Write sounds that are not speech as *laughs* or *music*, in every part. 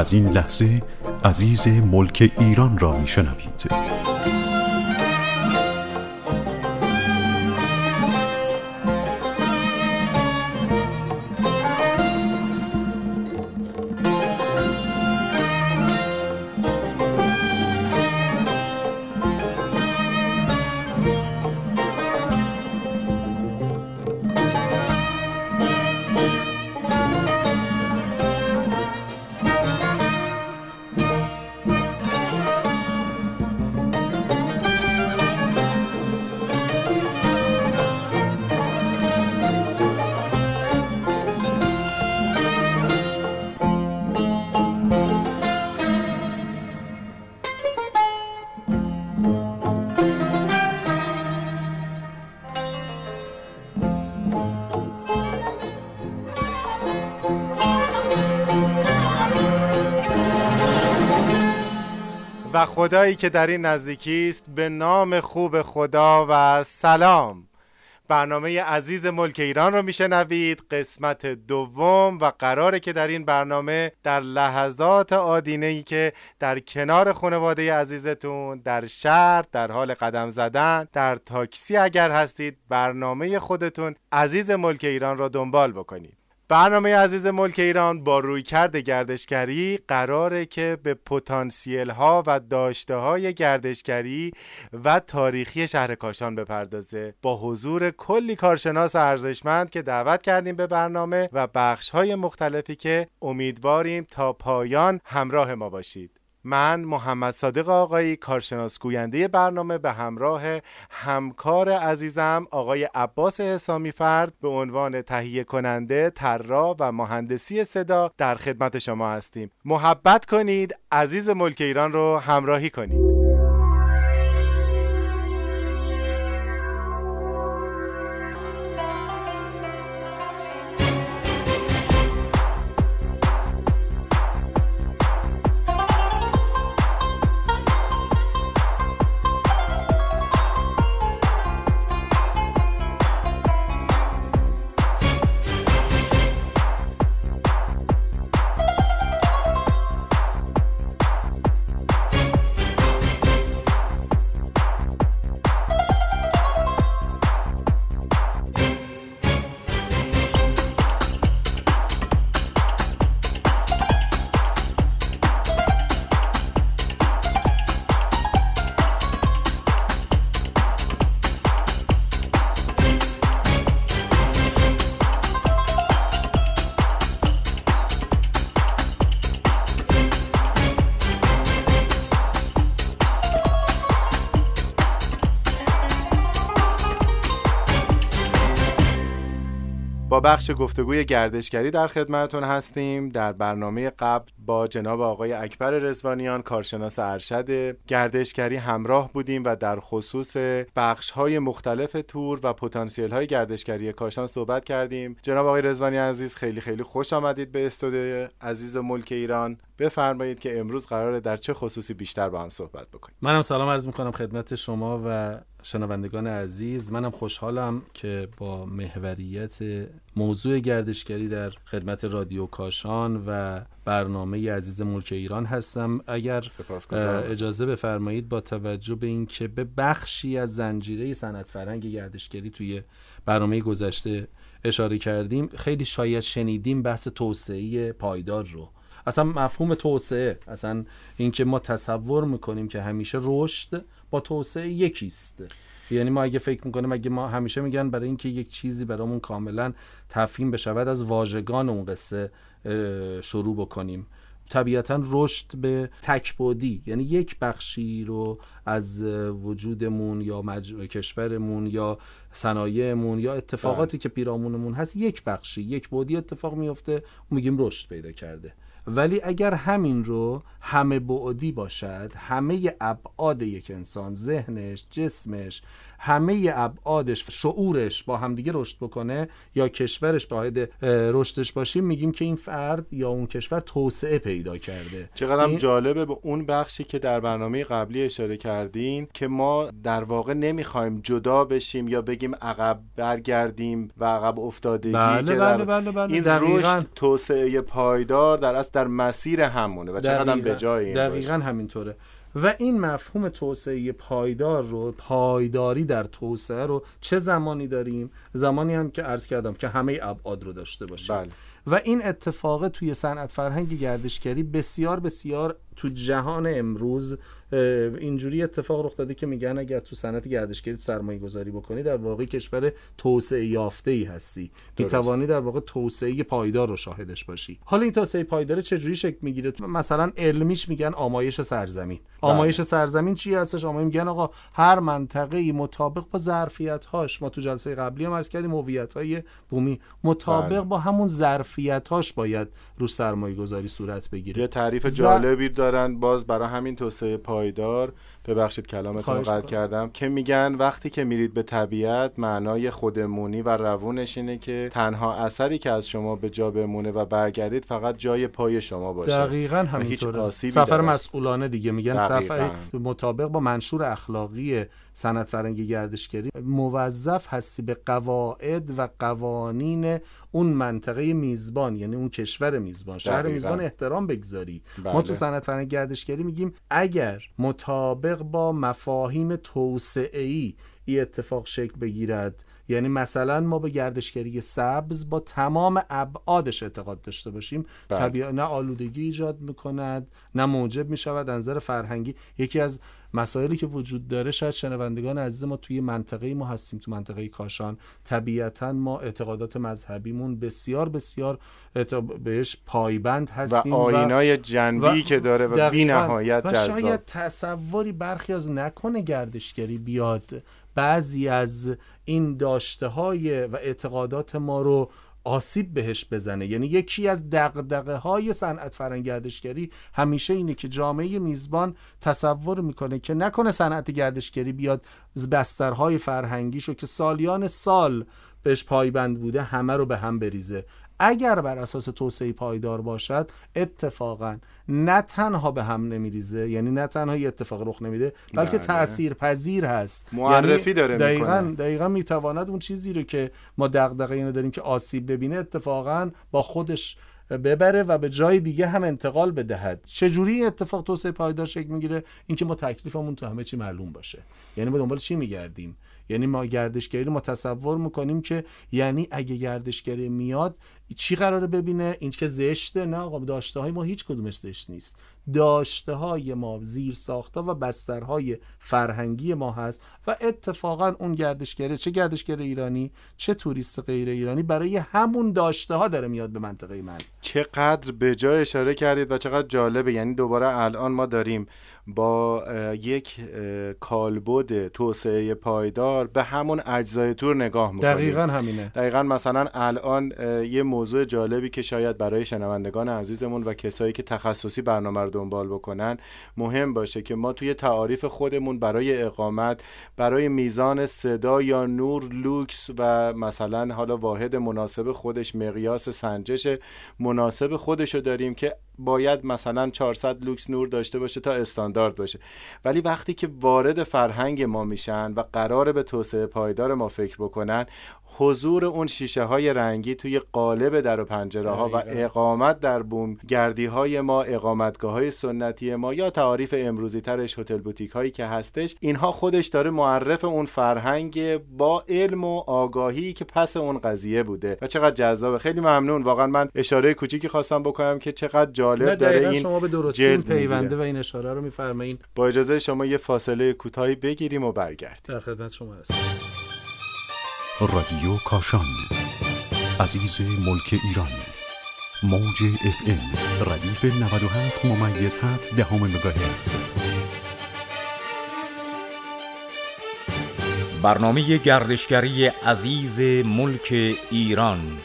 از این لحظه عزیز ملک ایران را میشنوید. خدایی که در این نزدیکی است به نام خوب خدا و سلام. برنامه عزیز ملک ایران رو میشنوید. قسمت دوم و قراره که در این برنامه در لحظات آدینه ای که در کنار خانواده عزیزتون در شهر در حال قدم زدن در تاکسی اگر هستید برنامه خودتون عزیز ملک ایران را دنبال بکنید. برنامه عزیز ملک ایران با رویکرد گردشگری قراره که به پتانسیل ها و داشته های گردشگری و تاریخی شهر کاشان بپردازه. با حضور کلی کارشناس ارزشمند که دعوت کردیم به برنامه و بخش های مختلفی که امیدواریم تا پایان همراه ما باشید. من محمد صادق آقایی کارشناس گوینده برنامه به همراه همکار عزیزم آقای عباس حسامی فرد به عنوان تهیه کننده، طراح و مهندسی صدا در خدمت شما هستیم. محبت کنید، عزیز ملک ایران رو همراهی کنید. بخش گفتگوی گردشگری در خدمتتون هستیم. در برنامه قبل با جناب آقای اکبر رزوانیان کارشناس ارشد گردشگری همراه بودیم و در خصوص بخش های مختلف تور و پتانسیل های گردشگری کاشان صحبت کردیم. جناب آقای رزوانی عزیز خیلی خیلی خوش آمدید به استودیو عزیز ملک ایران. بفرمایید که امروز قراره در چه خصوصی بیشتر با هم صحبت بکنیم. منم سلام عرض می‌کنم خدمت شما و شنوندگان عزیز. منم خوشحالم که با محوریت موضوع گردشگری در خدمت رادیو کاشان و برنامه عزیز ملک ایران هستم. اگر اجازه بفرمایید با توجه به اینکه به بخشی از زنجیره صنعت فرهنگ گردشگری توی برنامه گذشته اشاره کردیم خیلی شاید شنیدیم بحث توسعه پایدار رو. اصلا مفهوم توسعه اصلا اینکه ما تصور می‌کنیم که همیشه رشد با توسعه یکیست. یعنی ما اگه فکر می‌کنیم اگه ما همیشه میگن برای اینکه یک چیزی برامون کاملا تفهیم بشود از واژگان اون قصه شروع بکنیم. طبیعتا رشد به تکبودی یعنی یک بخشی رو از وجودمون یا مج... کشورمون یا صنایعمون یا اتفاقاتی که پیرامونمون هست یک بخشی یک بودی اتفاق میفته میگیم رشد پیدا کرده. ولی اگر همین رو همه بعدی باشد همه ابعاد یک انسان ذهنش جسمش همه ابعادش شعورش با همدیگه رشد بکنه یا کشورش باید رشدش باشیم میگیم که این فرد یا اون کشور توسعه پیدا کرده. چقدر این... جالبه به اون بخشی که در برنامه قبلی اشاره کردین که ما در واقع نمی‌خوایم جدا بشیم یا بگیم عقب برگردیم و عقب افتادگی بله که بله بله بله. این رشد توسعه پایدار در اصل در مسیر همونه و چقدر به جای این دقیقا همینطوره. و این مفهوم توسعه پایدار رو پایداری در توسعه رو چه زمانی داریم زمانی هم که عرض کردم که همه ابعاد رو داشته باشیم بله. و این اتفاق توی صنعت فرهنگ گردشگری بسیار بسیار تو جهان امروز اینجوری اتفاق رخ داده که میگن اگر تو صنعت گردشگری تو سرمایه گذاری بکنی در واقع کشور توسعه یافته ای هستی می‌توانی در واقع توسعه پایدار رو شاهدش باشی. حالا این توسعه پایدار چجوری شکل می‌گیره؟ مثلا علمیش میگن آمایش سرزمین. بله. آمایش سرزمین چی هستش؟ آمایش میگن آقا هر منطقه ای مطابق با ظرفیت هاش ما تو جلسه قبلی هم عرض کردیم هویت های بومی مطابق بله. با همون ظرفیت هاش باید رو سرمایه گذاری صورت بگیره. یه تعریف جالبی دارن باز برای همین توسعه پایدار. ببخشید کلامتون قطع کردم. که میگن وقتی که میرید به طبیعت معنای خودمونی و روونش اینه که تنها اثری که از شما به جا بمونه و برگردید فقط جای پای شما باشه. دقیقا همینطوره. سفر مسئولانه دیگه. میگن سفر مطابق با منشور اخلاقی صنعت فرنگی گردشگری. موظف هستی به قواعد و قوانین اون منطقه میزبان یعنی اون کشور میزبان شهر میزبان احترام بگذاری بله. ما تو صنعت فرنگی گردشگری میگیم اگر مطابق با مفاهیم توسعه ای اتفاق شکل بگیرد. یعنی مثلا ما به گردشگری سبز با تمام ابعادش اعتقاد داشته باشیم. بله. طبیعا نه آلودگی ایجاد می‌کند نه موجب می‌شود نظر فرهنگی. یکی از مسائلی که وجود داره شاید شنوندگان عزیز ما توی منطقه ما هستیم تو منطقه کاشان. طبیعتا ما اعتقادات مذهبیمون بسیار بسیار بهش پایبند هستیم و آینای جنبی که داره و بی نهایت و شاید تصوری برخی از نکنه گردشگری بیاد. بعضی از این داشته های و اعتقادات ما رو آسیب بهش بزنه. یعنی یکی از دقدقه های صنعت فرنگردشگری همیشه اینه که جامعه میزبان تصور می‌کنه که نکنه صنعت گردشگری بیاد بسترهای فرهنگیشو که سالیان سال بهش پایبند بوده همه رو به هم بریزه. اگر بر اساس توسعه پایدار باشد اتفاقا نه تنها به هم نمیریزه یعنی نه تنها یه اتفاق رخ نمیده بلکه بله. تأثیر پذیر هست معرفی یعنی داره دقیقا می‌کنه. دقیقا می‌تواند اون چیزی رو که ما دغدغه اینو داریم که آسیب ببینه اتفاقا با خودش ببره و به جای دیگه هم انتقال بدهد. چجوری اتفاق توسعه پایدار شکل می‌گیره؟ اینکه ما تکلیفمون تو همه چی معلوم باشه. یعنی به دنبال چی میگردیم؟ یعنی ما گردشگری رو ما تصور می‌کنیم که یعنی اگه گردشگری میاد چی قراره ببینه؟ این که زشته نه آقا داشته های ما هیچ کدومش زشت نیست. داشته های ما زیر ساخته و بسترهای فرهنگی ما هست و اتفاقا اون گردشگره چه گردشگر ایرانی چه توریست غیر ایرانی برای همون داشته ها داره میاد به منطقه من. چقدر به جای اشاره کردید و چقدر جالبه. یعنی دوباره الان ما داریم با یک کالبد توسعه پایدار به همون اجزای تور نگاه می‌کنیم. دقیقا همینه. دقیقا مثلا الان یه موضوع جالبی که شاید برای شنوندگان عزیزمون و کسایی که تخصصی برنامه رو دنبال بکنن مهم باشه که ما توی تعاریف خودمون برای اقامت برای میزان صدا یا نور لوکس و مثلا حالا واحد مناسب خودش مقیاس سنجش مناسب خودش رو داریم که باید مثلا 400 لوکس نور داشته باشه تا استاندارد باشه. ولی وقتی که وارد فرهنگ ما میشن و قرار به توسعه پایدار ما فکر بکنن حضور اون شیشه های رنگی توی قالب در و پنجره ها و اقامت در بوم گردی های ما اقامتگاه های سنتی ما یا تعاریف امروزی ترش هتل بوتیک هایی که هستش اینها خودش داره معرف اون فرهنگ با علم و آگاهی که پس اون قضیه بوده. و چقدر جذابه. خیلی ممنون. واقعا من اشاره کوچیکی خواستم بکنم که چقدر جالب داره این شما به درستی پیونده و این اشاره رو میفرمایید با اجازه شما یه فاصله کوتاهی بگیریم و برگردیم. در خدمت شما هستم. رادیو کاشان. عزیز ملک ایران موج اف ام ردیف 97 ممیز 7 دهم مگاهرتز. برنامه گردشگری عزیز ملک ایران.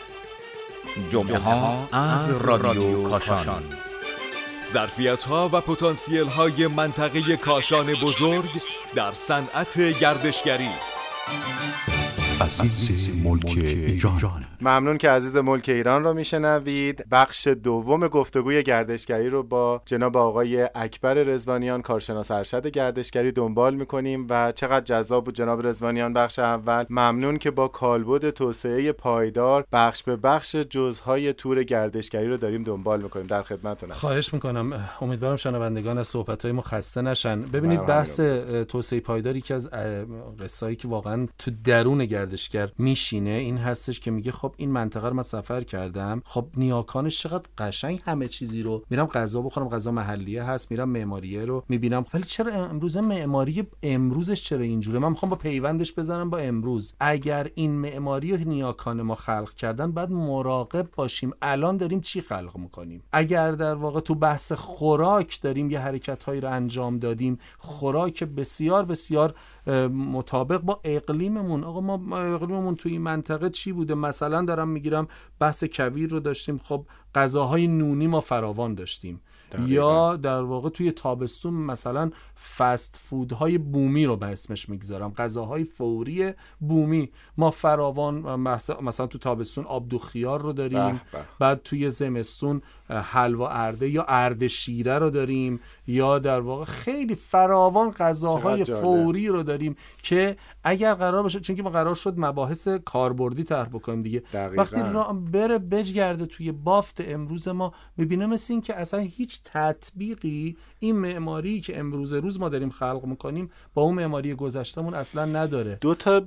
جمعه ها از رادیو کاشان. ظرفیت ها و پتانسیل های منطقه کاشان بزرگ در صنعت گردشگری. عزیز ملک ایران. ممنون که عزیز ملک ایران رو میشنوید. بخش دوم گفتگوی گردشگری رو با جناب آقای اکبر رزوانیان کارشناس ارشد گردشگری دنبال می‌کنیم و چقدر جذاب بود جناب رزوانیان بخش اول. ممنون که با کالبد توسعه پایدار بخش به بخش جزهای تور گردشگری رو داریم دنبال می‌کنیم. در خدمتتون هستم. خواهش می‌کنم. امیدوارم شنوندگان از صحبت ما خسته نشن. ببینید بحث توسعه پایداری که از قصه‌ای که واقعا تو درون گردشگر میشینه این هستش که میگه خب این منطقه رو من سفر کردم. خب نیاکانش چقدر قشنگ همه چیزی رو. میرم غذا بخورم غذا محلیه هست میرم معماریه رو می‌بینم. ولی چرا امروز معماری امروزش چرا اینجوره؟ من می‌خوام با پیوندش بزنم با امروز. اگر این معماری و نیاکان ما خلق کردن باید مراقب باشیم. الان داریم چی خلق می‌کنیم؟ اگر در واقع تو بحث خوراک داریم یه حرکت هایی رو انجام دادیم خوراک بسیار بسیار مطابق با اقلیممون. آقا ما اقلیممون توی این منطقه چی بوده؟ مثلا دارم می‌گیرم بحث کویر رو داشتیم. خب غذاهای نونی ما فراوان داشتیم. دقیقاً. یا در واقع توی تابستون مثلا فست فودهای بومی رو به اسمش می‌گذارم. غذاهای فوری بومی. ما فراوان مثلا تو تابستون آبدو خیار رو داریم. به به. بعد توی زمستون حلوا ارده یا ارده شیره رو داریم یا در واقع خیلی فراوان غذاهای. فوری رو داریم که اگر قرار باشه چون که ما قرار شد مباحث کاربردی طرح بکنیم دیگه دقیقاً. وقتی را بره بجگرده توی بافت امروز ما می‌بینه مثل این که اصلا هیچ تطبیقی این معماری که امروز روز ما داریم خلق می‌کنیم با اون معماری گذشتمون اصلا نداره دو تا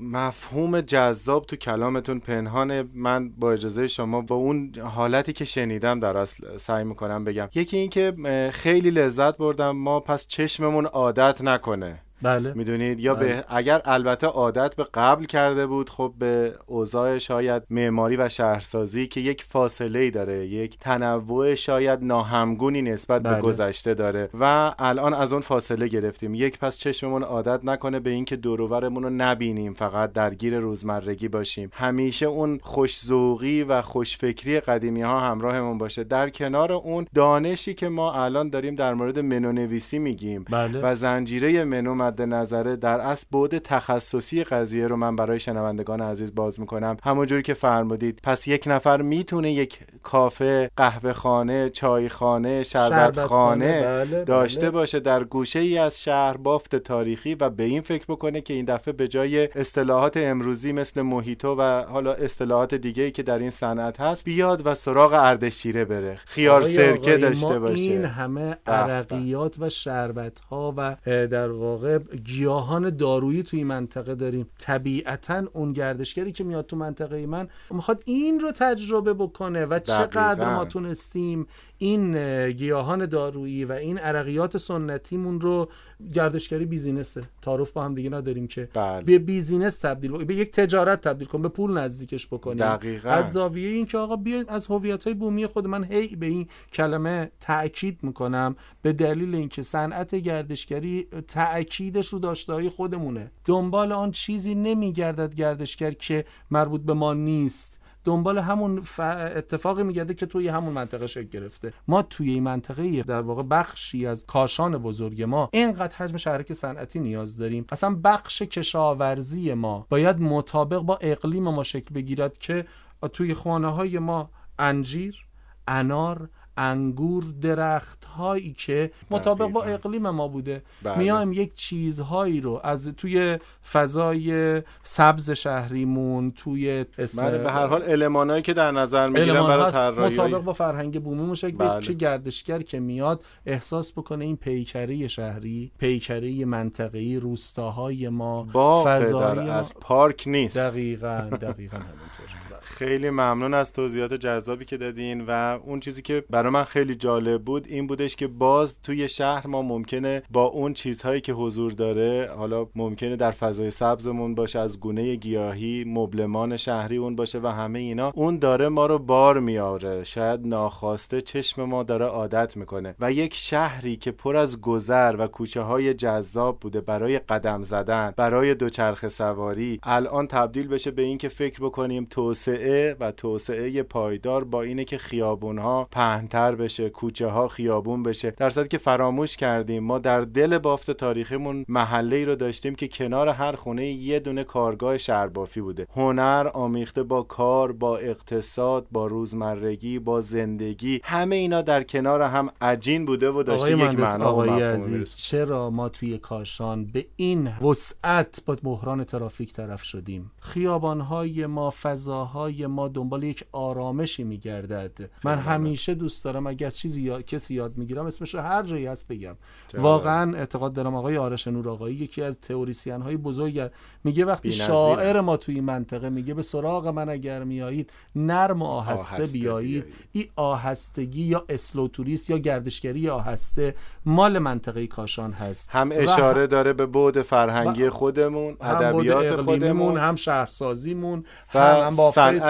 مفهوم جذاب تو کلامتون پنهانه من با اجازه شما با اون حالتی که شنیدم در اصل سعی می‌کنم بگم. یکی این که اه، خیلی لذت بردم. ما پس چشممون عادت نکنه. بله. می‌دونید؟ یا بله. به اگر البته عادت به قبل کرده بود خب به اوضاع شاید معماری و شهرسازی که یک فاصله ای داره یک تنوع شاید ناهمگونی نسبت به بله. گذشته داره و الان از اون فاصله گرفتیم. یک پس چشممون عادت نکنه به اینکه دور و برمون رو نبینیم فقط درگیر روزمرگی باشیم. همیشه اون خوشذوقی و خوشفکری قدیمی ها همراهمون باشه. در کنار اون دانشی که ما الان داریم در مورد منو نویسی میگیم بله. و زنجیره منو مد نظره در اصل بعد تخصصی قضیه رو من برای شنوندگان عزیز باز می‌کنم. همونجوری که فرمودید. پس یک نفر می‌تونه یک کافه قهوه خانه چای خانه شربت خانه بله، داشته بله. باشه در گوشه ای از شهر بافت تاریخی و به این فکر بکنه که این دفعه به جای اصطلاحات امروزی مثل موهیتو و حالا اصطلاحات دیگه ای که در این صنعت هست بیاد و سراغ اردشیره بره. خیار سرکه داشته باشه. این همه. عرقیات و شربت ها و در واقع گیاهان دارویی توی منطقه داریم طبیعتا اون گردشگری که میاد تو منطقه من می‌خواد این رو تجربه بکنه و چقدر دقیقاً. ما تونستیم این اه، گیاهان دارویی و این عرقیات سنتیمون رو گردشگری بیزینسه تعارف با هم دیگه نداریم که بله. به بیزینس تبدیل. به یک تجارت تبدیل کنیم به پول نزدیکش بکنیم دقیقاً. از زاویه این که آقا بیاید از هویت های بومی خود من هی به این کلمه تاکید می‌کنم به دلیل اینکه صنعت گردشگری تاکیدش رو داشته های خودمونه دنبال آن چیزی نمیگردد گردشگر که مربوط به ما نیست دنبال همون ف... اتفاقی میگرده که توی همون منطقه شکل گرفته. ما توی این منطقه در واقع بخشی از کاشان بزرگ ما اینقدر حجم شهرک صنعتی نیاز داریم. اصلا بخش کشاورزی ما باید مطابق با اقلیم ما شکل بگیرد که توی خانه های ما انجیر انار انگور درخت هایی که مطابق با. اقلیم ما بوده بله. میایم یک چیزهایی رو از توی فضای سبز شهریمون توی اسم من به هر حال المانایی که در نظر می‌گیرم برای طراحی مطابق با فرهنگ بومی شکل بله. بله. که گردشگر که میاد احساس بکنه این پیکره شهری پیکره منطقه‌ای روستاهای ما فضای ما از پارک نیست دقیقاً دقیقاً همینطور *laughs* خیلی ممنون از توضیحات جذابی که دادین و اون چیزی که برای من خیلی جالب بود این بودش که باز توی شهر ما ممکنه با اون چیزهایی که حضور داره حالا ممکنه در فضای سبزمون باشه از گونه گیاهی مبلمان شهری اون باشه و همه اینا اون داره ما رو بار میاره. شاید ناخواسته چشم ما داره عادت می‌کنه. و یک شهری که پر از گذر و کوچه های جذاب بوده برای قدم زدن برای دوچرخه سواری الان تبدیل بشه به این که فکر بکنیم توسعه توسعه و توسعه پایدار با اینه که خیابون ها پهنتر بشه کوچه ها خیابون بشه. در صورتی که فراموش کردیم ما در دل بافت تاریخیمون محله ای رو داشتیم که کنار هر خونه یه دونه کارگاه شربافی بوده. هنر آمیخته با کار با اقتصاد با روزمرگی با زندگی. همه اینا در کنار هم عجین بوده و داشته یک معنا و عزیز چرا ما توی کاشان به این وسعت با بحران ترافیک طرف شدیم؟ خیابانهای ما فضاهای ما دنبال یک آرامشی میگردد. من همیشه دوست دارم اگه از چیزی یا... کسی یاد می‌گیرم اسمش رو هر جایی هست بگم. واقعا اعتقاد دارم آقای آرش نور آقایی یکی از تئوریسین های بزرگ میگه وقتی شاعر ما توی منطقه میگه به سراغ من اگر میایید نرم و آهسته, آهسته بیایید. این آهستگی یا اسلوتوریست یا گردشگری آهسته مال منطقه کاشان هست. هم اشاره داره به بعد فرهنگی خودمون ادبیات خودمون هم شهرسازیمون و هم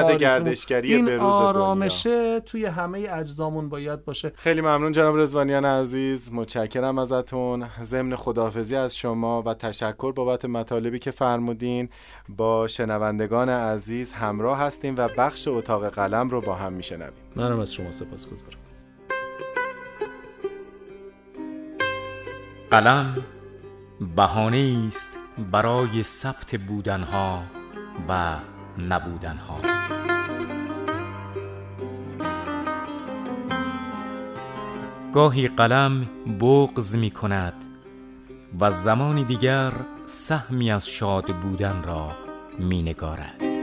صنعت گردشگری این آرامشه توی همه اجزامون باید باشه. خیلی ممنون جناب رزوانیان عزیز. متشکرم ازتون. ضمن خداحافظی از شما و تشکر بابت مطالبی که فرمودین. با شنوندگان عزیز همراه هستیم و بخش اتاق قلم رو با هم میشنویم. منم از شما سپاس گذارم. قلم بهانه است برای ثبت بودنها و نبودنها. گاهی قلم بغز می کند و زمانی دیگر سهمی از شاد بودن را می نگارد.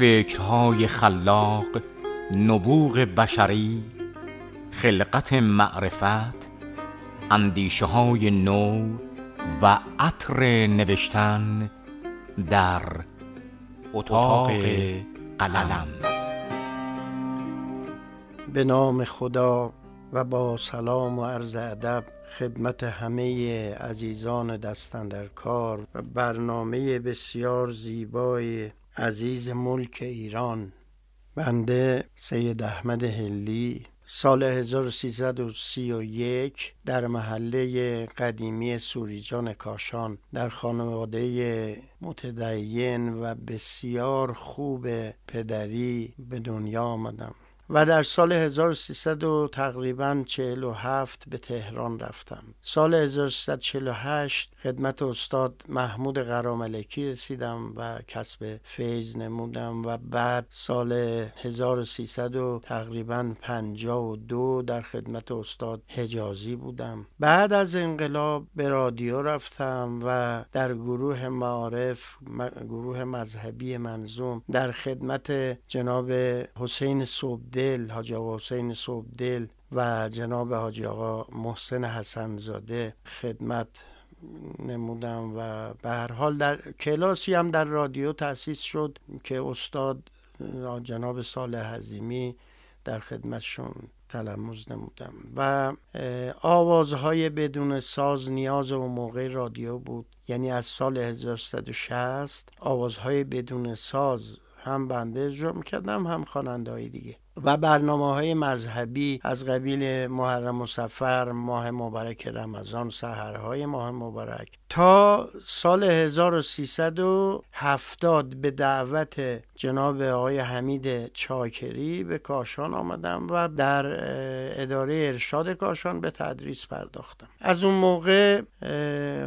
فکرهای خلاق نبوغ بشری خلقت معرفت اندیشه های نو و عطر نوشتن در اتاق قلم. به نام خدا و با سلام و عرض ادب خدمت همه عزیزان دستن در کار و برنامه بسیار زیبای عزیز ملک ایران بنده سید احمد هلی سال 1331 در محله قدیمی سوریجان کاشان در خانواده متدین و بسیار خوب پدری به دنیا آمدم. و در سال 1300 و تقریبا 47 به تهران رفتم. سال 1348 خدمت استاد محمود قراملکی رسیدم و کسب فیض نمودم و بعد سال 1300 و تقریبا 52 در خدمت استاد حجازی بودم. بعد از انقلاب به رادیو رفتم و در گروه معارف گروه مذهبی منظوم در خدمت جناب حسین صبده دل حاجی آقا حسین صبح دل و جناب حاجی آقا محسن حسنزاده خدمت نمودم و به هر حال در کلاسی هم در رادیو تأسیس شد که استاد جناب صالح حزیمی در خدمتشون تلمز نمودم و آوازهای بدون ساز نیاز و موقع رادیو بود. یعنی از سال 1360 آوازهای بدون ساز هم بنده اجرا می‌کردم هم خواننده دیگه. و برنامه های مذهبی از قبیل محرم و سفر ماه مبارک رمضان سهرهای ماه مبارک. تا سال 1370 به دعوت جناب آقای حمید چاکری به کاشان آمدم و در اداره ارشاد کاشان به تدریس پرداختم. از اون موقع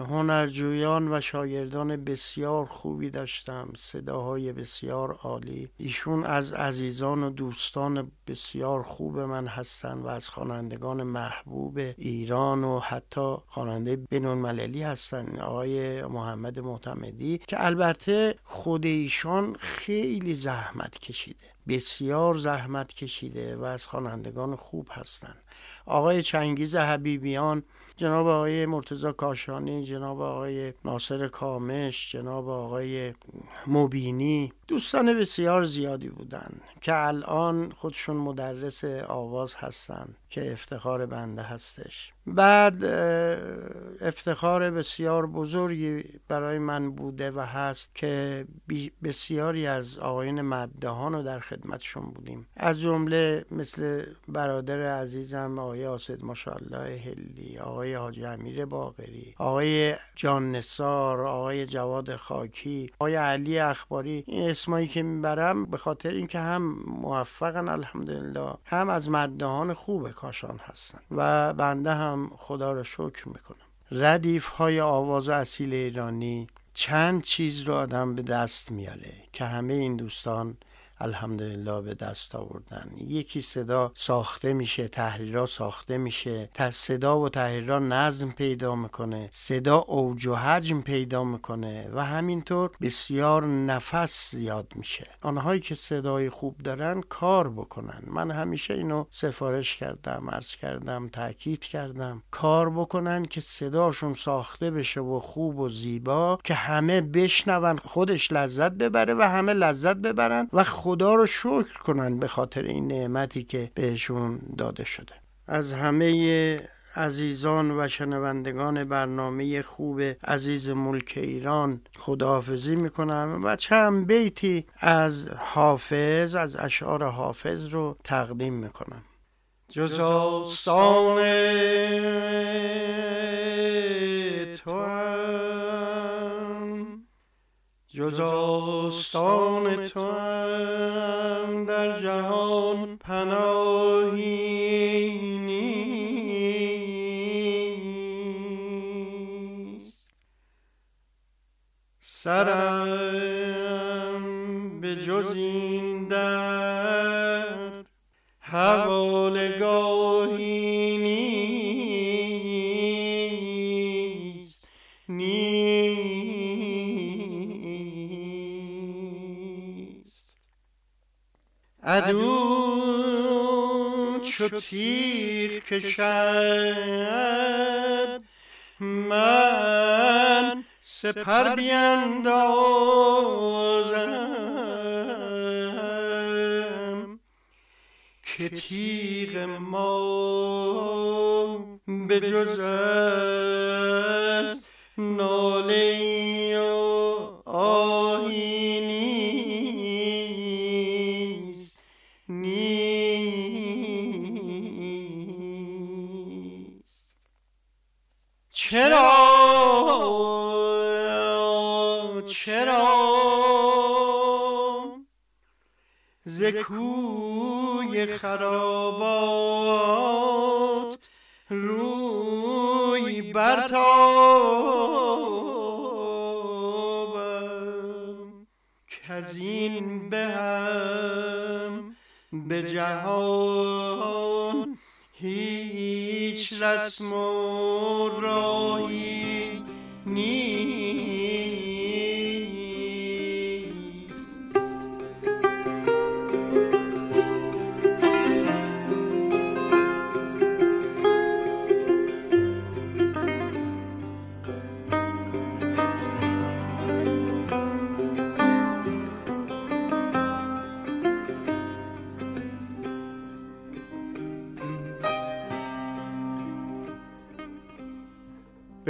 هنرجویان و شاگردان بسیار خوبی داشتم. صداهای بسیار عالی. ایشون از عزیزان و دوستان بسیار خوب من هستن و از خوانندگان محبوب ایران و حتی خواننده مللی هستن آقای محمد معتمدی که البته خود ایشان خیلی زحمت کشیده بسیار زحمت کشیده و از خوانندگان خوب هستند آقای چنگیز حبیبیان جناب آقای مرتزا کاشانی جناب آقای ناصر کامش جناب آقای مبینی دوستان بسیار زیادی بودن که الان خودشون مدرس آواز هستن که افتخار بنده هستش. بعد افتخار بسیار بزرگی برای من بوده و هست که بسیاری از آقایون مدهان رو در خدمتشون بودیم. از جمله مثل برادر عزیزم آقای آسد ماشاءالله هلی آقای حاجی امیر باقری آقای جان نصار آقای جواد خاکی آقای علی اخباری. این اسمایی که می‌برم به خاطر اینکه هم موفقن الحمدلله. هم از مدهان خوب کاشان هستن. و بنده هم خدا را شکر می‌کنم. ردیف های آواز اصیل ایرانی چند چیز رو آدم به دست میاره که همه این دوستان الحمدلله به دست آوردن. یکی صدا ساخته میشه تحریرا ساخته میشه. صدا و تحریرا نظم پیدا می‌کنه. صدا اوج و حجم پیدا می‌کنه و همینطور بسیار نفس زیاد میشه. آنهایی که صدای خوب دارن کار بکنن. من همیشه اینو سفارش کردم عرض کردم تاکید کردم. کار بکنن که صداشون ساخته بشه و خوب و زیبا که همه بشنون خودش لذت ببره و همه لذت ببرن و خدا رو شکر کنن به خاطر این نعمتی که بهشون داده شده. از همه عزیزان و شنوندگان برنامه خوب عزیز ملک ایران خداحافظی می‌کنم و چند بیتی از حافظ از اشعار حافظ رو تقدیم می‌کنم. جز آستان تو جز آستان تو در جهان پناهی نیست. سرم به جز این در حوالگاهی عدو چو تیر کشد من سپر بیندازم که تیغ ما به جز است ناله چرا؟ چرا؟ ز کوی خرابات روی برتابم که از این به جهان هیچ رسم و راهی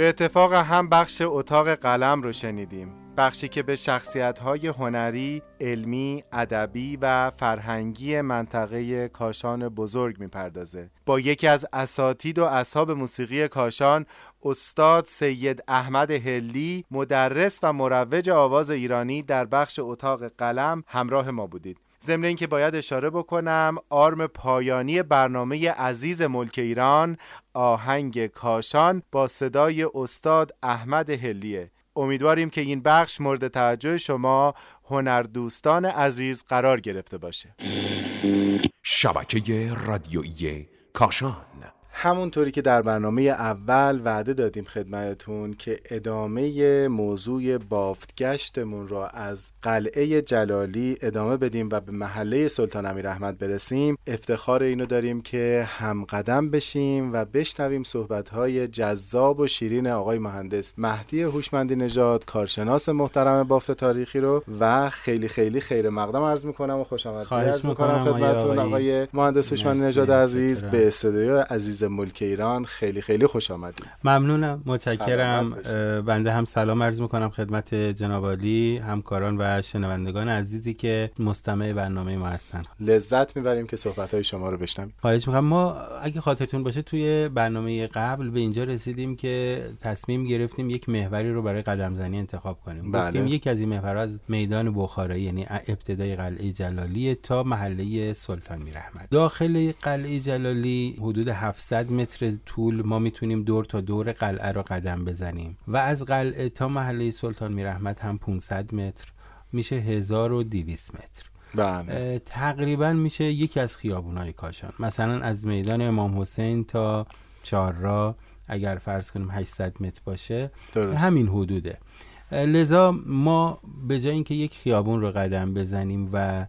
به اتفاق هم بخش اتاق قلم رو شنیدیم بخشی که به شخصیت‌های هنری، علمی، ادبی و فرهنگی منطقه کاشان بزرگ می‌پردازه. با یکی از اساتید و اصحاب موسیقی کاشان، استاد سید احمد هلی، مدرس و مروج آواز ایرانی در بخش اتاق قلم همراه ما بودید. ضمن اینکه باید اشاره بکنم آرم پایانی برنامه عزیز ملک ایران آهنگ کاشان با صدای استاد احمد هلیه. امیدواریم که این بخش مورد توجه شما هنردوستان عزیز قرار گرفته باشه. شبکه رادیویی کاشان همونطوری که در برنامه اول وعده دادیم خدمتتون که ادامه موضوع بافتگشتمون را از قلعه جلالی ادامه بدیم و به محله سلطان امیر احمد برسیم. افتخار اینو داریم که هم قدم بشیم و بشنویم صحبتهای جذاب و شیرین آقای مهندس مهدی هوشمندی نژاد کارشناس محترم بافت تاریخی رو و خیلی خیلی خیر مقدم عرض می‌کنم و خوش آمد خواهش می‌کنم خدمتتون آقای مهندس هوشمندی نژاد عزیز به استودیو عزیز ملک ایران خیلی خیلی خوش آمدید. ممنونم متشکرم. بنده هم سلام عرض می‌کنم خدمت جناب عالی همکاران و شنوندگان عزیزی که مستمع برنامه ما هستن لذت می‌بریم که صحبت های شما رو بشنویم. خواهش می‌کنم. ما اگه خاطرتون باشه توی برنامه قبل به اینجا رسیدیم که تصمیم گرفتیم یک محوری رو برای قدم زنی انتخاب کنیم. بله. گفتیم یک از این محورها از میدان بخارایی یعنی ابتدای قلعه جلالی تا محله سلطان میرحمد داخل قلعه جلالی حدود 700 متر طول ما می‌تونیم دور تا دور قلعه رو قدم بزنیم. و از قلعه تا محله سلطان میرحمد هم 500 متر میشه 1200 متر. بله. تقریبا میشه یکی از خیابونهای کاشان. مثلا از میدان امام حسین تا چهارراه اگر فرض کنیم 800 متر باشه درست. همین حدوده. لذا ما به جای اینکه یک خیابون رو قدم بزنیم و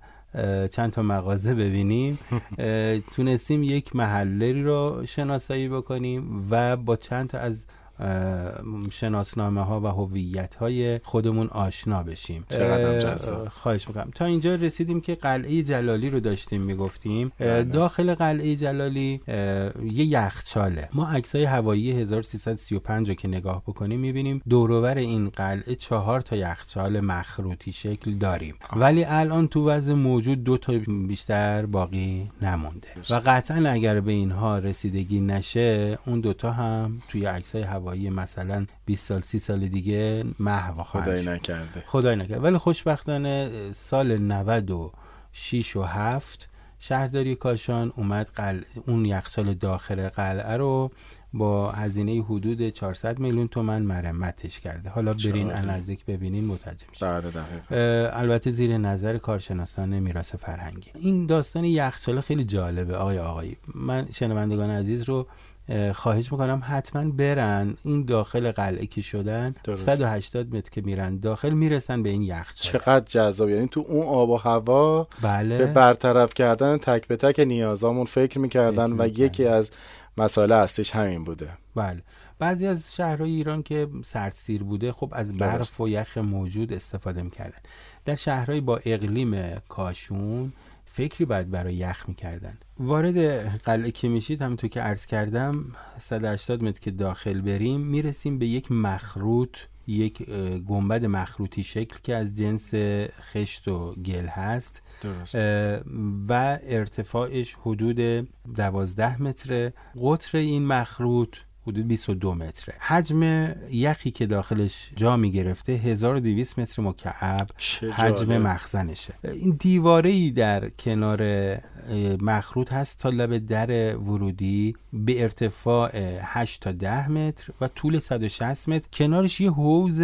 چند تا مغازه ببینیم. *laughs* تونستیم یک محله رو شناسایی بکنیم و با چند تا از شناسنامه ها و هویت های خودمون آشنا بشیم. خواهش می‌کنم. تا اینجا رسیدیم که قلعه جلالی رو داشتیم می‌گفتیم. بله. داخل قلعه جلالی یه یخچاله. ما عکسای هوایی 1335 رو که نگاه بکنیم می‌بینیم دوروبر این قلعه چهار تا یخچال مخروطی شکل داریم. ولی الان تو وضع موجود دو تا بیشتر باقی نمونده. و قطعا اگر به اینها رسیدگی نشه اون دوتا هم توی عکسای هوایی مثلا 20 سال 30 سال دیگه محو خواهند خدای. نکرده. خدای نکرد ولی خوشبختانه سال 96 و 7 شهرداری کاشان اومد قل... اون یخچال داخل قلعه رو با هزینه حدود 400 میلیون تومن مرمتش کرده. حالا برین؟ نزدیک ببینین متوجه بله اه، البته زیر نظر کارشناسان میراث فرهنگی. این داستان یخچال خیلی جالبه. آقای آقایی من شنوندگان عزیز رو خواهش می‌کنم حتما برن این داخل قلعه که شدن. درست. 180 متر که میرن. داخل می‌رسن به این یخچال. چقدر جذاب. یعنی تو اون آب و هوا بله. به برطرف کردن تک به تک نیازامون فکر می‌کردن فکر و می‌کردن. یکی از مسائل اصلیش همین بوده. بله. بعضی از شهرهای ایران که سردسیر بوده خب از برف درست. و یخ موجود استفاده می‌کردن. در شهرهای با اقلیم کاشون فکری باید برای یخ می‌کردن. وارد قلعه که میشید همونطور که عرض کردم 180 متر که داخل بریم می‌رسیم به یک مخروط یک گنبد مخروطی شکل که از جنس خشت و گل هست. درست. و ارتفاعش حدود 12 متره. قطر این مخروط حدود 22 متره. حجم یخی که داخلش جا می گرفته 1200 متر مکعب حجم. مخزنشه. این دیواره ای در کنار مخروط هست تا لب در ورودی به ارتفاع 8 تا 10 متر و طول 160 متر. کنارش یه حوز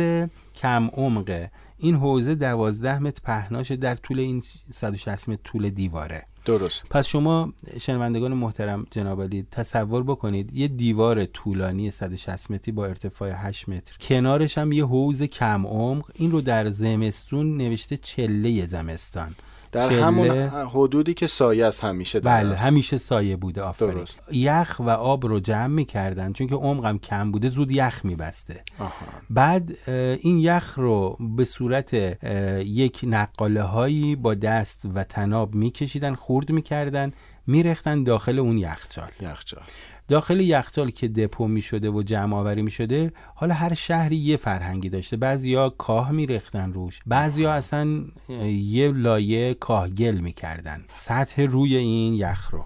کم عمقه. این حوزه 12 متر پهناشه در طول این 160 متر طول دیواره. درست. پس شما شنوندگان محترم جناب علی تصور بکنید یه دیوار طولانی 160 متری با ارتفاع 8 متر کنارش هم یه حوز کم عمق این رو در زمستون نوشته چله زمستان. در چله- همون حدودی که سایه است همیشه در بله. همیشه سایه بوده آفرین درست. یخ و آب رو جمع می‌کردن چون که عمقم کم بوده زود یخ میبسته آها. بعد این یخ رو به صورت یک نقاله هایی با دست و تناب میکشیدن خورد می‌کردن میرختن داخل اون یخچال یخچال داخل یخچال که دپو می شده و جمع آوری می شده حالا هر شهری یه فرهنگی داشته. بعضیا کاه می ریختن روش بعضیا اصلا یه لایه کاهگل می کردن سطح روی این یخ رو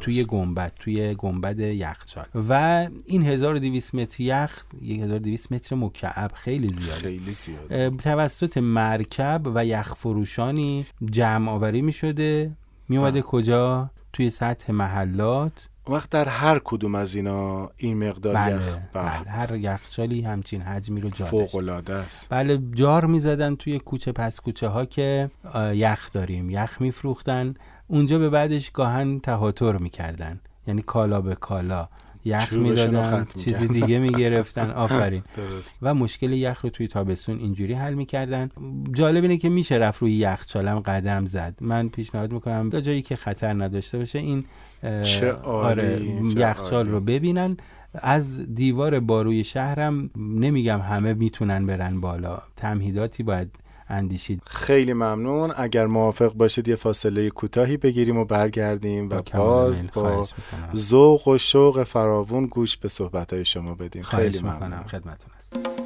توی گنبد توی گنبد یخچال. و این 1200 متر یخ 1200 متر مکعب خیلی زیاده. خیلی زیاد اه، توسط مرکب و یخ فروشانی جمع آوری می شده می اومده کجا؟ توی سطح محلات. وقت در هر کدوم از اینا این مقدار بله, یخ بله هر یخچالی همچین حجمی رو جا فوق. العاده است. بله جار می‌زدن توی کوچه پس کوچه ها که یخ داریم. یخ میفروختن. اونجا به بعدش گاهن تهاتر می‌کردن. یعنی کالا به کالا. یخ می‌دادن چیزی. دیگه می‌گرفتن. *laughs* آفرین. درست. و مشکل یخ رو توی تابستون اینجوری حل می‌کردن. جالب اینه که میشه رفت روی یخچالم قدم زد. من پیشنهاد می‌کنم تا جایی که خطر نداشته باشه این چه آره یخچال. رو ببینن. از دیوار باروی شهرم نمیگم همه می‌تونن برن بالا. تمهیداتی باید اندیشید. خیلی ممنون. اگر موافق باشید یه فاصله کوتاهی بگیریم و برگردیم و باز. با ذوق و شوق فراوون گوش به صحبت شما بدیم. خیلی ممنون. خدمتتون هستم.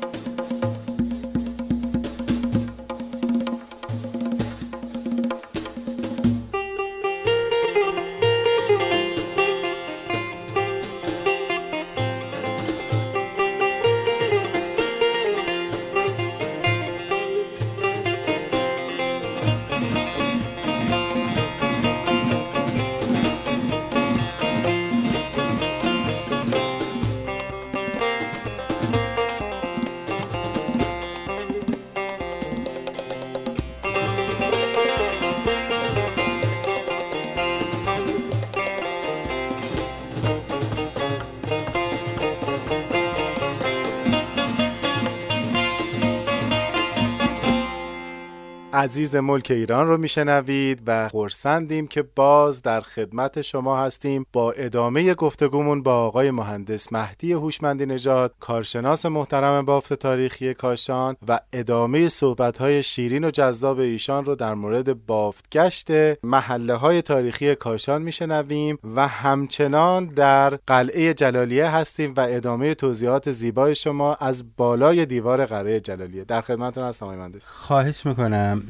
عزیز ملک ایران رو میشنوید و خورسندیم که باز در خدمت شما هستیم با ادامه گفتگومون با آقای مهندس مهدی هوشمندی نژاد کارشناس محترم بافت تاریخی کاشان و ادامه صحبت‌های شیرین و جذاب ایشان رو در مورد بافتگشت محله های تاریخی کاشان میشنویم و همچنان در قلعه جلالیه هستیم و ادامه توضیحات زیبای شما از بالای دیوار قلعه جلالیه. در خدمتتون هستم آقای مهندس. خواهش می‌کنم.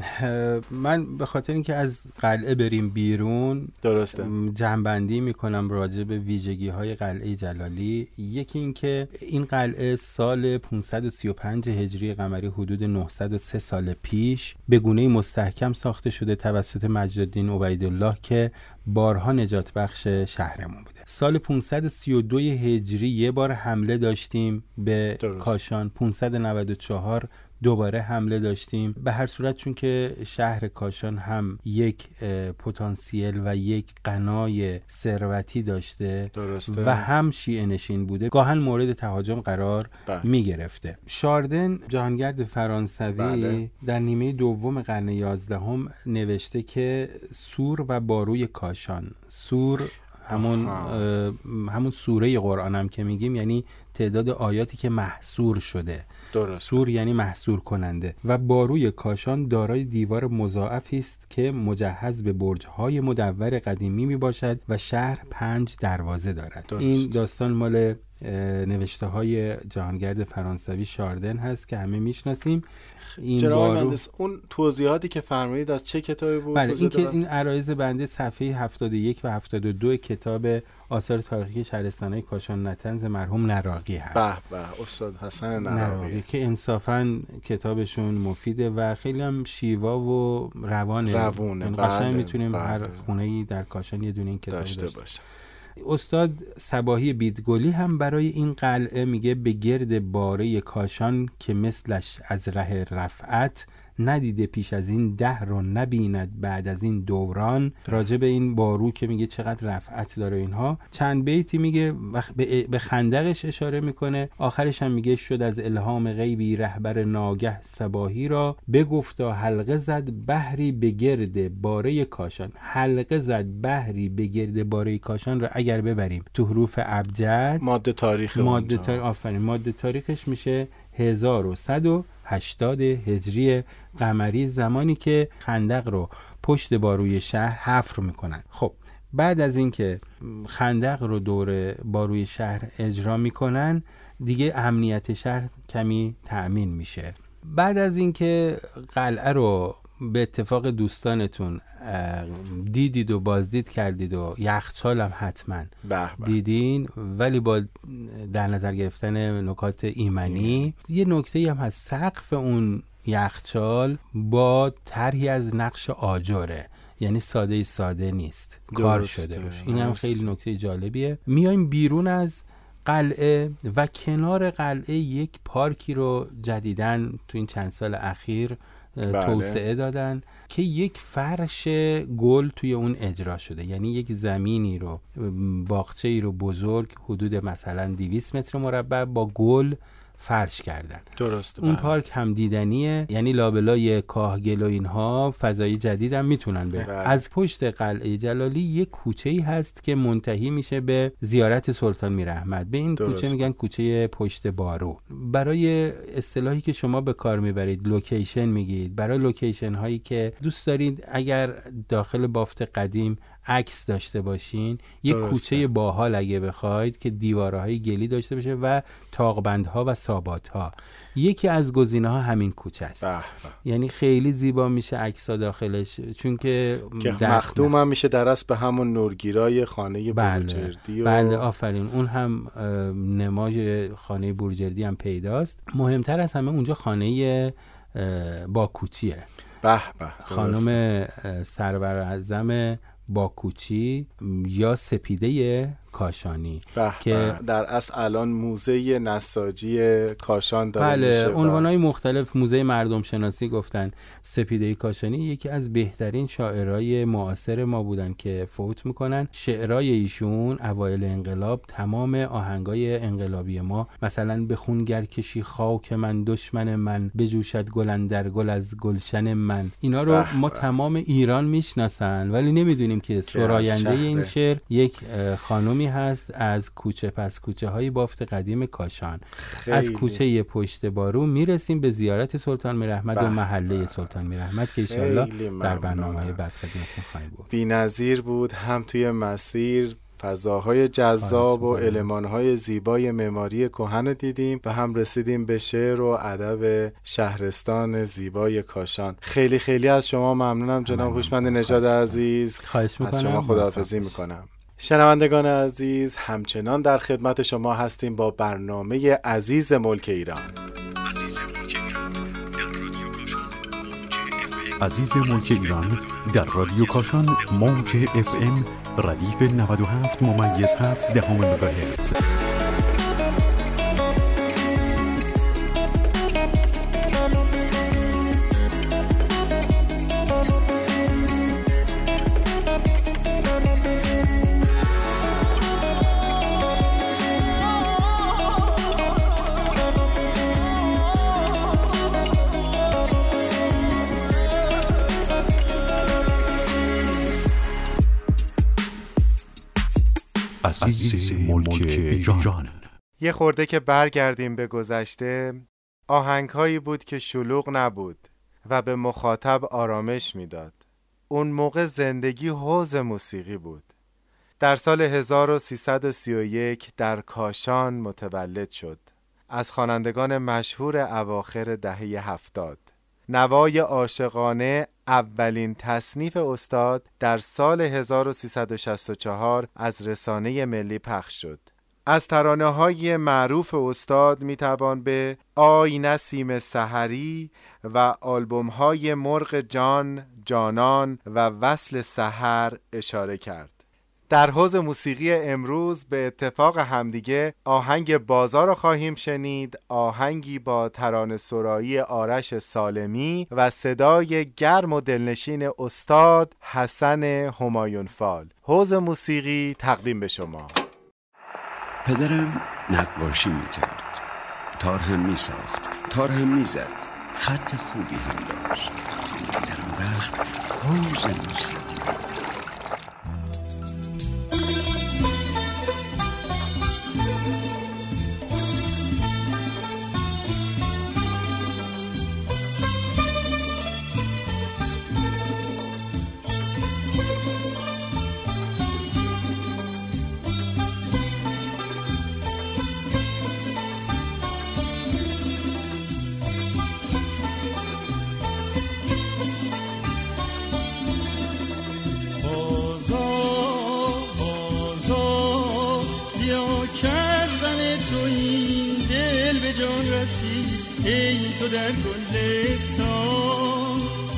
من به خاطر اینکه از قلعه بریم بیرون درسته. جنبندی می‌کنم راجع به ویژگی های قلعه جلالی. یکی اینکه این قلعه سال 535 هجری قمری حدود 903 سال پیش به گونه مستحکم ساخته شده توسط مجدالدین عبیدالله که بارها نجات بخش شهرمون بوده. سال 532 هجری یه بار حمله داشتیم به درست. کاشان. 594 دوباره حمله داشتیم. به هر صورت چون که شهر کاشان هم یک پتانسیل و یک قنای ثروتی داشته درسته. و هم شیعه نشین بوده گاهن مورد تهاجم قرار بله. می گرفته شاردن جهانگرد فرانسوی بله. در نیمه دوم قرن یازدهم نوشته که سور و باروی کاشان. سور همون همون سوره قرآن هم که میگیم یعنی تعداد آیاتی که محصور شده. درست سور یعنی محصور کننده و باروی کاشان دارای دیوار مضاعفی است که مجهز به برج‌های مدور قدیمی می باشد و شهر پنج دروازه دارد درست. این داستان مال نوشته های جهانگرد فرانسوی شاردن هست که همه می‌شناسیم این بارو اون توضیحاتی که فرمایید از چه کتابی بود بله این که؟ این عرایز بنده صفحه 71 و 72 کتاب آثار تاریخی شهرستانهای کاشان نتنز مرحوم نراقی هست. به به استاد حسن نراقی. که انصافا کتابشون مفیده و خیلی هم شیوا و روانه. روونه، یعنی قشنگ بله، می‌تونیم بله. هر خونه ای در کاشان یه دونه این کتاب داشته داشته باشه استاد صباهی بیدگلی هم برای این قلعه میگه به گرد باره کاشان که مثلش از ره رفعت ندیده پیش از این ده رو نبیند بعد از این دوران. راجع به این بارو که میگه چقدر رفعت داره اینها. چند بیتی میگه به- خندقش اشاره می‌کنه. آخرش هم میگه شد از الهام غیبی رهبر ناگه سباهی را. بگفتا حلقه زد بحری به گرد باره کاشان. حلقه زد بحری به گرد باره کاشان را. اگر ببریم تو حروف ابجد ماده تاریخ ماده. تاریخ آفرین. ماده تاریخش میشه 1180 هجری قمری زمانی که خندق رو پشت باروی شهر حفر می‌کنن خب بعد از اینکه خندق رو دور باروی شهر اجرا می‌کنن دیگه امنیت شهر کمی تأمین میشه. بعد از اینکه قلعه رو به اتفاق دوستانتون دیدید و بازدید کردید و یخچال هم حتما به به. دیدین ولی با در نظر گرفتن نکات ایمنی یه نکته هم هست. سقف اون یخچال با طرحی از نقش آجره. یعنی ساده ساده نیست. کار شده باشه. این هم. خیلی نکته جالبیه. میایم بیرون از قلعه و کنار قلعه یک پارکی رو جدیدن تو این چند سال اخیر بله. توسعه دادن که یک فرش گل توی اون اجرا شده یعنی یک زمینی رو باغچه ای رو بزرگ حدود مثلا 200 متر مربع با گل فرش کردن درست اون بله. پارک هم دیدنیه یعنی لابلای کاهگل و اینها فضای جدید هم می‌تونن به بله. از پشت قلعه جلالی یک کوچه ای هست که منتهی میشه به زیارت سلطان میرحمت به این درست. کوچه میگن کوچه پشت بارو برای اصطلاحی که شما به کار می‌برید location میگید برای location هایی که دوست دارید اگر داخل بافت قدیم عکس داشته باشین یک کوچه باحال اگه بخواید که دیوارهای گلی داشته باشه و تاقبندها و ها یکی از گزینه ها همین کوچه است. یعنی خیلی زیبا میشه عکس داخلش چون که مخدوم هم میشه درست به همون نورگیرای خانه بله. و... بله آفرین. اون هم نمای خانه بورجردی هم پیداست. مهمتر از همه اونجا خانه با کوچیه به به خانم سرور اعظم باکوچی یا سپیده کاشانی که در اصل الان موزه نساجی کاشان داره بله میشه. های مختلف موزه مردم شناسی گفتن. سپیده کاشانی یکی از بهترین شاعرای معاصر ما بودن که فوت می‌کنن. شعرای ایشون اوایل انقلاب تمام آهنگای انقلابی ما. مثلا به خونگر کشی خاک من دشمن من بجوشد گلن در گل از گلشن من. اینا رو ما تمام ایران می‌شناسن ولی نمی‌دونیم که سراینده این شعر یک خانم هست از کوچه پس کوچه های بافت قدیم کاشان. خیلی. از کوچه پشت بارو می‌رسیم به زیارت سلطان میرحمت و محله سلطان میرحمت که ایشالله در برنامه های بعد خدمتتون خواهیم بود. بی نظیر بود هم توی مسیر فضاهای جذاب و المانهای زیبای معماری کهن دیدیم و هم رسیدیم به شعر و ادب شهرستان زیبای کاشان. خیلی خیلی از شما ممنونم جناب هوشمند نژاد عزیز. خواهش از شما خداحافظی می‌کنم. شنوندگان عزیز همچنان در خدمت شما هستیم با برنامه عزیز ملک ایران. عزیز ملک ایران در رادیو کاشان موج اف ام. ردیف 97 ممیز 7 دهم مگاهرتز. عزیز ملک ایران یه خورده که برگردیم به گذشته آهنگهایی بود که شلوغ نبود و به مخاطب آرامش می‌داد. اون موقع زندگی حوز موسیقی بود. در سال 1331 در کاشان متولد شد. از خوانندگان مشهور اواخر دهه هفتاد. نوای عاشقانه اولین تصنیف استاد در سال 1364 از رسانه ملی پخش شد. از ترانه های معروف استاد می توان به آی نسیم سحری و آلبوم های مرغ جان، جانان و وصل سحر اشاره کرد. در حوز موسیقی امروز به اتفاق همدیگه آهنگ بازار رو خواهیم شنید. آهنگی با ترانه سرایی آرش سالمی و صدای گرم و دلنشین استاد حسن همایون فال حوز موسیقی تقدیم به شما. پدرم نقاشی می‌کرد. تار هم میساخت تار هم می‌زد. خط خوبی هم داشت. زندگی در آن وقت حوز موسیقی. کسی ای تو در گلستان.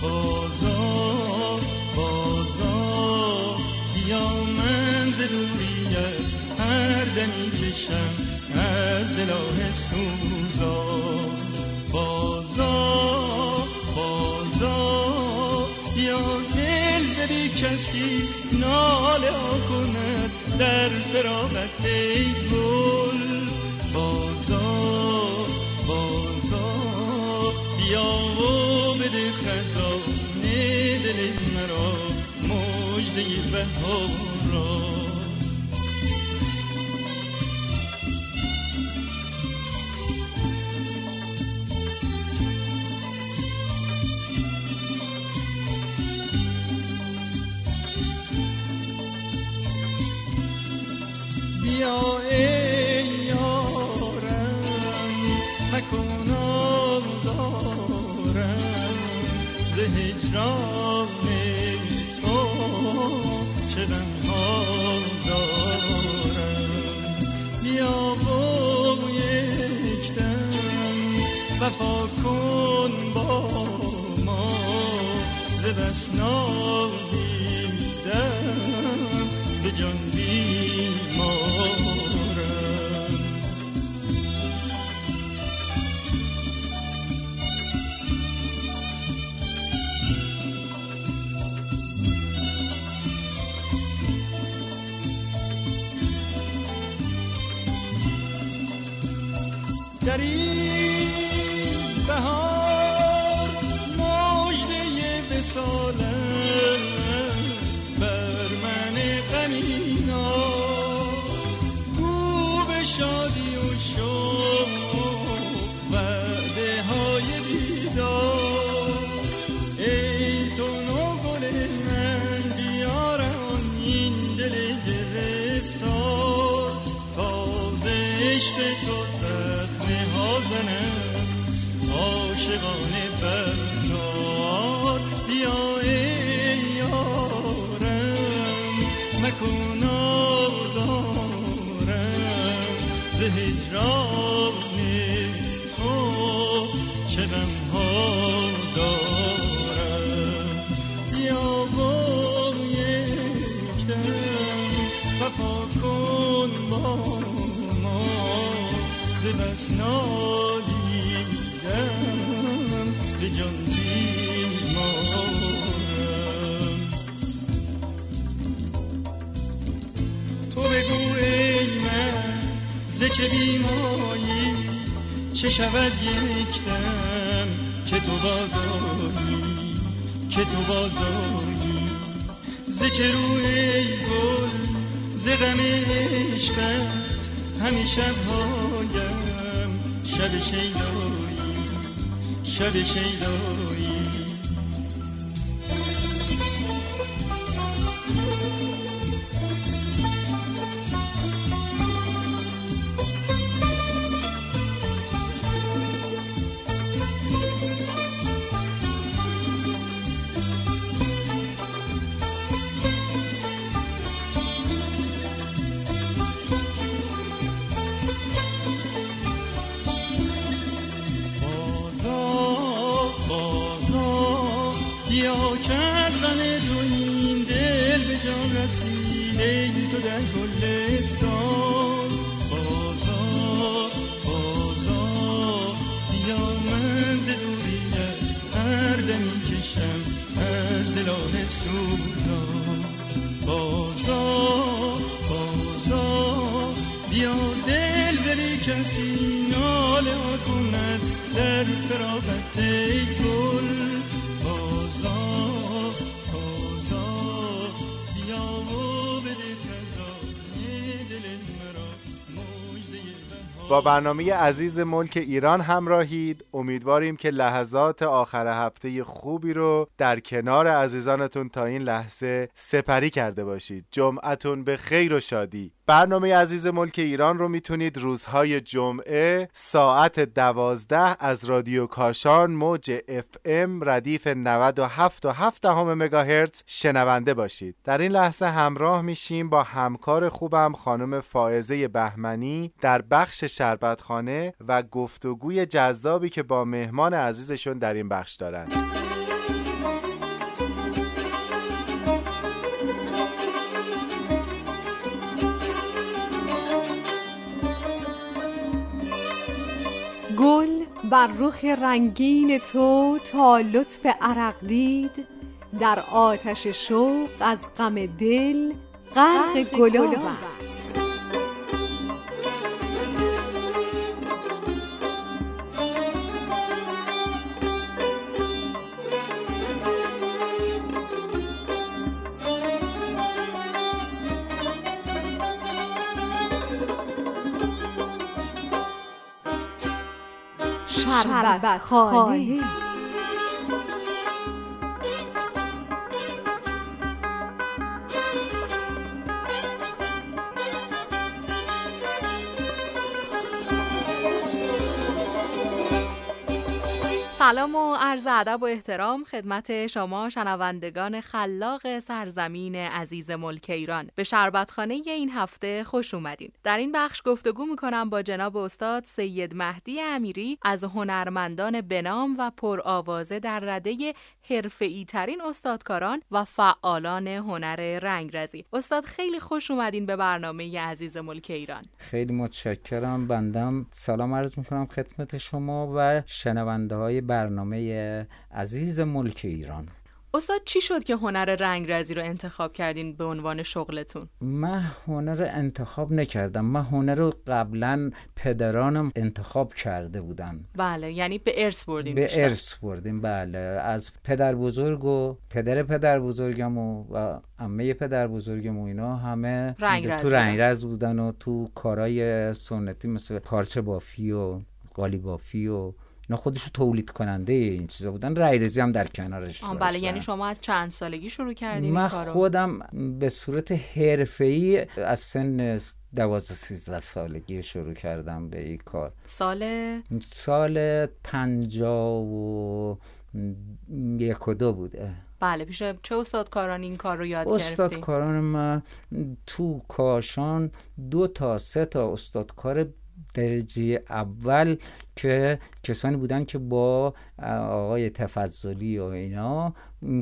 بازا بازا بیا من ز دوریت هر دمی کشم از دلاه سوزا بازا بازا بیا دل زدی کسی ناله ها کند در فراغت ای دل مرا مجده بهار هجران تو چه غمها دارم بیا و یک وفا کن با ما ز بس نالیدم در بس نالیدم به جان بیمارم. تو بگو ای من ز چه چه شود یک دم که تو بازایی که تو بازایی ز گل ز غم عشقت؟ شبهایم شب شیدایی شب شیدایی. جان رسید ای تو در گلستان. بازا بازا بیا من ز دوریت هر دمی کشم از دلان سوزان بازا بازا بیا دل زری کسی ناله کند در فراغت ای با برنامه عزیز ملک ایران همراهید. امیدواریم که لحظات آخر هفته خوبی رو در کنار عزیزانتون تا این لحظه سپری کرده باشید. جمعتون به خیر و شادی. برنامه عزیز ملک ایران رو می‌تونید روزهای جمعه ساعت دوازده از رادیو کاشان موج اف ام ردیف 97 و 7 همه مگاهرتز شنونده باشید. در این لحظه همراه میشیم با همکار خوبم خانم فائزه بهمنی در بخش شربتخانه و گفتگوی جذابی که با مهمان عزیزشون در این بخش دارن. گل بر رخ رنگین تو تا لطف عرق دید. در آتش شوق از غم دل غرق گلاب است. شربت خانه سلام و عرض ادب و احترام خدمت شما شنوندگان خلاق سرزمین عزیز ملک ایران. به شربتخانه این هفته خوش اومدین. در این بخش گفتگو می‌کنم با جناب استاد سید مهدی امیری از هنرمندان بنام و پرآوازه در رده حرفه‌ای ترین استادکاران و فعالان هنر رنگرزی استاد خیلی خوش اومدین به برنامه عزیز ملک ایران. خیلی متشکرم بندم. سلام عرض می‌کنم خدمت شما و شنونده های برنامه عزیز ملک ایران. استاد چی شد که هنر رنگرزی رو انتخاب کردین به عنوان شغلتون؟ من هنر رو انتخاب نکردم من هنر رو قبلا پدرانم انتخاب کرده بودن بله یعنی به ارث بردیم به بیشتر. ارث بردیم بله از پدر بزرگ و پدر پدر بزرگم و, و عمه پدر بزرگم و اینا همه رنگرز تو بودن. رنگرز بودن و تو کارهای سنتی مثل پارچه بافی و قالی بافی و اینا خودشو تولید کننده این چیزا بودن رایرزی هم در کنارش آه،. بله یعنی شما از چند سالگی شروع کردین من این کارو؟ خودم به صورت حرفه‌ای از سن دوازده سیزده سالگی شروع کردم به این کار سال سال پنجاه و یک و دو بوده بله پیش چه استادکاران این کار رو یاد استاد گرفتین؟ کاران من تو کاشان دو تا سه تا استادکار درجه اول که کسانی بودن که با آقای تفضلی و اینا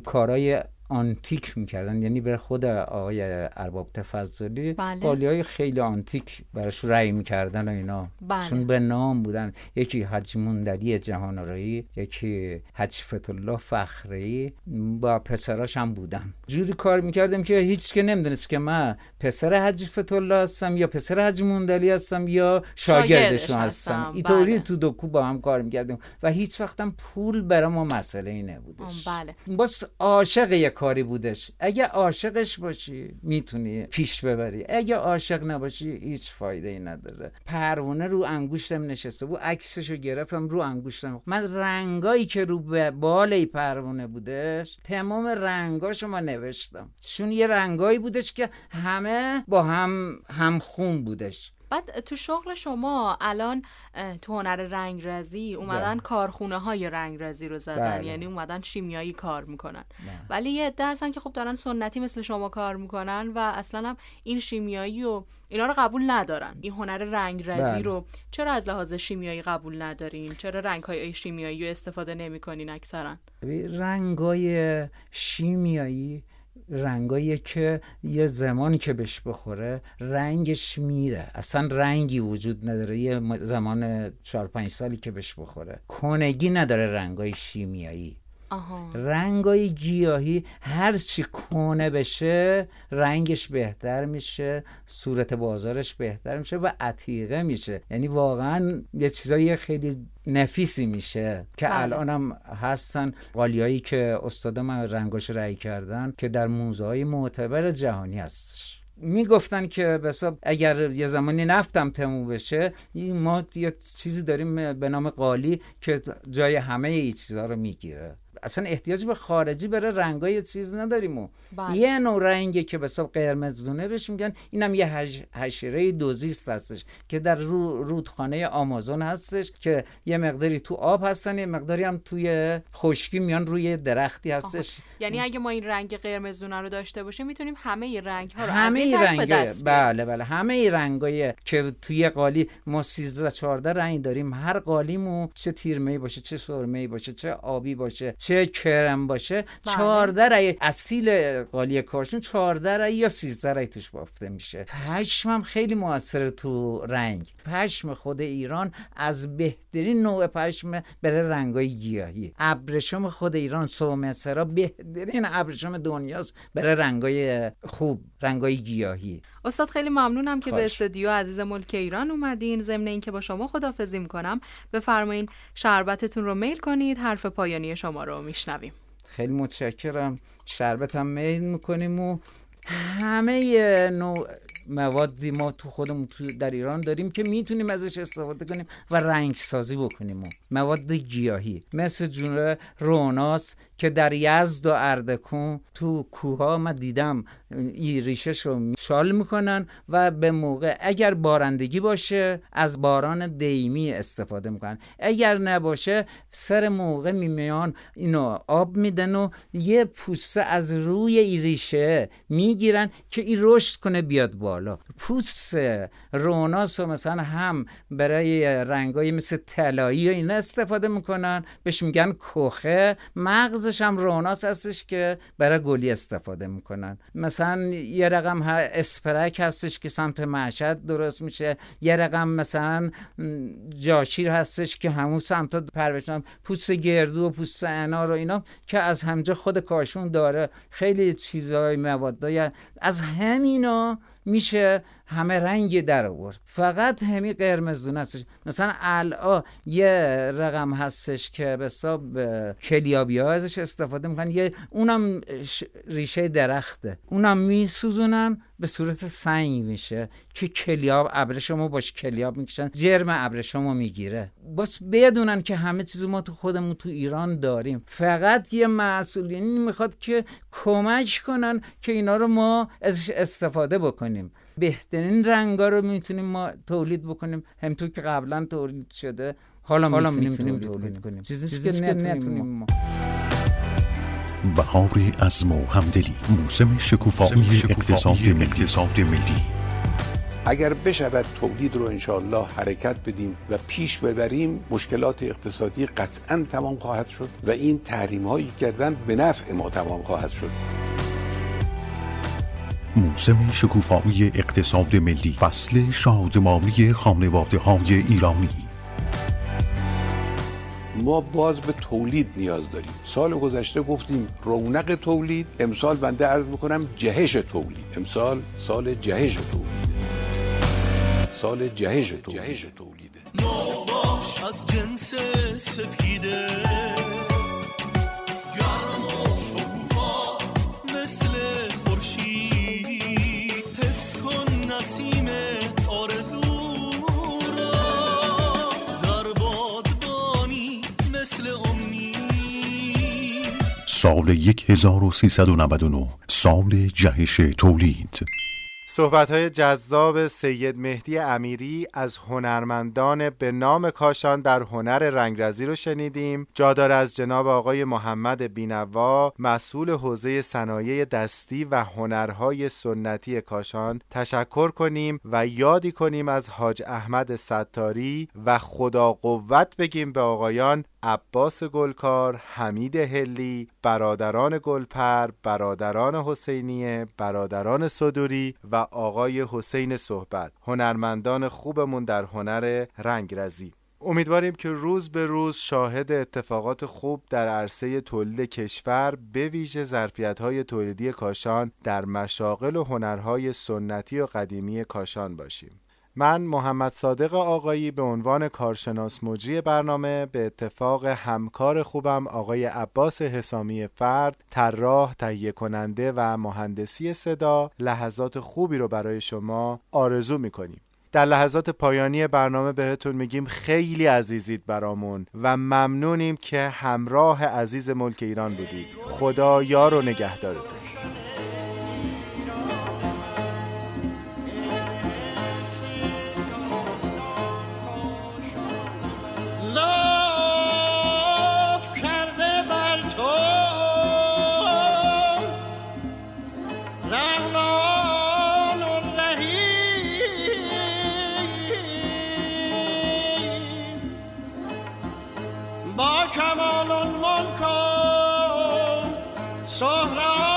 کارهای آنتیک می‌کردن یعنی بر خود آقای ارباب تفضلی بله. قالی های خیلی آنتیک براش رأی می‌کردن و اینا بله. چون به نام بودن یکی حج موندلی جهان آرایی یکی حج فتالله فخری با پسراش هم بودن جوری کار می‌کردم که هیچ که نمی‌دونست که من پسر حج فتالله هستم یا پسر حج موندلی هستم یا شاگردش شاگردشون هستم. هستم اینطوری بله. تو دکو با هم کار می‌کردیم و هیچ وقتم پول برای ما مسئله ای نبودش بله باز عاشق کاری بودش. اگه عاشقش باشی می‌تونی پیش ببری. اگه عاشق نباشی هیچ فایده ای نداره. پروانه رو انگوشتم نشسته بود عکسشو گرفتم رو انگوشتم من رنگایی که رو به بالای پروانه بودش تمام رنگاشو ما نوشتم. چون یه رنگایی بودش که همه با هم همخون بودش. بعد تو شغل شما الان تو هنر رنگرزی اومدن بله. کارخونه های رنگرزی رو زدن بله. یعنی اومدن شیمیایی کار می‌کنن ولی یه عده هستن که خب دارن سنتی مثل شما کار می‌کنن و اصلا هم این شیمیایی و اینا رو قبول ندارن این هنر رنگرزی بله. رو چرا از لحاظ شیمیایی قبول ندارین چرا رنگ های شیمیایی رو استفاده نمی‌کنین اکثرا رنگای شیمیایی رنگایی که یه زمانی که بهش بخوره رنگش میره. اصلا رنگی وجود نداره. یه زمان چهار پنج سالی که بهش بخوره. کنگی نداره رنگای شیمیایی. آها. رنگای گیاهی هر چی کنه بشه رنگش بهتر میشه صورت بازارش بهتر میشه و عتیقه میشه. یعنی واقعا یه چیزایی خیلی نفیسی میشه که بله. الانم هستن قالیایی که استاد من رنگاش رأی کردن که در موزه های معتبر جهانی هستش. می‌گفتن که بسا اگر یه زمانی نفتم تموم بشه این ما یه چیزی داریم به نام قالی که جای همه این چیزها رو می‌گیره. اصلا احتیاج به خارجی بره رنگای چیز نداریم و بله. یه نوع رنگی که به حساب قرمز دونه بهش میگن اینم یه هش... دوزیست هستش که در رو... رودخانه آمازون هستش که یه مقداری تو آب هستن یه مقداری هم توی خشکی میان روی درختی هستش یعنی اگه ما این رنگ قرمزونه رو داشته باشیم می‌تونیم همه رنگ ها رو از همه به رنگای دست. بله بله همه رنگای که توی قالی ما 13 14 رنگ داریم هر قالیمو چه تیرمه‌ای باشه چه سرمه‌ای باشه چه آبی باشه چه چه کرم باشه بله. 14 رای اصیل قالی کاشون 14 رای یا 13 رای توش بافته میشه. پشمم خیلی موثر تو رنگ. پشم خود ایران از بهترین نوع پشم بره رنگای گیاهی. ابرشم خود ایران سومسرا بهترین ابرشم دنیاست بره رنگای خوب رنگای گیاهی. استاد خیلی ممنونم که به. استودیو عزیز ملک ایران اومدین. ضمن اینکه با شما خدافزی می‌کنم. بفرمایین شربتتون رو میل کنید. حرف پایانی شما رو میشنویم. خیلی متشکرم. شربت هم میل می‌کنیم و همه نوع موادی ما تو خودمون تو در ایران داریم که می‌تونیم ازش استفاده کنیم و رنگ سازی بکنیم. مواد گیاهی. مثل جوره روناس که در یزد و اردکون تو کوها من دیدم این ریشش رو شال می‌کنن و به موقع اگر بارندگی باشه از باران دیمی استفاده می‌کنن. اگر نباشه سر موقع میمیان اینو آب میدن و یه پوسته از روی این ریشه می‌گیرن که این رشد کنه بیاد بالا. پوست روناس رو مثلا هم برای رنگایی مثل طلایی و اینا استفاده می‌کنن. بهش میگن کخه. مغزش هم روناس هستش که برای گلی استفاده می‌کنن. مثلا یه رقم اسپرک هستش که سمت معشد درست میشه. یه رقم مثلا جاشیر هستش که همون سمت پروشن پوست گردو و پوست انار و اینا که از همجا خود کاشون داره. خیلی چیزای موادای از همینا میشه همه رنگ در آورد. فقط همین قرمزدون هستش مثلا الان یه رقم هستش که به حساب کلیابی ها ازش استفاده می‌کنن. یه اونم ریشه درخته. اونم میسوزونن به صورت سنگ میشه که کلیاب ابرشمو باش کلیاب می‌کشن. جرم ابرشمو می‌گیره. بس بدونن که همه چیزو ما تو خودمون تو ایران داریم. فقط یه مسئولینی می‌خواد که کمک کنن که اینا رو ما ازش استفاده بکنیم. بهترین رنگا رو می‌تونیم ما تولید بکنیم. همطور که قبلا تولید شده حالا, حالا می‌تونیم, تولید, کنیم. چیزی که نتونیم ما. بهار عزم و همدلی موسم شکوفایی اقتصاد ملی. اقتصاد ملی. اگر بشود تولید رو انشاءالله حرکت بدیم و پیش ببریم مشکلات اقتصادی قطعا تمام خواهد شد و این تحریم هایی کردن به نفع ما تمام خواهد شد. موسم شکوفایی اقتصاد ملی فصل شادمانی خانواده های ایرانی. ما باز به تولید نیاز داریم. سال گذشته گفتیم رونق تولید امسال بنده عرض می‌کنم جهش تولید. امسال سال جهش تولید. سال جهش تولید, جهش تولید. از جنس سپیده. مثل امید. سال 1399 سال جهش تولید. صحبت های جذاب سید مهدی امیری از هنرمندان به نام کاشان در هنر رنگرزی رو شنیدیم. جادار از جناب آقای محمد بینوا مسئول حوزه صنایع دستی و هنرهای سنتی کاشان. تشکر کنیم و یادی کنیم از حاج احمد ستاری و خدا قوت بگیم به آقایان عباس گلکار، حمید هلی، برادران گلپر، برادران حسینیه، برادران صدوری و آقای حسین صحبت هنرمندان خوبمون در هنر رنگرزی. امیدواریم که روز به روز شاهد اتفاقات خوب در عرصه تولید کشور به ویژه ظرفیت‌های تولیدی کاشان در مشاغل و هنرهای سنتی و قدیمی کاشان باشیم. من محمد صادق آقایی به عنوان کارشناس مجری برنامه به اتفاق همکار خوبم آقای عباس حسامی فرد طراح تهیه کننده و مهندسی صدا لحظات خوبی رو برای شما آرزو می‌کنیم. در لحظات پایانی برنامه بهتون میگیم خیلی عزیزید برامون و ممنونیم که همراه عزیز ملک ایران بودید. خدا یار و نگهدارتون. با کمال الملک سهراب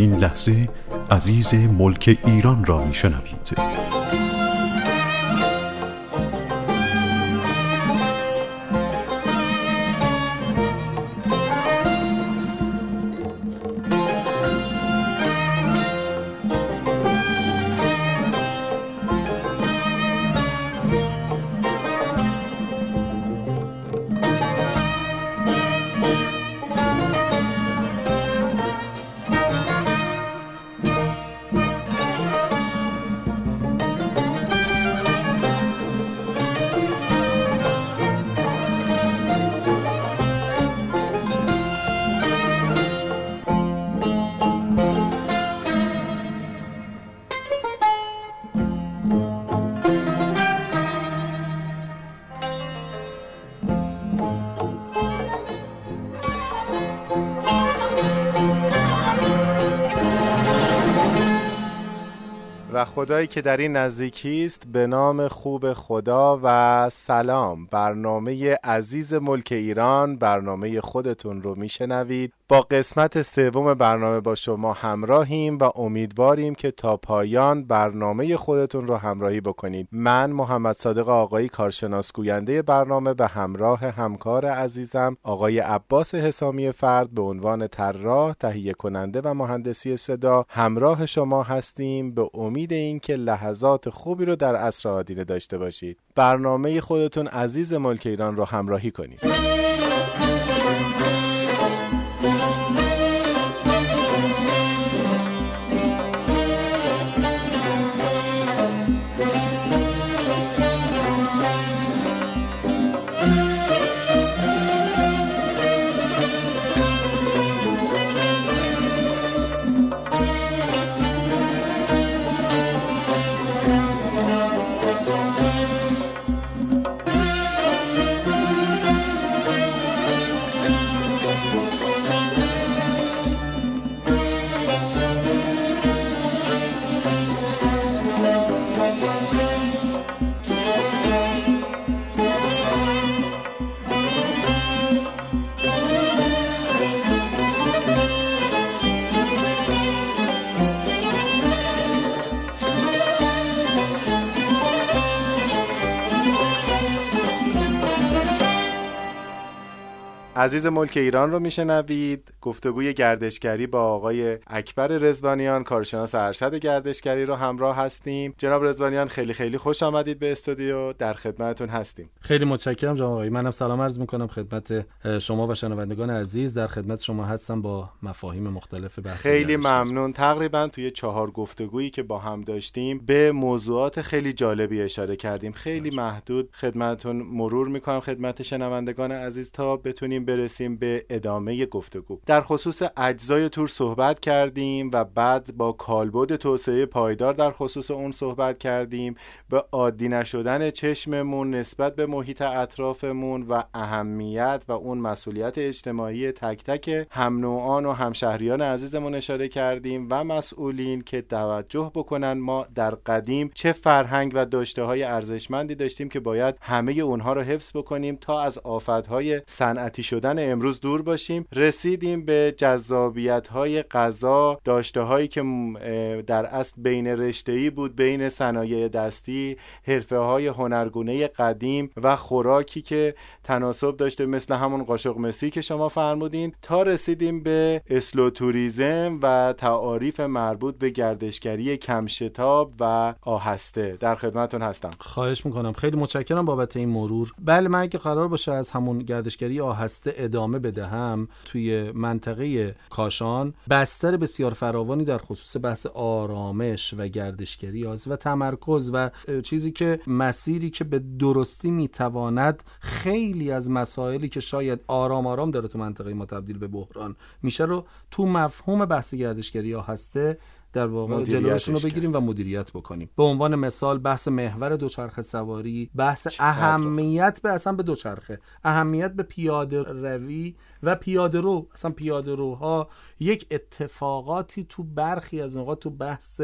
این لحظه عزیز ملک ایران را میشنوید خدایی که در این نزدیکی است به نام خوب خدا و سلام. برنامه عزیز ملک ایران برنامه خودتون رو میشنوید. با قسمت سوم برنامه با شما همراهیم و امیدواریم که تا پایان برنامه خودتون رو همراهی بکنید. من محمد صادق آقایی کارشناس گوینده برنامه به همراه همکار عزیزم آقای عباس حسامی فرد به عنوان طراح تهیه کننده و مهندسی صدا همراه شما هستیم. به امید اینکه لحظات خوبی رو در عصر آدینه داشته باشید. برنامه خودتون عزیز ملک ایران رو همراهی کنید. عزیز ملک ایران رو میشنوید. گفتگوی گردشگری با آقای اکبر رزوانیان کارشناس ارشد گردشگری رو همراه هستیم. جناب رزوانیان خیلی خیلی خوش آمدید به استودیو. در خدمتتون هستیم. خیلی متشکرم جناب آقای. منم سلام عرض می‌کنم خدمت شما و شنوندگان عزیز. در خدمت شما هستم با مفاهیم مختلف بحث خیلی ممنون. تقریبا توی چهار گفتگویی که با هم داشتیم به موضوعات خیلی جالبی اشاره کردیم. خیلی محدود خدمتتون مرور می‌کنم خدمت شنوندگان عزیز تا بتونیم برسیم به ادامه گفتگو. در خصوص اجزای تور صحبت کردیم و بعد با کالبد توسعه پایدار در خصوص اون صحبت کردیم. به عادی نشدن چشممون نسبت به محیط اطرافمون و اهمیت و اون مسئولیت اجتماعی تک تک هم نوعان و همشهریان عزیزمون اشاره کردیم و مسئولین که توجه بکنن ما در قدیم چه فرهنگ و داشته های ارزشمندی داشتیم که باید همه اونها رو حفظ بکنیم تا از آفتهای صنعتی شدن امروز دور باشیم. رسیدیم به جذابیت های غذا داشته هایی که در اصل بین رشته بود بین صنایع دستی حرفه های هنرگونه قدیم و خوراکی که تناسب داشته مثل همون قاشق مسی که شما فرمودین. تا رسیدیم به اسلو توریزم و تعاریف مربوط به گردشگری کمشتاب و آهسته. در خدمتون هستم. خواهش می‌کنم. خیلی متشکرم بابت این مرور. بله من اگه قرار باشه از همون گردشگری آهسته ادامه بدهم توی منطقه کاشان. بستر بسیار فراوانی در خصوص بحث آرامش و گردشگری است و تمرکز و چیزی که مسیری که به درستی می‌تواند خیلی از مسائلی که شاید آرام آرام داره تو منطقه ما تبدیل به بحران میشه رو تو مفهوم بحث گردشگری هسته در واقع جلوشون رو بگیریم و مدیریت بکنیم. به عنوان مثال بحث محور دوچرخه سواری بحث اهمیت به اصلا به دوچرخه اهمیت به پیاده روی و پیاده رو اصلا پیاده روها یک اتفاقاتی تو برخی از اوقات تو بحث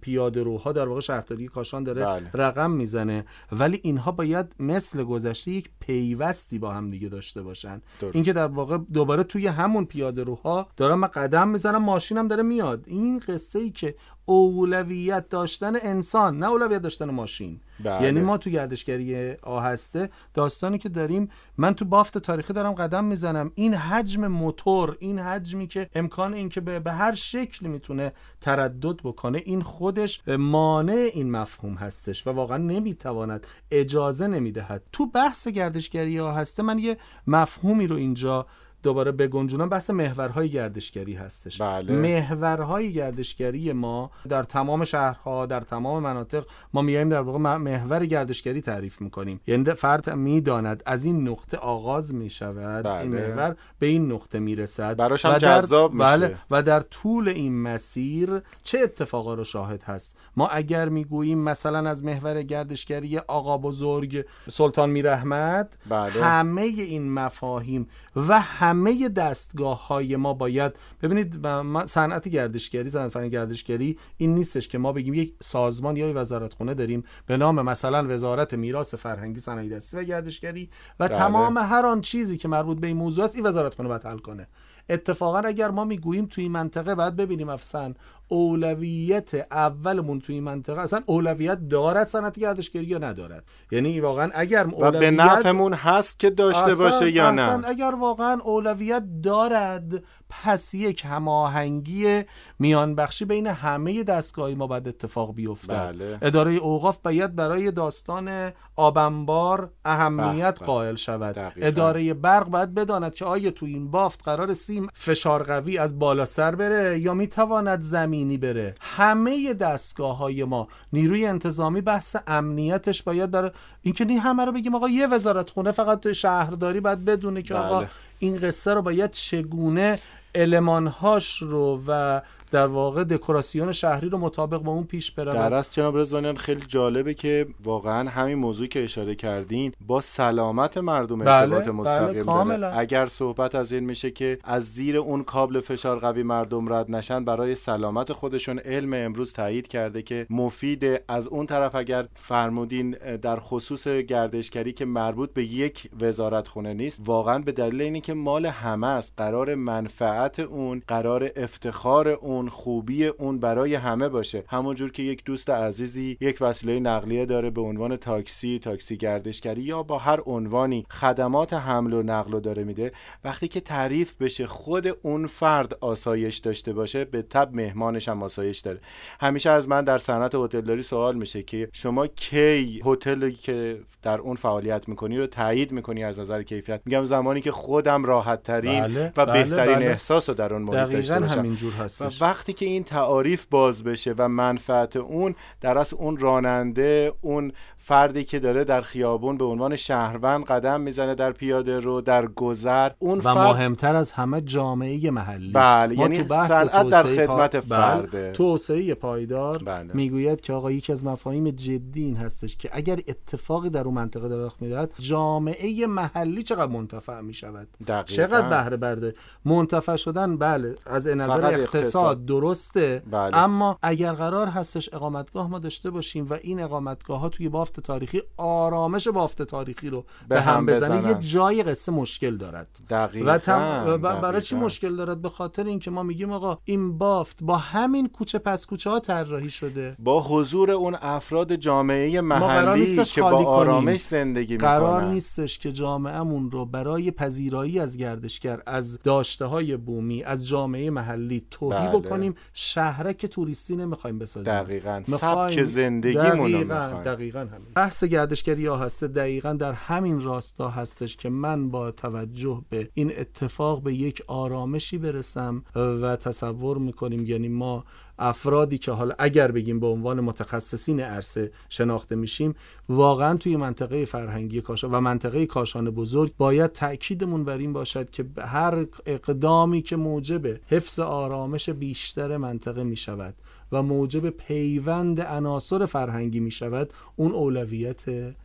پیاده روها در واقع شهرداری کاشان داره بله. رقم می‌زنه. ولی اینها باید مثل گذشته یک پیوستی با هم دیگه داشته باشن. اینکه در واقع دوباره توی همون پیاده روها دارم من قدم می‌زنم ماشینم داره میاد. این قصه ای که اولویت داشتن انسان نه اولویت داشتن ماشین. بله. یعنی ما تو گردشگری آهسته داستانی که داریم من تو بافت تاریخی دارم قدم می‌زنم. این حجم موتور این حجمی که امکان این که به هر شکل می‌تونه تردد بکنه این خودش مانع این مفهوم هستش و واقعا نمی‌تواند اجازه نمی‌دهد. تو بحث گردشگری آهسته من یه مفهومی رو اینجا دوباره بگنجونم بحث محورهای گردشگری هستش بله. محورهای گردشگری ما در تمام شهرها در تمام مناطق ما میایم در واقع محور گردشگری تعریف می‌کنیم یعنی فرد می‌داند از این نقطه آغاز می‌شود بله. این محور به این نقطه می‌رسد براش هم جذاب میشه بله و در طول این مسیر چه اتفاقا رو شاهد هست ما اگر می‌گوییم مثلا از محور گردشگری آقا بزرگ سلطان میرحمد بله. همه این مفاهیم و همه دستگاه های ما باید ببینید صنعت گردشگری صنعت فرهنگ گردشگری این نیستش که ما بگیم یک سازمان یا وزارتخونه داریم به نام مثلا وزارت میراث فرهنگی صنایع دستی و گردشگری و بله. تمام هر آن چیزی که مربوط به این موضوع است این وزارتخونه باید حل کنه اتفاقا اگر ما می‌گوییم توی این منطقه باید ببینیم افسن اولویت اولمون توی این منطقه اصلا اولویت دارد صنعت گردشگری یا ندارد؟ یعنی واقعا اگر اولویت به نفعمون هست که داشته باشه یا نه؟ اگر واقعا اولویت دارد پس یک هماهنگی میان بخشی بین همه دستگاهی ما باید اتفاق بیفتد. بله. اداره اوقاف باید برای داستان آبنبار اهمیت قائل شود. دقیقا. اداره برق باید بداند که آیا تو این بافت قرار سیم فشار قوی از بالا سر بره یا می‌تواند زمینی بره همه دستگاه های ما نیروی انتظامی بحث امنیتش باید برای اینکه نی همه رو بگیم آقا یه وزارت خونه فقط شهرداری باید بدونه که آقا بله. این قصه رو باید چگونه المانهاش رو و در واقع دکوراسیون شهری رو مطابق با اون پیش بره. در از جناب رضوانیان خیلی جالبه که واقعا همین موضوعی که اشاره کردین با سلامت مردم بله، ارتباط مستقیم بله، داره اگر صحبت از این میشه که از زیر اون کابل فشار قوی مردم رد نشن برای سلامت خودشون علم امروز تایید کرده که مفید از اون طرف اگر فرمودین در خصوص گردشگری که مربوط به یک وزارت خونه نیست واقعا به دلیل اینی که مال همه است قرار منفعت اون قرار افتخار اون اون خوبی اون برای همه باشه. همونجور که یک دوست عزیزی یک وسیله نقلیه داره به عنوان تاکسی تاکسی گردشگری یا با هر عنوانی خدمات حمل و نقل رو داره میده وقتی که تعریف بشه خود اون فرد آسایش داشته باشه به تب مهمانش هم آسایش داره. همیشه از من در صنعت هتلداری سوال میشه که شما کی هتلی که در اون فعالیت می‌کنی رو تایید می‌کنی از نظر کیفیت؟ میگم زمانی که خودم راحت ترین بله، و بله، بهترین بله. احساس رو در اون محیط داشته باشم. همینجور و هستش وقتی که این تعاریف باز بشه و منفعت اون در اصل اون راننده اون فردی که داره در خیابون به عنوان شهروند قدم می‌زنه در پیاده رو در گذر اون و فرد مهمتر از همه جامعه محلی بله، یعنی صنعت در خدمت پا- بله، فرده. توسعه پایدار بله. می‌گوید که آقا یکی از مفاهیم جدی این هستش که اگر اتفاقی در اون منطقه رخ می‌دهد جامعه محلی چقدر منتفع می‌شود دقیقاً. چقدر بهره برده منتفع شدن بله از نظر اقتصاد, اقتصاد. درسته بله. اما اگر قرار هستش اقامتگاه ما داشته باشیم و این اقامتگاه ها توی بافت تاریخی آرامش بافت تاریخی رو به, به هم بزنه بزنن. یه جای قصه مشکل دارد دقیقاً و, تم... برای چی. مشکل دارد به خاطر اینکه ما میگیم آقا این بافت با همین کوچه پس کوچه ها طراحی شده با حضور اون افراد جامعه قرار محلی که با. آرامش زندگی قرار می‌کنن نیستش که جامعهمون رو برای پذیرایی از گردشگر از داشته های بومی از جامعه محلی توهی بله. بکنیم شهرک توریستی نمی‌خوایم بسازیم دقیقاً. میخوایم- سبک زندگیمون دقیقاً. دقیقاً همین بحث گردشگری ها هسته دقیقاً در همین راستا هستش که من با توجه به این اتفاق به یک آرامشی برسم و تصور می‌کنیم یعنی ما افرادی که حالا اگر بگیم به عنوان متخصصین عرصه شناخته میشیم واقعا توی منطقه فرهنگی کاشان و منطقه کاشان بزرگ باید تاکیدمون بر این باشد که هر اقدامی که موجب حفظ آرامش بیشتر منطقه می‌شود. و موجب پیوند عناصر فرهنگی می شود اون اولویت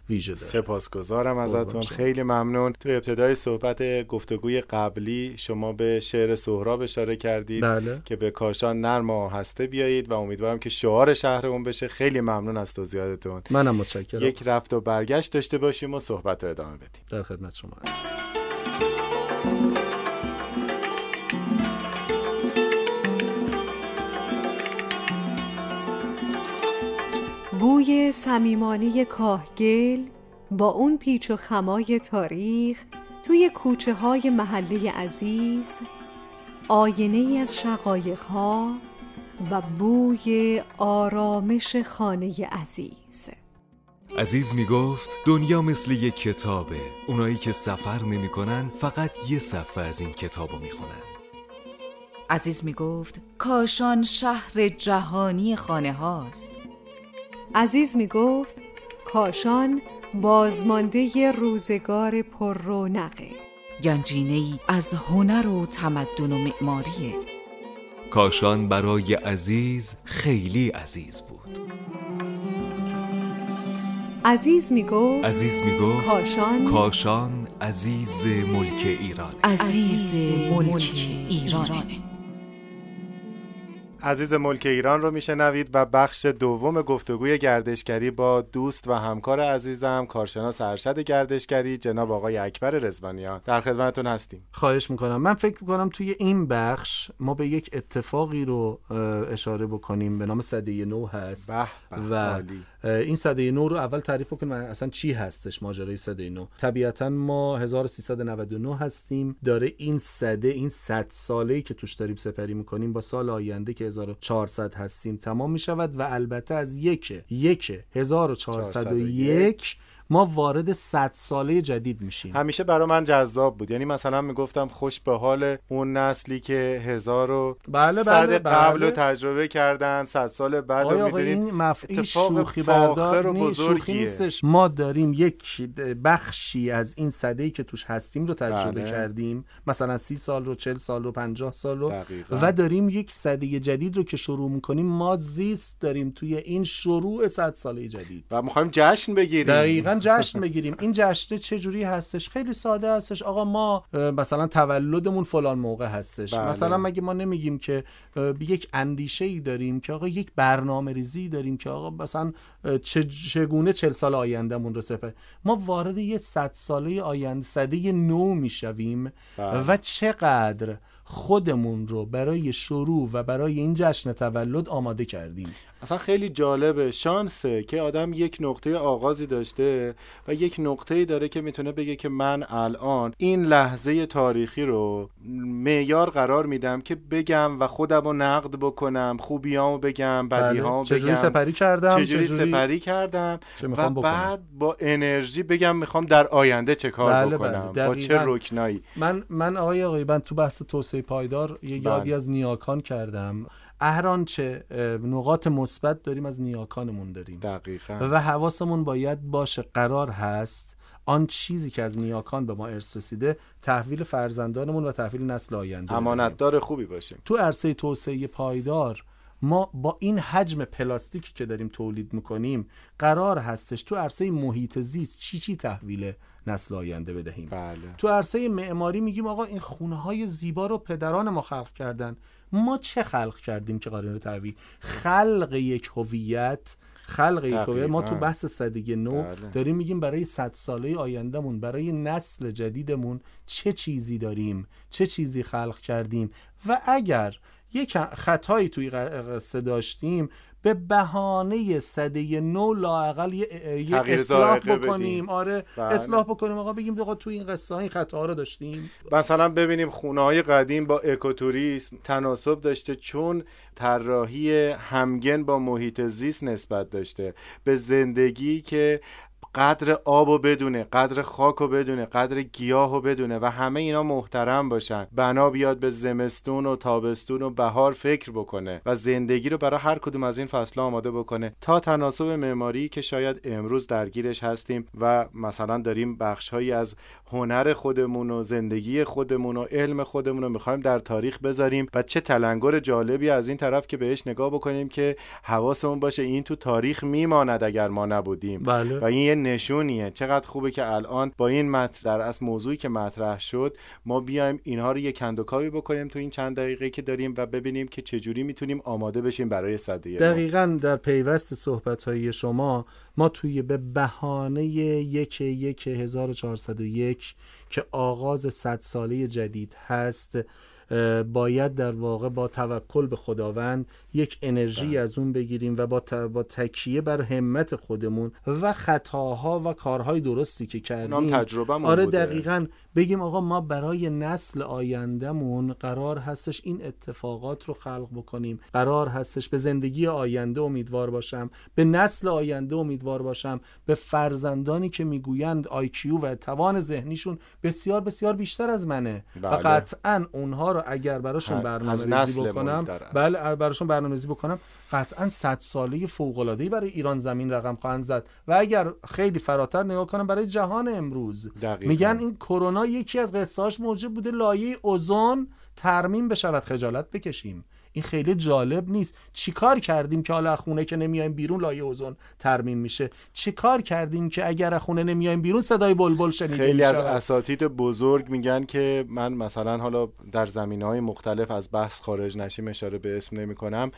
ویژه داره. سپاسگزارم ازتون. خیلی ممنون. تو ابتدای صحبت گفتگوی قبلی شما به شعر سهراب اشاره کردید بله. که به کاشان نرم و هسته بیایید و امیدوارم که شعار شهرمون بشه. خیلی ممنون از توضیحاتتون. منم متشکرم. یک رفت و برگشت داشته باشیم و صحبت رو ادامه بدیم. در خدمت شما هستم. بوی صمیمانه کاهگل با اون پیچ و خمای تاریخ توی کوچه های محله عزیز آینه ای از شقایق ها و بوی آرامش خانه عزیز. عزیز می گفت دنیا مثل یک کتابه. اونایی که سفر نمی‌کنن فقط یه صفحه از این کتابو می‌خونن. عزیز می گفت کاشان شهر جهانی خانه هاست. عزیز می گفت کاشان بازمانده روزگار پر رونقه گنجینه ای از هنر و تمدن و معماریه. کاشان برای عزیز خیلی عزیز بود. عزیز می گفت عزیز می گفت کاشان کاشان عزیز ملک ایران عزیز ملک ایرانه. عزیز ملک ایران رو میشنوید و بخش دوم گفتگوی گردشگری با دوست و همکار عزیزم کارشناس ارشد گردشگری جناب آقای اکبر رزوانیان در خدمتتون هستیم. خواهش می‌کنم. من فکر می‌کنم توی این بخش ما به یک اتفاقی رو اشاره بکنیم. به نام صده نو هست به به، و عالی. این صده نو رو اول تعریف بکنیم اصلا چی هستش ماجرای صده نو. طبیعتا ما 1399 هستیم. داره این صده این صد ساله که توش داریم سپری می‌کنیم با سال آینده که 1400 هستیم تمام می‌شود و البته از یک یک 1401 ما وارد 100 ساله جدید میشیم. همیشه برا من جذاب بود. یعنی مثلا می‌گفتم خوش به حال اون نسلی که هزار و بله، صد بله، قبل بله. تجربه کردن صد سال بعد رو می‌دونید این مف... این اتفاق شوخی بردار شوخی نیستش. ما داریم یک بخشی از این صده که توش هستیم رو تجربه بله. کردیم. مثلا سی سال رو چل سال رو پنجاه سال رو. دقیقاً. و داریم یک صده جدید رو که شروع می‌کنیم. ما زیست داریم توی این شروع صد ساله جدید. و می‌خوایم جشن بگیریم. دقیقا جشن بگیریم. این جشن چه جوری هستش؟ خیلی ساده هستش. آقا ما مثلا تولدمون فلان موقع هستش. بله. مثلا مگه ما نمیگیم که یک اندیشه ای داریم که آقا یک برنامه ریزی داریم که آقا مثلا چه- چگونه چل سال آیندهمون رو سپه. ما وارد یه صد ساله آینده صده نو می‌شویم بله. و چقدر خودمون رو برای شروع و برای این جشن تولد آماده کردیم. اصلا خیلی جالبه. شانسه که آدم یک نقطه آغازی داشته و یک نقطه داره که می‌تونه بگه که من الان این لحظه تاریخی رو معیار قرار میدم که بگم و خودم رو نقد بکنم خوبیامو بگم بدیهامو بله. چجوری بگم سپری کردم؟ چجوری, سپری کردم؟ و بعد با انرژی بگم می‌خوام در آینده چه کار بله بکنم؟ بله. با چه رکنایی؟ من من آقای آقای من تو بحث توسعه پایدار یه یادی بله. از نیاکان کردم. اهران چه؟ نقاط مثبت داریم از نیاکانمون داریم. دقیقا. و حواسمون باید باشه قرار هست آن چیزی که از نیاکان به ما ارث رسیده تحویل فرزندانمون و تحویل نسل آینده امانتدار خوبی باشیم. تو عرصه توسعه پایدار ما با این حجم پلاستیکی که داریم تولید می‌کنیم قرار هستش تو عرصه محیط زیست چی چی تحویل نسل آینده بدهیم. بله. تو عرصه معماری میگیم آقا این خونه های زیبا رو پدران ما خلق کردن. ما چه خلق کردیم که قرار تحویل؟ خلق یک هویت. خلق یک هویت. ما تو بحث صدگی نو بله. داریم میگیم برای صد ساله آیندهمون برای نسل جدیدمون چه چیزی داریم؟ چه چیزی خلق کردیم؟ و اگر یک خطایی توی قصه داشتیم به بهانه صده نو لاقل یه, یه اصلاح بکنیم. آره بله. اصلاح بکنیم. آقا بگیم آقا تو این قصه این خطا رو داشتیم. مثلا ببینیم خونه های قدیم با اکوتوریسم تناسب داشته چون طراحی همگن با محیط زیست نسبت داشته. به زندگی که قدر آب و بدونه قدر خاک و بدونه قدر گیاه و بدونه و همه اینا محترم باشن. بنا بیاد به زمستون و تابستون و بهار فکر بکنه و زندگی رو برای هر کدوم از این فصل آماده بکنه تا تناسب معماری که شاید امروز درگیرش هستیم و مثلا داریم بخشهایی از هنر خودمون و زندگی خودمون و علم خودمون رو می‌خوایم در تاریخ بذاریم و چه تلنگر جالبی از این طرف که بهش نگاه بکنیم که حواسمون باشه این تو تاریخ میماند اگر ما نبودیم. بله. و این یه نشونیه. چقدر خوبه که الان با این در از موضوعی که مطرح شد ما بیایم اینها رو یه کندوکاوی بکنیم تو این چند دقیقه که داریم و ببینیم که چجوری می‌تونیم آماده بشیم برای صده دقیقا در پیوست صحبت های شما ما توی به بهانه یک یک 1401 که آغاز صد ساله جدید هست باید در واقع با توکل به خداوند یک انرژی از اون بگیریم و با, با تکیه بر همت خودمون و خطاها و کارهای درستی که کردیم. تجربه آره بوده. دقیقا. بگیم آقا ما برای نسل آیندهمون قرار هستش این اتفاقات رو خلق بکنیم. قرار هستش به زندگی آینده امیدوار باشم به نسل آینده امیدوار باشم به فرزندانی که می‌گویند آیکیو و توان ذهنیشون بسیار بسیار بیشتر از منه. بله. و قطعا اونها رو اگر براشون برنامه ریزی بکنم بله براشون برنامه ریزی بکنم قطعا صد ساله فوق العاده برای ایران زمین رقم خواهند زد و اگر خیلی فراتر نگاه کنم برای جهان امروز دقیقا. میگن این کرونا یکی از قصهاش موجب بوده لایه اوزون ترمیم بشود خجالت بکشیم این خیلی جالب نیست. چیکار کردیم که حالا خونه که نمیایم بیرون لایه اوزون ترمیم میشه؟ چیکار کردیم که اگر خونه نمیایم بیرون صدای بلبل شنیده خیلی از اساتید بزرگ میگن که من مثلا حالا در زمینه های مختلف از بحث خارج نشیم اشاره به اسم نمی کنم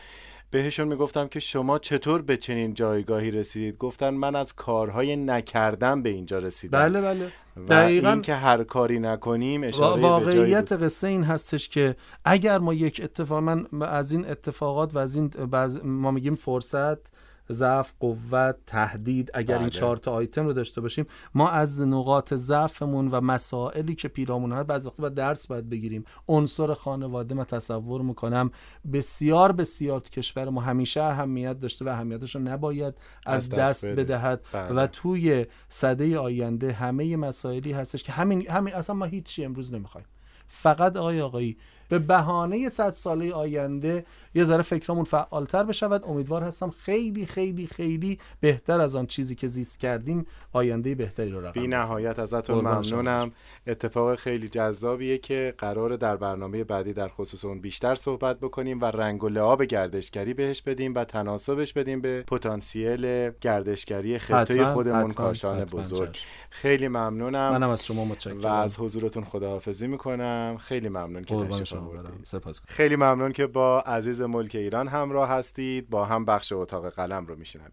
بهشون می‌گفتم که شما چطور به چنین جایگاهی رسیدید؟ گفتن من از کارهای نکردم به اینجا رسیدم. بله بله. و دقیقاً. این که هر کاری نکنیم اشاره واقعیت به قصه این هستش که اگر ما یک اتفاق من از این اتفاقات و از این بعض ما میگیم فرصت ضعف قوت تهدید اگر این بله. چهار تا آیتم رو داشته باشیم ما از نقاط ضعفمون و مسائلی که پیرامون هست بعضی وقت باید درس باید بگیریم عنصر خانواده من تصور می‌کنم بسیار بسیار تو کشور ما همیشه اهمیت داشته و اهمیتش رو نباید از, از دست, دست بده. بدهد بله. و توی صده آینده همه مسائلی هستش که همین همین اصلا ما هیچی امروز نمی‌خوایم فقط آقای آقایی به بهانه صد ساله آینده یه ذره فکرمون فعالتر بشود. امیدوار هستم خیلی خیلی خیلی بهتر از آن چیزی که زیست کردیم آینده بهتری رو رقم بی نهایت ازتون. ممنونم. اتفاق خیلی جذابیه که قرار در برنامه بعدی در خصوص اون بیشتر صحبت بکنیم و رنگ و لعاب گردشگری بهش بدیم و تناسبش بدیم به پتانسیل گردشگری خطه خودمون حتما، کاشان حتما، بزرگ. خیلی ممنونم. منم از شما متشکرم. و از حضورتون خداحافظی می‌کنم. خیلی ممنون که آوردید برم. سپاس خیلی ممنون که با عزیز ملک ایران همراه هستید. با هم بخش اتاق قلم رو میشنویم.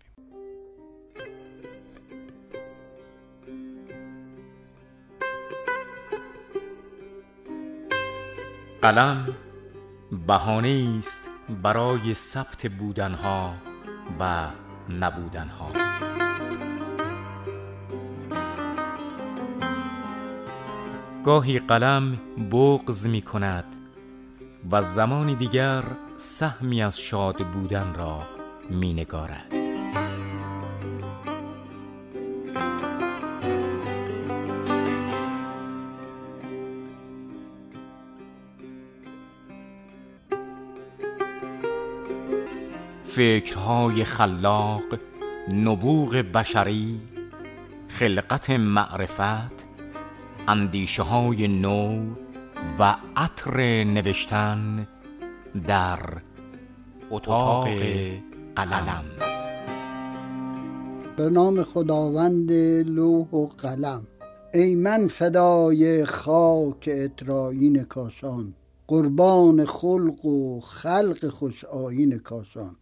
قلم بهانه است برای ثبت بودنها و نبودنها. گاهی قلم بغز می کند و زمانی دیگر سهمی از شاد بودن را می نگارد. فکرهای خلاق نبوغ بشری خلقت معرفت اندیشه های نو و عطر نوشتن در اتاق قلم. به نام خداوند لوح و قلم. ای من فدای خاک اترایین کاشان قربان خلق و خلق خوش آیین کاشان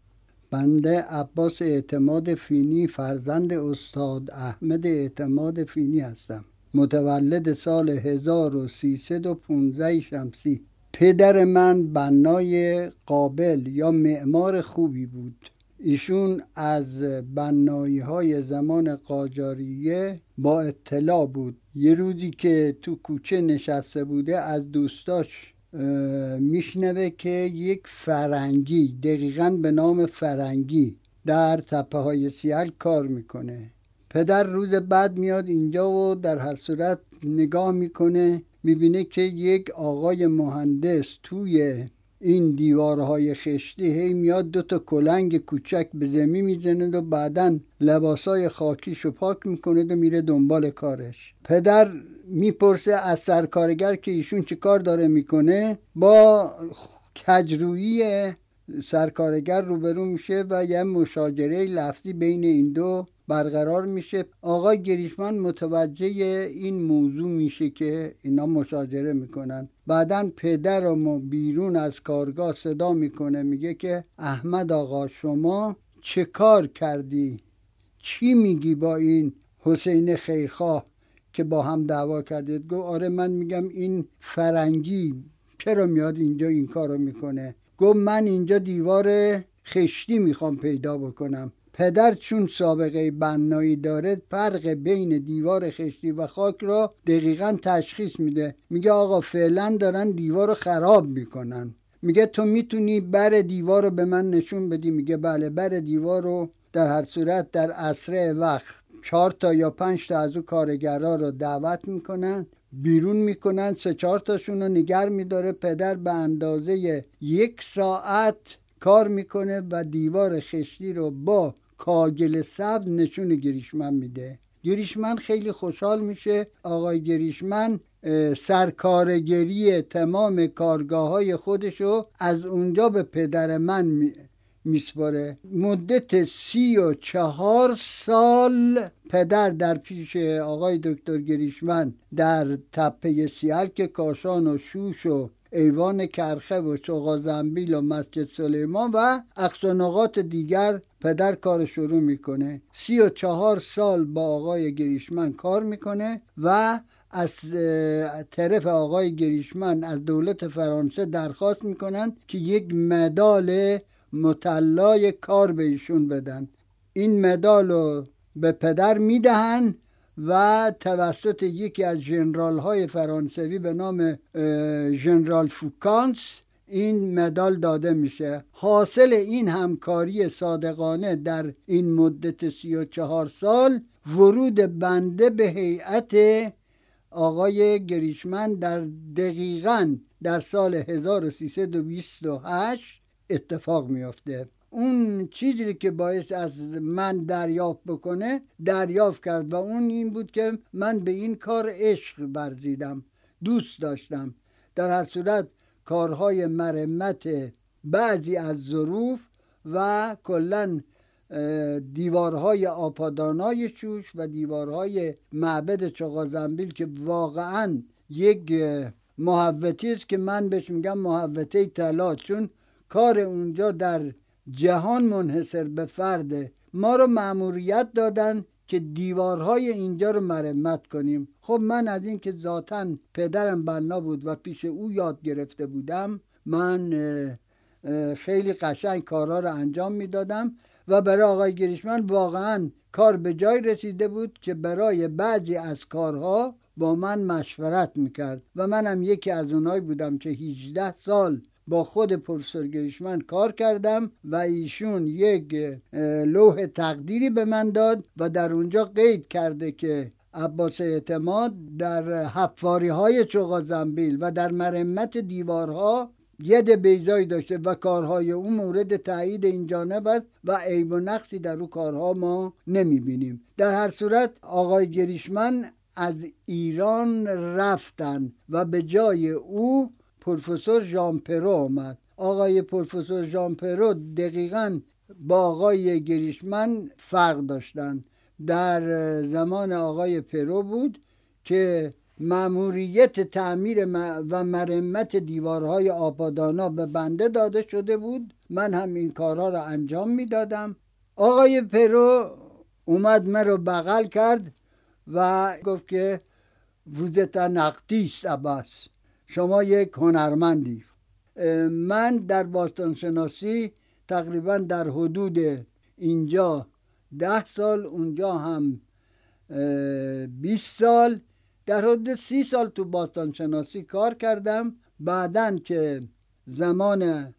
بنده عباس اعتماد فینی فرزند استاد احمد اعتماد فینی هستم. متولد سال 1315 شمسی. پدر من بنای قابل یا معمار خوبی بود. ایشون از بنایی های زمان قاجاریه با اطلاع بود. یه روزی که تو کوچه نشسته بوده از دوستاش میشنوه که یک فرنگی دقیقا به نام فرنگی در تپه های سیال کار می‌کنه. پدر روز بعد میاد اینجا و در هر صورت نگاه می‌کنه می‌بینه که یک آقای مهندس توی این دیوارهای خشتی هی میاد دو تا کلنگ کوچک به زمین می‌زند و بعدا لباسای خاکیشو پاک می‌کنه و میره دنبال کارش. پدر می‌پرسه از سرکارگر که ایشون چه کار داره می‌کنه؟ با کجرویی سرکارگر روبرو میشه و یه مشاجره لفظی بین این دو برقرار میشه. آقای گریشمن متوجه این موضوع میشه که اینا مشاجره می‌کنن. بعدا پدرمو بیرون از کارگاه صدا می‌کنه میگه که احمد آقا شما چه کار کردی؟ چی میگی با این حسین خیرخواه که با هم دعوا کردید؟ گفت آره من میگم این فرنگی چرا میاد اینجا این کارو می‌کنه؟ گفت من اینجا دیوار خشتی می‌خوام پیدا بکنم. پدر چون سابقه بنایی داره فرق بین دیوار خشتی و خاک را دقیقا تشخیص میده. میگه آقا فعلا دارن دیوار رو خراب می‌کنن. میگه تو می‌تونی بر دیوار رو به من نشون بدی؟ میگه بله بر دیوار رو در هر صورت در اسرع وقت. چهار تا یا پنج تا از او کارگرا رو دعوت می‌کنن بیرون می‌کنن سه چهار تاشون رو نگر میداره. پدر به اندازه یک ساعت کار می‌کنه و دیوار خشتی رو با کاگل سبز نشون گریشمن میده. گریشمن خیلی خوشحال میشه. آقای گریشمن سرکارگری تمام کارگاه های خودشو از اونجا به پدر من میسپاره. مدت سی و چهار سال پدر در پیش آقای دکتر گریشمن در تپه سیال که کاشان و شوش و ایوان کرخه و چوغا زنبیل و مسجد سلیمان و اقصانقات دیگر پدر کار شروع می‌کنه. سی و چهار سال با آقای گریشمن کار می‌کنه و از طرف آقای گریشمن از دولت فرانسه درخواست می‌کنن که یک مدال مطلای کار به ایشون بدن. این مدال رو به پدر می‌دهن و توسط یکی از جنرال های فرانسوی به نام جنرال فوکانس این مدال داده میشه. حاصل این همکاری صادقانه در این مدت سی و چهار سال ورود بنده به هیئت آقای گریشمن در دقیقا در سال 1328 اتفاق میافته. اون چیزی که باعث از من دریافت بکنه دریافت کرد و اون این بود که من به این کار عشق ورزیدم دوست داشتم. در هر صورت کارهای مرمت بعضی از ظروف و کلا دیوارهای آپادانای شوش و دیوارهای معبد چغازنبیل که واقعا یک محوطی است که من بهش میگم محوطه طلا. چون کار اونجا در جهان منحصر به فرده ما رو معموریت دادن که دیوارهای اینجا رو مرمت کنیم. خب من از اینکه ذاتا پدرم بنا بود و پیش او یاد گرفته بودم من خیلی قشنگ کارها رو انجام می‌دادم و برای آقای گریشمن واقعا کار به جای رسیده بود که برای بعضی از کارها با من مشورت می‌کرد. و منم یکی از اونایی بودم که 18 سال با خود پروفسور گریشمن کار کردم و ایشون یک لوح تقدیری به من داد و در اونجا قید کرده که عباس اعتماد در حفاری های چوغا زنبیل و در مرمت دیوارها ید بیزایی داشته و کارهای او مورد تایید این جانب است و عیب و نقصی در او کارها ما نمی‌بینیم. در هر صورت آقای گریشمن از ایران رفتن و به جای او پروفسور ژان پرو آمد. آقای پروفسور ژان پرو دقیقا با آقای گریشمن فرق داشتن در زمان آقای پرو بود که مأموریت تعمیر و مرمت دیوارهای آپادانا به بنده داده شده بود. من هم این کارها را انجام می‌دادم. آقای پرو اومد من رو بغل کرد و گفت که وزت نقدیست عباس. شما یک هنرمندی. من در باستان شناسی تقریبا در حدود اینجا ده سال اونجا هم بیست سال. در حدود سی سال تو باستان شناسی کار کردم. بعدا که زمان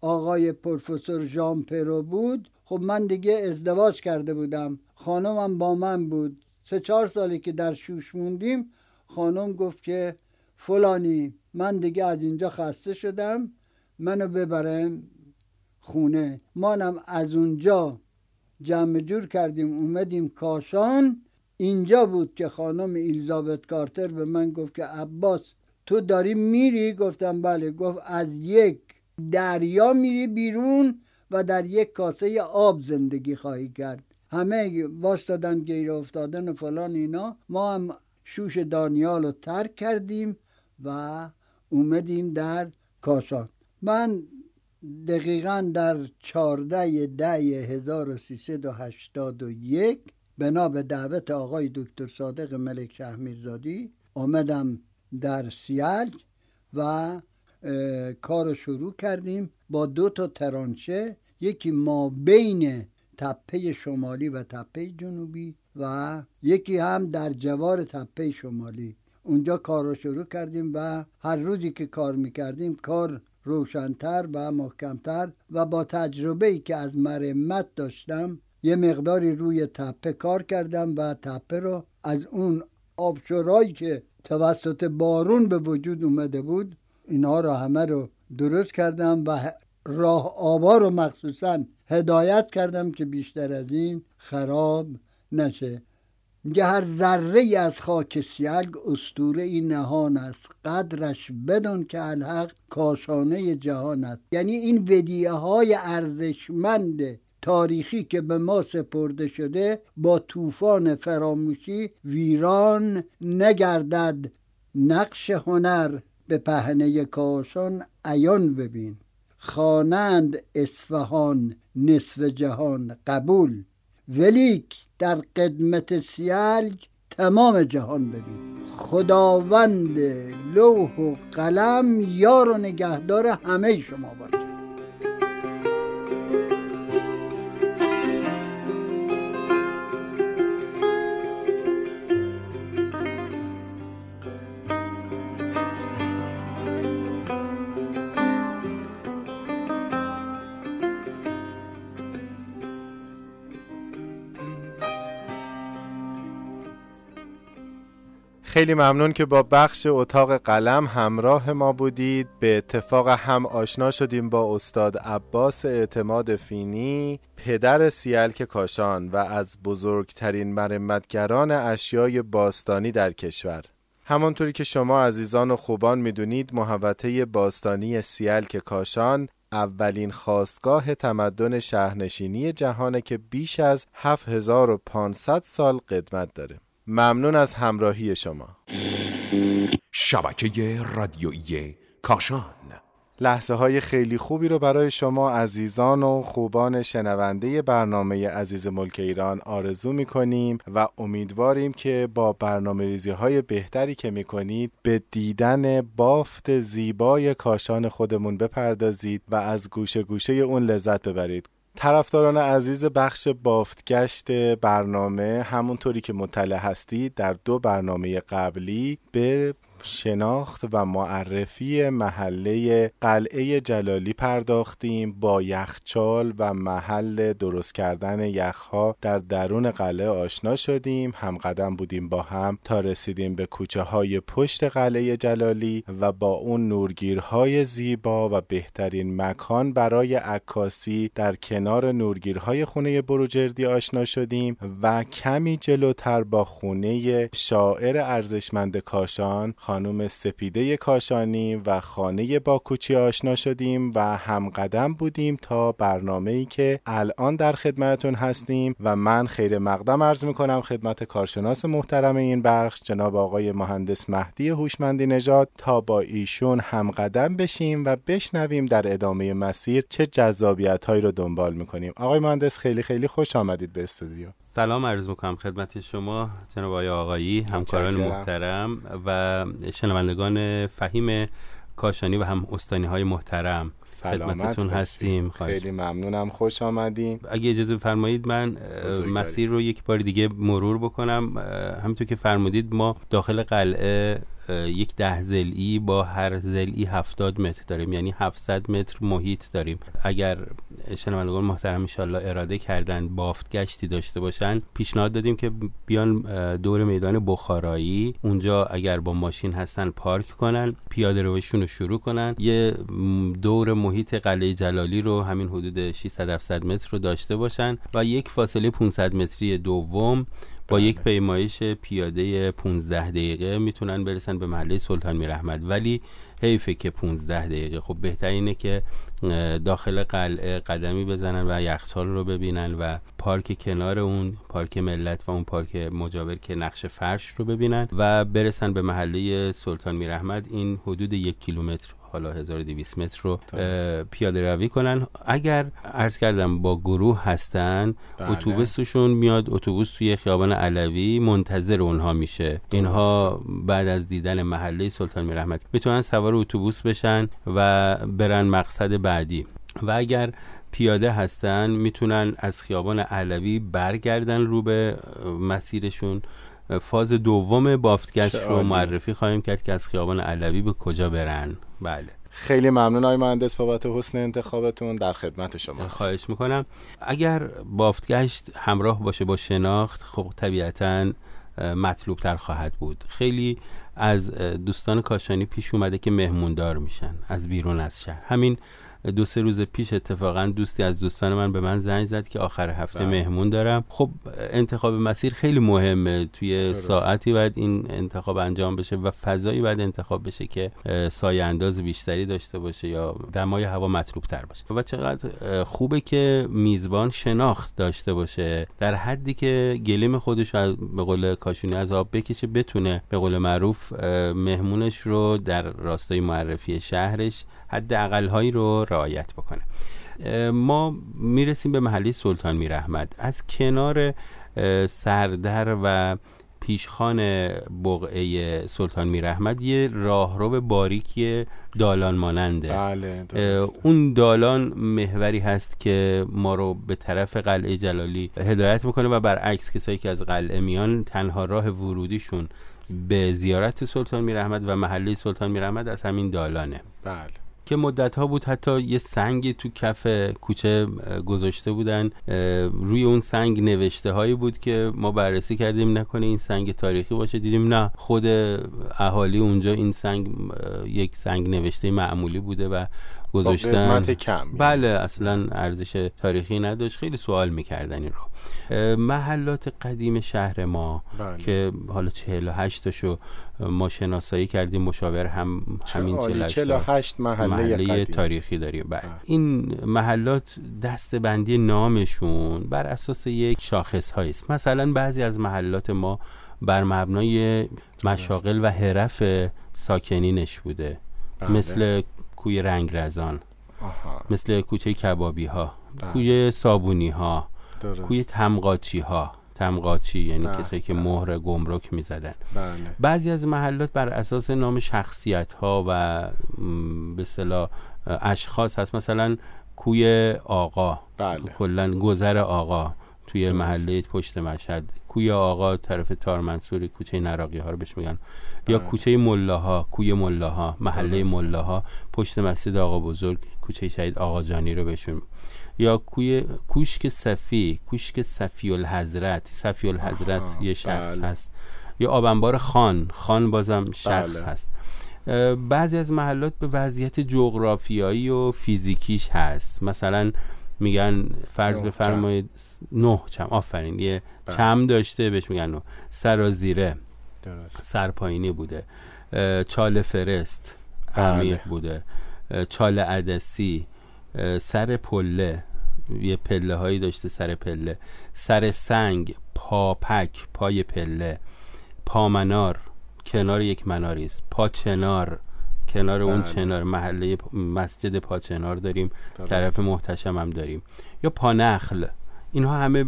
آقای پروفسور ژان پرو بود خب من دیگه ازدواج کرده بودم. خانمم با من بود. سه چهار سالی که در شوش موندیم خانم گفت که فلانی من دیگه از اینجا خسته شدم منو ببرم خونه. مانم از اونجا جمع جور کردیم اومدیم کاشان. اینجا بود که خانم ایلزابت کارتر به من گفت که عباس تو داری میری؟ گفتم بله. گفت از یک دریا میری بیرون و در یک کاسه آب زندگی خواهی کرد. همه دادن گیر افتادن و فلان اینا. ما هم شوش دانیال رو ترک کردیم. و اومدیم در کاشان من دقیقا در چارده ده 1381 بنا به دعوت آقای دکتر صادق ملک شهمیرزادی آمدم در سیلج و کار شروع کردیم با دو تا ترانچه یکی ما بین تپه شمالی و تپه جنوبی و یکی هم در جوار تپه شمالی. اونجا کار رو شروع کردیم و هر روزی که کار می‌کردیم کار روشنتر و محکمتر و با تجربه ای که از مرمت داشتم یه مقداری روی تپه کار کردم و تپه رو از اون آبشورایی که توسط بارون به وجود اومده بود اینها رو همه رو درست کردم و راه آبا رو مخصوصا هدایت کردم که بیشتر از این خراب نشه. میگه هر ذره ای از خاک سیلگ استوره ای نهان است. قدرش بدان که الحق کاشانه جهان است. یعنی این ودیه های ارزشمند تاریخی که به ما سپرده شده با طوفان فراموشی ویران نگردد. نقش هنر به پهنه کاشان عیان ببین. خوانند اصفهان نصف جهان قبول. ولیک در قدمت سیلگ تمام جهان ببین. خداوند لوح و قلم یار و نگهدار همه شما باشه. خیلی ممنون که با بخش اتاق قلم همراه ما بودید. به اتفاق هم آشنا شدیم با استاد عباس اعتماد فینی پدر سیلک کاشان و از بزرگترین مرمتگران اشیای باستانی در کشور. همانطوری که شما عزیزان و خوبان می‌دونید محوطه باستانی سیلک کاشان اولین خواستگاه تمدن شهرنشینی جهانه که بیش از 7500 سال قدمت داره. ممنون از همراهی شما. شبکه رادیویی کاشان. لحظه های خیلی خوبی رو برای شما عزیزان و خوبان شنونده برنامه عزیز ملک ایران آرزو می‌کنیم و امیدواریم که با برنامه ریزی های بهتری که می‌کنید به دیدن بافت زیبای کاشان خودمون بپردازید و از گوشه گوشه اون لذت ببرید. طرفداران عزیز بخش بافتگشت برنامه همونطوری که مطلع هستید در دو برنامه قبلی به شناخت و معرفی محله قلعه جلالی پرداختیم با یخچال و محل درست کردن یخها در درون قلعه آشنا شدیم. هم قدم بودیم با هم تا رسیدیم به کوچه های پشت قلعه جلالی و با اون نورگیرهای زیبا و بهترین مکان برای عکاسی در کنار نورگیرهای خونه بروجردی آشنا شدیم و کمی جلوتر با خونه شاعر ارزشمند کاشان خانم سپیده کاشانی و خانه باکوچی آشنا شدیم و هم قدم بودیم تا برنامه ای که الان در خدمتون هستیم و من خیر مقدم عرض می کنم خدمت کارشناس محترم این بخش جناب آقای مهندس مهدی هوشمندی نژاد. تا با ایشون هم قدم بشیم و بشنویم در ادامه مسیر چه جذابیت هایی رو دنبال می‌کنیم. آقای مهندس خیلی خیلی خوش آمدید به استودیو. سلام عرض می‌کنم خدمت شما جناب آقای آقایی همکاران محترم و شنوندگان فهیم کاشانی و هم استانی های محترم خدمتتون هستیم. خیلی ممنونم. خوش آمدین. اگه اجازه فرمایید من مسیر رو یک بار دیگه مرور بکنم. همینطور که فرمودید ما داخل قلعه یک ده زلی با هر زلی هفتاد متر داریم یعنی 700 متر محیط داریم. اگر شنوندگان محترم انشالله اراده کردن بافت گشتی داشته باشن پیشنهاد دادیم که بیان دور میدان بخارایی. اونجا اگر با ماشین هستن پارک کنن پیاده روشون رو شروع کنن. یه دور محیط قلعه جلالی رو همین حدود 600 700 متر رو داشته باشن و یک فاصله 500 متری دوم با یک پیمایش پیاده 15 دقیقه می‌تونن برسن به محله سلطان میرحمد. ولی حیفه که 15 دقیقه. خب بهترینه که داخل قلعه قدمی بزنن و یخچال رو ببینن و پارک کنار اون پارک ملت و اون پارک مجاور که نقش فرش رو ببینن و برسن به محله سلطان میرحمد. این حدود یک کیلومتر حالا 1200 متر رو پیاده روی کنن. اگر عرض کردم با گروه هستن بله. اتوبوسشون میاد اتوبوس توی خیابان علوی منتظر اونها میشه. اینها بعد از دیدن محله سلطان میرحمت می‌تونن سوار اتوبوس بشن و برن مقصد بعدی. و اگر پیاده هستن می‌تونن از خیابان علوی برگردن رو به مسیرشون. فاز دوم بافتگشت رو معرفی خواهیم کرد که از خیابان علوی به کجا برن. بله. خیلی ممنون آقای مهندس بابت حسن انتخابتون در خدمت شما خواهش می‌کنم. اگر بافتگشت همراه باشه با شناخت خب طبیعتا مطلوب تر خواهد بود. خیلی از دوستان کاشانی پیش اومده که مهموندار میشن از بیرون از شهر. همین دو سه روز پیش اتفاقا دوستی از دوستان من به من زنگ زد که آخر هفته بله. مهمون دارم. خب انتخاب مسیر خیلی مهمه. توی ساعتی باید این انتخاب انجام بشه و فضایی باید انتخاب بشه که سایه انداز بیشتری داشته باشه یا دمای هوا مطلوب تر باشه. و چقدر خوبه که میزبان شناخت داشته باشه. در حدی که گلیم خودش به قول کاشونی از آب بکشه بتونه به قول معروف مهمونش رو در راستای معرفی شهرش حد هایی رو رعایت بکنه. ما می‌رسیم به محلی سلطان میرحمد. از کنار سردر و پیشخان بقعه سلطان میرحمد یه راهرو باریکی دالان ماننده. بله اون دالان محوری هست که ما رو به طرف قلعه جلالی هدایت می‌کنه و برعکس کسایی که از قلعه میان تنها راه ورودیشون به زیارت سلطان میرحمد و محله سلطان میرحمد از همین دالانه. بله. که مدت ها بود حتی یه سنگی تو کف کوچه گذاشته بودن. روی اون سنگ نوشته هایی بود که ما بررسی کردیم نکنه این سنگ تاریخی باشه. دیدیم نه خود اهالی اونجا این سنگ یک سنگ نوشته معمولی بوده و گذاشتن. کم بله اصلا ارزش تاریخی نداشت. خیلی سوال می‌کردن این رو. محلات قدیم شهر ما بله. که حالا 48 تاشو ما شناسایی کردیم مشاور هم همین 48 محله, محله تاریخی داریم. بله. بله. این محلات دست بندی نامشون بر اساس یک شاخص است. مثلا بعضی از محلات ما بر مبنای مشاغل و حرف ساکنینش بوده. بله. مثل کوی رنگ رزان مثل کوچه کبابی ها بله. کوی صابونی ها کوی تمقاچی ها تمقاچی یعنی بله. کسایی که مهر گمرک می‌زدن بله. بعضی از محلات بر اساس نام شخصیت ها و به صلاح اشخاص هست مثلا کوی آقا بله. کلا گذر آقا توی درست. محله پشت مشهد کوی آقا طرف تارمنصوری کوچه نراقی ها رو بهش میگن. یا بله. کوچه ملاها کوی ملاها محله ملاها پشت مسجد آقا بزرگ کوچه شهید آقا جانی رو بهشون یا کوی کوشک صفی کوشک صفی الحضرت صفی الحضرت یه شخص بله. هست. یا آبنبار خان. خان بازم شخص بله. هست. بعضی از محلات به وضعیت جغرافیایی و فیزیکیش هست. مثلا میگن فرض بفرمایید نه چم. آفرین. یه بله. چم داشته بهش میگن نه. سرازیره. سرپایینی بوده. چال فرست. عمیق بوده. چال عدسی. سر پله. یه پله هایی داشته سر پله. سر سنگ. پاپک پای پله. پامنار کنار یک مناری است پاچنار کنار اون بله. چنار محله مسجد پاچنار داریم طرف محتشم هم داریم. یا پانخل. اینها همه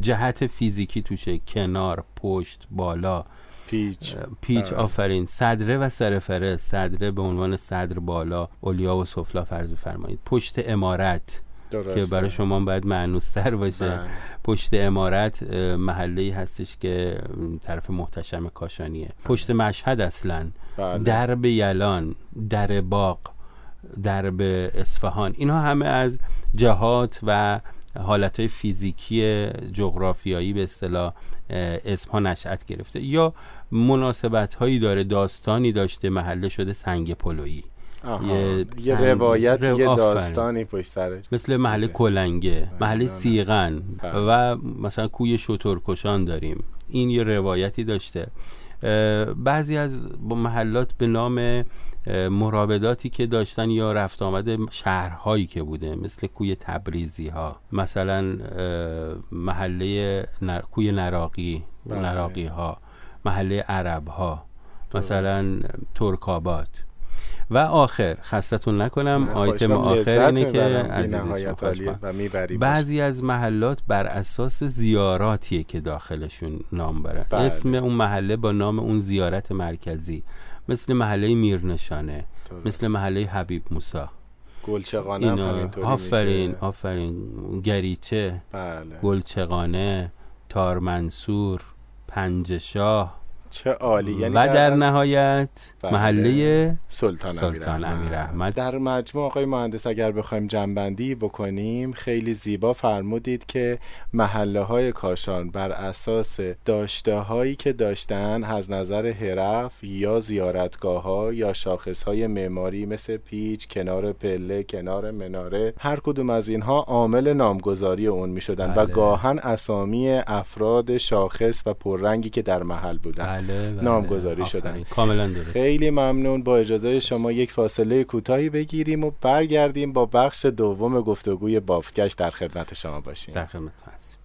جهت فیزیکی توشه. کنار پشت بالا. پیچ. پیچ بله. آفرین. صدره و سرفره صدره به عنوان صدر بالا. اولیا و سفلا فرض بفرمایید. پشت امارت درسته. که برای شما باید معنوستر باشه. بله. پشت امارت محله هستش که طرف محتشم کاشانیه. پشت مشهد اصلا. بله. درب یلان در باغ درب اصفهان. اینها همه از جهات و حالت های فیزیکی جغرافیایی به اصطلاح اسم ها نشأت گرفته. یا مناسبت هایی داره داستانی داشته محله شده سنگ پلویی. یه, یه روایت یه داستانی پشت سرش. مثل محله کلنگه محله سیغن بله. و مثلا کوی شترکشان داریم. این یه روایتی داشته. بعضی از محلات به نام مرابداتی که داشتن یا رفت آمد شهرهایی که بوده مثل کوی تبریزی ها مثلا محله کوی نراقی بله. نراقی ها محله عرب ها مثلا ترکابات و آخر خستتون نکنم آیتم آخر اینه که عزیز بعضی از محلات بر اساس زیاراتیه که داخلشون نام برن بله. اسم اون محله با نام اون زیارت مرکزی. مثل محله میرنشانه. مثل محله حبیب موسا گلچقانه هم آفرین آفرین. گریچه. بله. گلچقانه تارمنصور پنجشاه. چه عالی. یعنی و در, نهایت بله. محله سلطان, سلطان امیر احمد در مجموع آقای مهندس اگر بخوایم جنبندی بکنیم خیلی زیبا فرمودید که محله های کاشان بر اساس داشته هایی که داشتن از نظر حرف یا زیارتگاه ها یا شاخص های معماری مثل پیچ کنار پله کنار مناره هر کدوم از اینها عامل نامگذاری اون می شدن و بله. گاهن اسامی افراد شاخص و پررنگی که در محل بودن. بله. بله،. نامگذاری شدن. کاملا درست. خیلی ممنون. با اجازه شما یک فاصله کوتاهی بگیریم و برگردیم با بخش دوم گفتگوی بافتگشت در خدمت شما باشیم. در خدمت هستیم.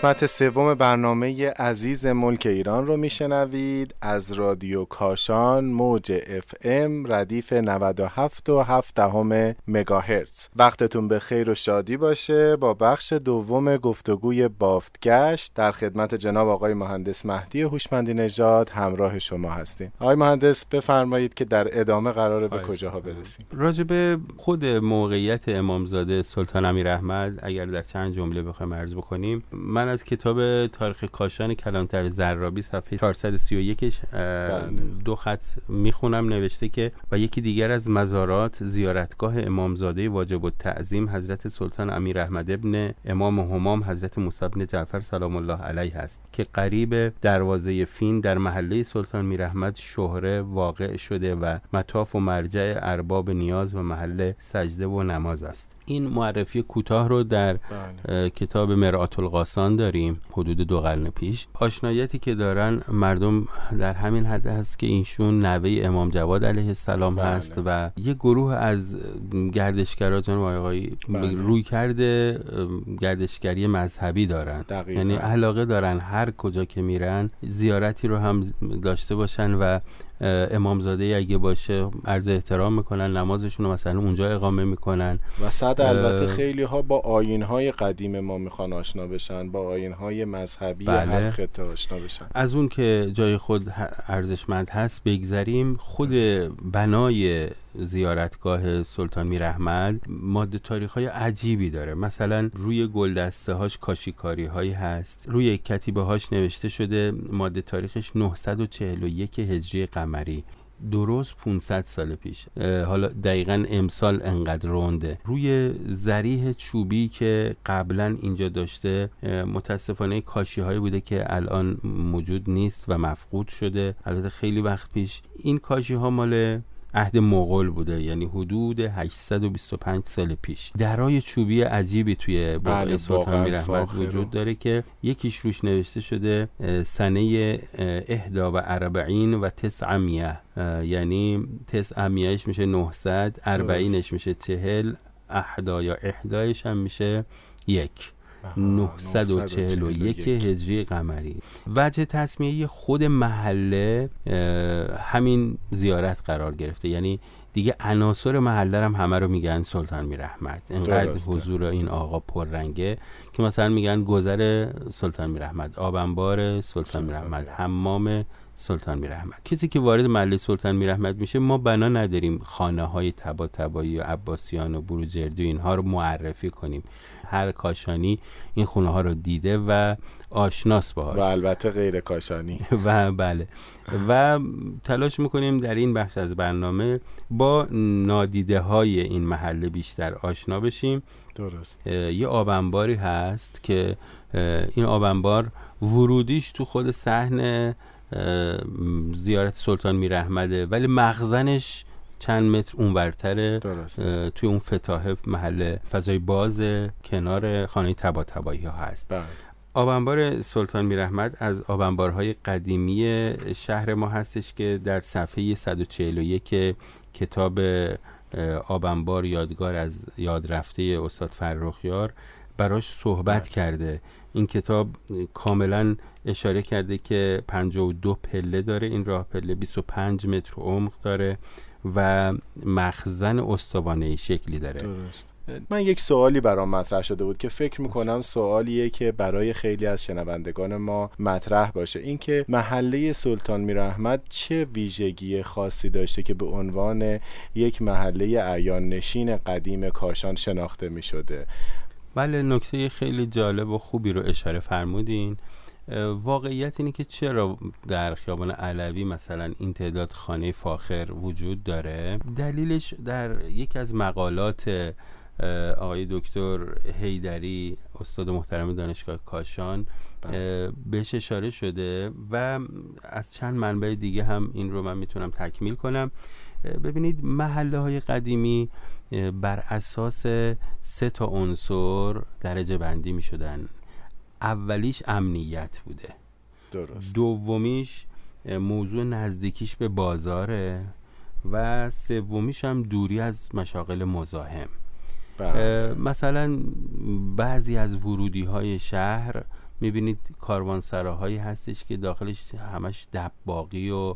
قسمت سوم برنامه عزیز ملک ایران رو میشنوید. از رادیو کاشان موج اف ام ردیف 97 و 7 دهم مگاهرتز. وقتتون به خیر و شادی باشه. با بخش دوم گفتگوی بافتگشت در خدمت جناب آقای مهندس مهدی هوشمندی نژاد همراه شما هستیم. آقای مهندس بفرمایید که در ادامه قراره به کجاها برسیم؟ راجب خود موقعیت امامزاده سلطان امیر احمد اگر در چند جمله بخوایم عرض بکنیم من از کتاب تاریخ کاشان کلانتر زرابی صفحه 431 بله. دو خط می‌خونم نوشته که و یکی دیگر از مزارات زیارتگاه امامزاده واجب التعظیم حضرت سلطان امیر احمد ابن امام همام حضرت موسی بن جعفر سلام الله علیه است که قریب دروازه فین در محله سلطان میر احمد شهره واقع شده و مطاف و مرجع ارباب نیاز و محل سجده و نماز است. این معرفی کوتاه رو در اه، کتاب مرآت القاسان داریم حدود دو قرن پیش. آشنایتی که دارن مردم در همین حد هست که اینشون نوه امام جواد علیه السلام هست و یه گروه از گردشگرا جناب آقای بله. روی کرده گردشگری مذهبی دارن دقیقاً. یعنی علاقه دارن هر کجا که میرن زیارتی رو هم داشته باشن و امامزاده اگه باشه عرض احترام می‌کنن نمازشون رو مثلا اونجا اقامه می‌کنن. و صد البته خیلی ها با آین های قدیم ما می‌خوان آشنا بشن با آین های مذهبی بله. هر خطه آشنا بشن. از اون که جای خود ارزشمند هست بگذریم. خود بنای زیارتگاه سلطان میر احمد ماده تاریخ های عجیبی داره. مثلا روی گلدسته هاش کاشیکاری هایی هست. روی کتیبه هاش نوشته شده ماده تاریخش 941 هجری قمری. درست 500 سال پیش. حالا دقیقا امسال انقدر رونده. روی زریح چوبی که قبلا اینجا داشته متاسفانه کاشی هایی بوده که الان موجود نیست و مفقود شده. البته خیلی وقت پیش. این کاشی ها مال عهد مغول بوده یعنی حدود 825 سال پیش. درای چوبی عجیبی توی بله، سلطان وجود داره که یکیش روش نوشته شده سنه اه، اهدا و اربعین و تسعمیه یعنی تسعمیهش میشه 900 اربعینش میشه چهل احدا یا احدایش هم میشه یک. 941 هجری قمری. وجه تصمیه خود محله همین زیارت قرار گرفته. یعنی دیگه عناصر محله هم همه رو میگن سلطان میر احمد انقدر درسته. حضور این آقا پررنگه که مثلا میگن گذر سلطان میر احمد آبنبار سلطان میر احمد حمام سلطان میر احمد کسی که وارد محله سلطان میر احمد میشه ما بنا نداریم خانه های تبا تبایی و عباسیان و بروجردی و اینها رو معرفی کنیم. هر کاشانی این خونه ها رو دیده و آشناس باهاش و البته غیر کاشانی. *laughs* و بله. و تلاش می‌کنیم در این بخش از برنامه با نادیده های این محله بیشتر آشنا بشیم. درست. یه آبنباری هست که این آبنبار ورودیش تو خود صحن اه، زیارت سلطان میر احمده ولی مخزنش چند متر اونورتره درست. اه، توی اون فتاحه محل فضای باز کنار خانه تبا تبایی ها هست بله. آبنبار سلطان میر احمد از آبنبارهای قدیمی شهر ما هستش که در صفحه 141 کتاب اه، آبنبار یادگار از یاد رفته استاد فرخیار براش صحبت کرده این کتاب کاملا اشاره کرده که 52 پله داره این راه پله 25 متر عمق داره و مخزن استوانه شکلی داره. درست. من یک سوالی برام مطرح شده بود که فکر می‌کنم سوالیه که برای خیلی از شنوندگان ما مطرح باشه. اینکه محله سلطان میر احمد چه ویژگی خاصی داشته که به عنوان یک محله عیان نشین قدیم کاشان شناخته می شده بله نکته خیلی جالب و خوبی رو اشاره فرمودین. واقعیت اینه که چرا در خیابان علوی مثلا این تعداد خانه فاخر وجود داره؟ دلیلش در یکی از مقالات آقای دکتر هیدری استاد محترم دانشگاه کاشان اه، بهش اشاره شده و از چند منبع دیگه هم این رو من می‌تونم تکمیل کنم. ببینید محله های قدیمی بر اساس سه تا عنصر درجه بندی می شدن اولیش امنیت بوده. درست. دومیش موضوع نزدیکیش به بازاره و سومیش هم دوری از مشاغل مزاحم. بله. مثلا بعضی از ورودی های شهر می‌بینید کاروانسراهایی هستش که داخلش همش دباقی و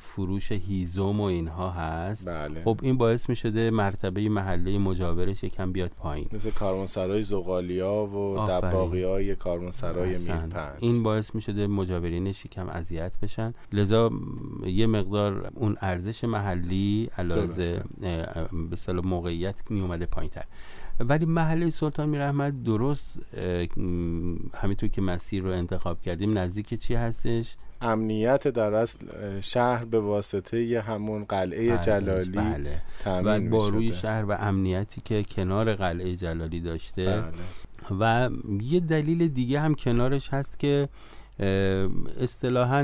فروش هیزم و اینها هست. بله. خب این باعث می شده مرتبه محله مجاورش یکم بیاد پایین. مثل کاروانسرای زغالیا و دباقی های کاروانسرای میرپنج. این باعث می شده مجاورینش یکم اذیت بشن. لذا یه مقدار اون ارزش محلی علاوه به موقعیت می اومده پایین تر ولی محله سلطان میر احمد درست همینطور که مسیر رو انتخاب کردیم نزدیک چی هستش؟ امنیت در اصل شهر به واسطه ی همون قلعه بله جلالی بله. و با روی شهر و امنیتی که کنار قلعه جلالی داشته بله. و یه دلیل دیگه هم کنارش هست که اصطلاحا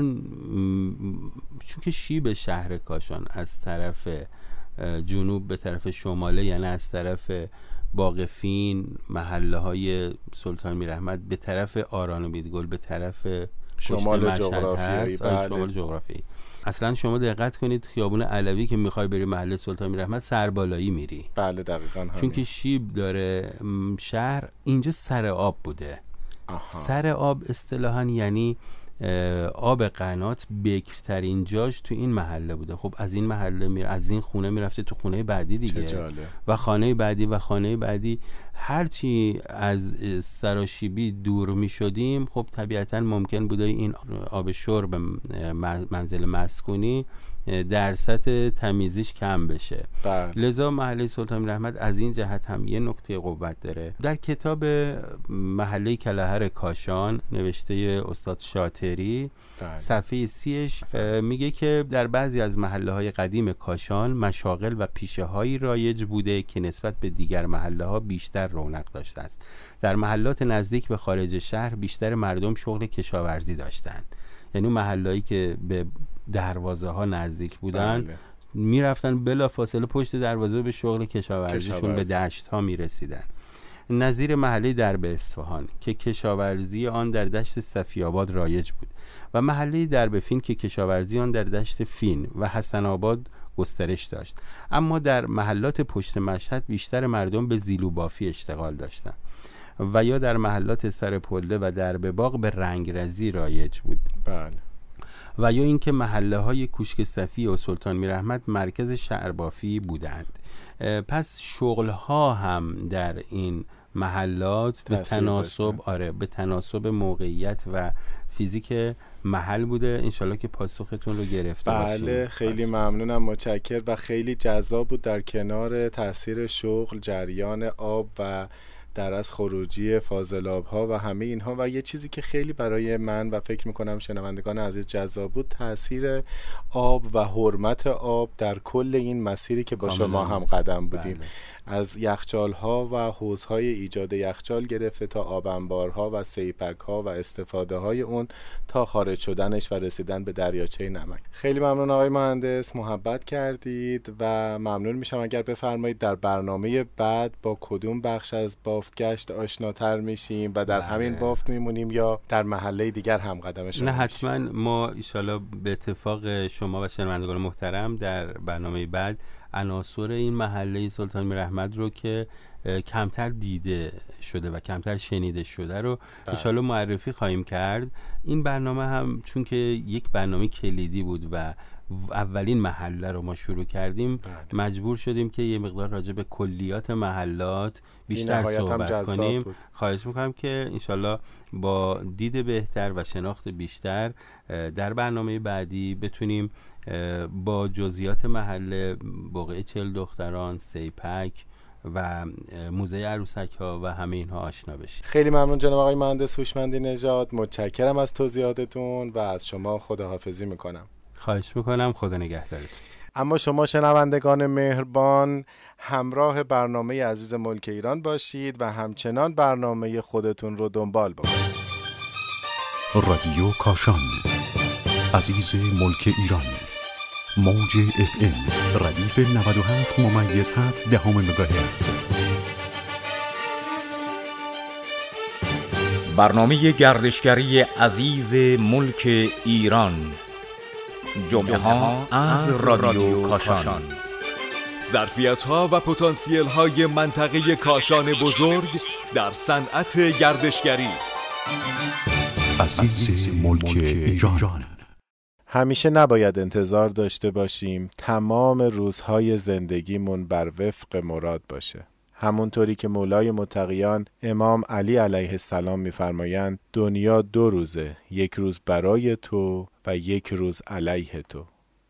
چون که شیب شهر کاشان از طرف جنوب به طرف شماله یعنی از طرف باقفین محله های سلطان میرحمت به طرف آران و بیدگل به طرف شمال جغرافیایی آره، بله. شمال جغرافیایی اصلا شما دقت کنید خیابون علوی که می‌خوای بری محل سلطان میرحمت سربالایی میری بله دقیقا همین. چون که شیب داره شهر اینجا سر آب بوده آها. سر آب اصطلاحا یعنی آب قنات بکرترین جاش تو این محله بوده. خب از این محله میره از این خونه می‌رفته تو خونه بعدی دیگه. و خانه بعدی و خانه بعدی. هرچی از سراشیبی دور می شدیم خب طبیعتا ممکن بوده این آب شرب منزل مسکونی درصد تمیزیش کم بشه بله. لذا محله سلطان رحمت از این جهت هم یه نقطه قوت داره در کتاب محله کلهر کاشان نوشته استاد شاتری بله. صفحه سیش میگه که در بعضی از محله های قدیم کاشان مشاغل و پیشه هایی رایج بوده که نسبت به دیگر محله ها بیشتر رونق داشته است در محلات نزدیک به خارج شهر بیشتر مردم شغل کشاورزی داشتند یعنی محلهایی که به دروازه ها نزدیک بودن بله. می‌رفتن بلا فاصله پشت دروازه به شغل کشاورزیشون به دشت ها می‌رسیدن. نظیر محله درب اصفهان که کشاورزی آن در دشت صفیاباد رایج بود و محله درب فین که کشاورزی آن در دشت فین و حسن آباد گسترش داشت. اما در محلات پشت مشهد بیشتر مردم به زیلو بافی اشتغال داشتند و یا در محلات سر پله و درب باغ به رنگرزی رایج بود. بله. و یا اینکه محله های کوشک صفی و سلطان میرحمت مرکز شعربافی بودند. پس شغل ها هم در این محلات به تناسب آره به تناسب موقعیت و فیزیک محل بوده. انشالله که پاسختون رو گرفته بله خیلی ممنونم متشکر و خیلی جذاب بود در کنار تاثیر شغل جریان آب و در از خروجی فاضلاب ها و همه اینها و یه چیزی که خیلی برای من و فکر می‌کنم شنوندگان عزیز جذاب بود تاثیر آب و حرمت آب در کل این مسیری که با شما هم قدم بودیم بله. از یخچال ها و حوز های ایجاد یخچال گرفته تا آبنبارها و سیپک ها و استفاده های اون تا خارج شدنش و رسیدن به دریاچه نمک خیلی ممنون آقای مهندس محبت کردید و ممنون میشم اگر بفرمایید در برنامه بعد با کدوم بخش از بافتگشت آشناتر میشیم و در همین بله. بافت میمونیم یا در محله دیگر هم قدمش نه حتما ما ایشالا به اتفاق شما و شنوندگان محترم در برنامه بعد عناصر این محله سلطان میرحمد رو که کمتر دیده شده و کمتر شنیده شده رو بله. ان معرفی خواهیم کرد این برنامه هم چون که یک برنامه کلیدی بود و اولین محله رو ما شروع کردیم بله. مجبور شدیم که یه مقدار راجع به کلیات محلات بیشتر صحبت کنیم خواهش می‌کنم که انشالله با دید بهتر و شناخت بیشتر در برنامه بعدی بتونیم با جزئیات محله بقعه چل دختران سیپک و موزه عروسک ها و همه اینها آشنا بشید. خیلی ممنون جناب آقای مهندس هوشمندی نژاد. متشکرم از توضیحاتتون و از شما خداحافظی می‌کنم. خواهش می‌کنم. خدا نگهدارتون. اما شما شنوندگان مهربان همراه برنامه عزیز ملک ایران باشید و همچنان برنامه خودتون رو دنبال بکنید. رادیو کاشان. عزیز ملک ایران. موج اف ام ردیف 97 ممیز 7 دهم مگاهرتز. برنامه گردشگری عزیز ملک ایران. جمعه ها از رادیو کاشان. ظرفیت ها و پتانسیل های منطقه کاشان بزرگ در صنعت گردشگری. عزیز ملک ایران. همیشه نباید انتظار داشته باشیم تمام روزهای زندگیمون بر وفق مراد باشه. همونطوری که مولای متقیان امام علی علیه السلام میفرمایند دنیا دو روزه یک روز برای تو و یک روز علیه تو.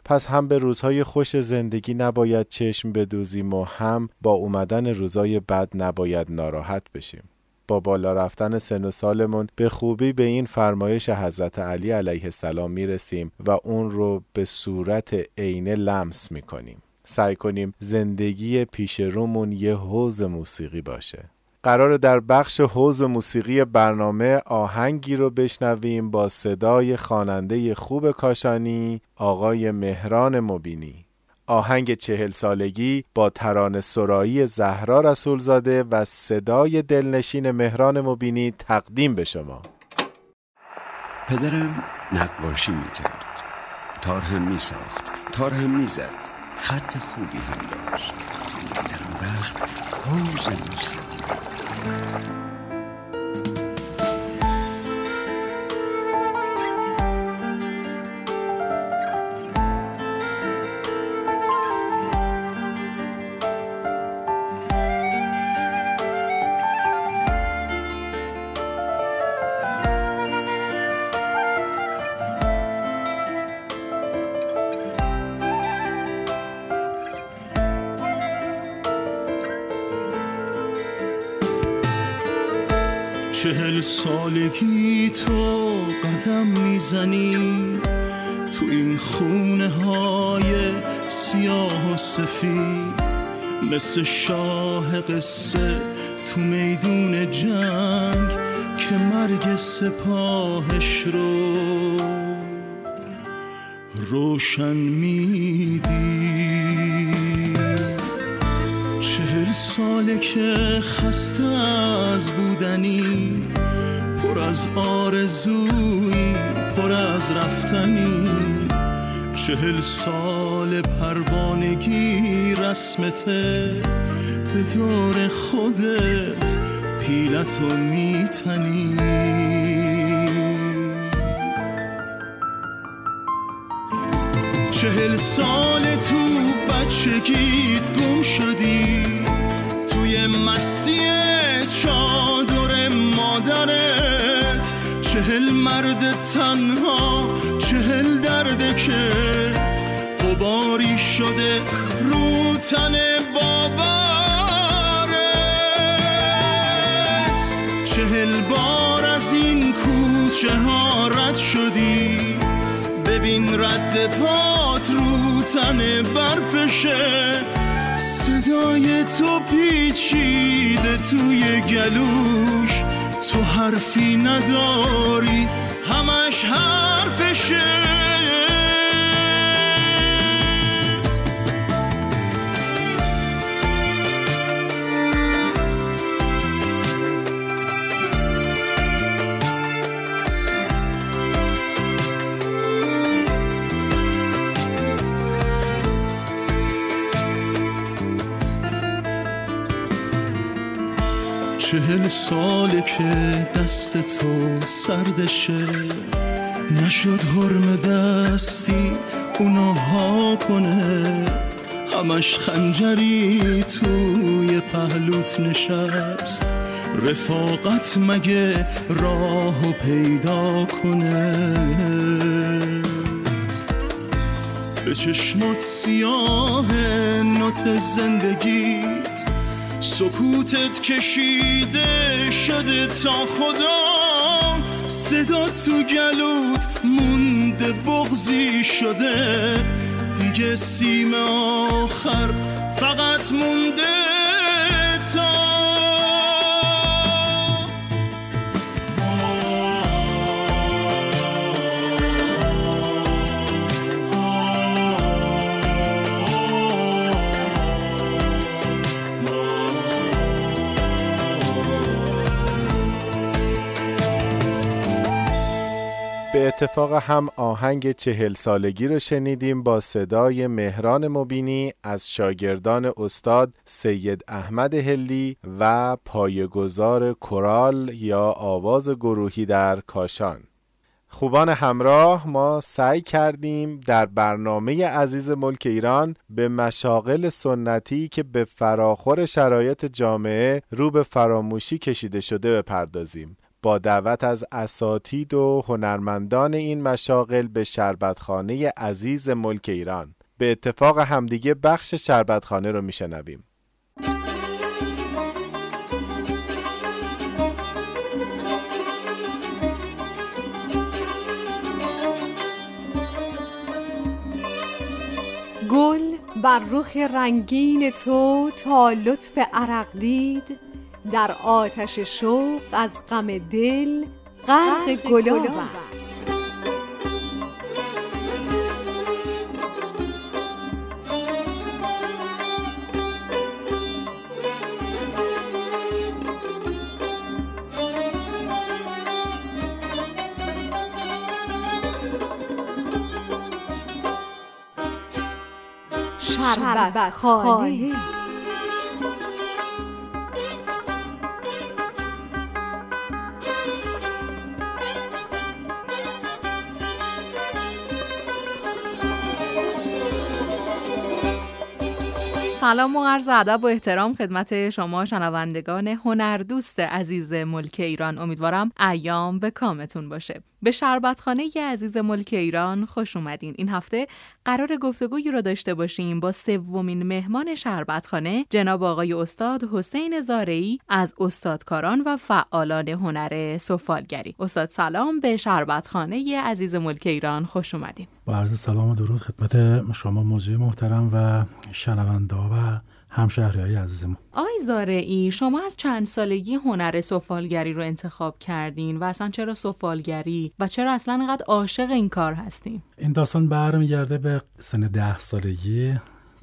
پس هم به روزهای خوش زندگی نباید چشم بدوزیم و هم با اومدن روزای بد نباید ناراحت بشیم. با بالا رفتن سن و سالمون به خوبی به این فرمایش حضرت علی علیه السلام می‌رسیم و اون رو به صورت عینه لمس می‌کنیم. سعی کنیم زندگی پیش رومون یه حوز موسیقی باشه. قرار در بخش حوز موسیقی برنامه آهنگی رو بشنویم با صدای خواننده خوب کاشانی آقای مهران مبینی. آهنگ چهل سالگی با ترانه سرایی زهرا رسولزاده و صدای دلنشین مهران مبینی تقدیم به شما. پدرم نقاشی می‌کرد. تار هم میساخت تار هم می‌زد. خط خوبی هم داشت. زندگی در آن وقت حوز موسیقی چهل سالگی تو قدم می‌زنی تو این خونه های سیاه و سفید مثل شاه قصه تو میدون جنگ که مرگ سپاهش رو روشن میدی. ساله که خسته از بودنی پر از آرزویی پر از رفتنی. چهل سال پروانگی رسمته به دور خودت پیلتو میتنی. چهل سال تو بچگیت گم شدی. مستی چادر مادرت. چهل مرد تنها چهل درده که قباری شده رو تن باورت. چهل بار از این کوچه ها رد شدی. ببین رد پات رو تن برفشه. صدای تو پیچیده توی گلوش. تو حرفی نداری همش حرفشه. چهل ساله که دست تو سردشه. نشد حرم دستی اونها کنه. همش خنجری توی پهلوت نشست. رفاقت مگه راهو پیدا کنه؟ به چشمات سیاه نوت زندگیت سکوتت کشیده شده تا خدا. صدا تو گلوت مونده بغزی شده. دیگه سیم آخر فقط مونده. به اتفاق هم آهنگ چهل سالگی رو شنیدیم با صدای مهران مبینی از شاگردان استاد سید احمد هلی و پایگزار کورال یا آواز گروهی در کاشان. خوبان همراه ما سعی کردیم در برنامه عزیز ملک ایران به مشاغل سنتی که به فراخور شرایط جامعه رو به فراموشی کشیده شده بپردازیم. با دعوت از اساتید و هنرمندان این مشاغل به شربتخانه عزیز ملک ایران. به اتفاق همدیگه بخش شربتخانه رو میشنویم. گل بر رخ رنگین تو تا لطف عرق دید. در آتش شوق از غم دل غرق گلاب است. شربت خانه. سلام و عرض ادب و احترام خدمت شما شنوندگان هنردوست عزیز ملک ایران. امیدوارم ایام به کامتون باشه. به شربتخانه عزیز ملک ایران خوش اومدین. این هفته قرار گفتگویی رو داشته باشیم با سومین مهمان شربتخانه جناب آقای استاد حسین زارعی از استادکاران و فعالان هنر سفالگری. استاد سلام به شربتخانه عزیز ملک ایران خوش اومدین. با عرض سلام و درود خدمت شما موجه محترم و شنونده و همشهری های عزیزمون. آقای زارعی شما از چند سالگی هنر سفالگری رو انتخاب کردین و اصلا چرا سفالگری و چرا اصلا اینقدر عاشق این کار هستین؟ این داستان برمیگرده به سن ده سالگی.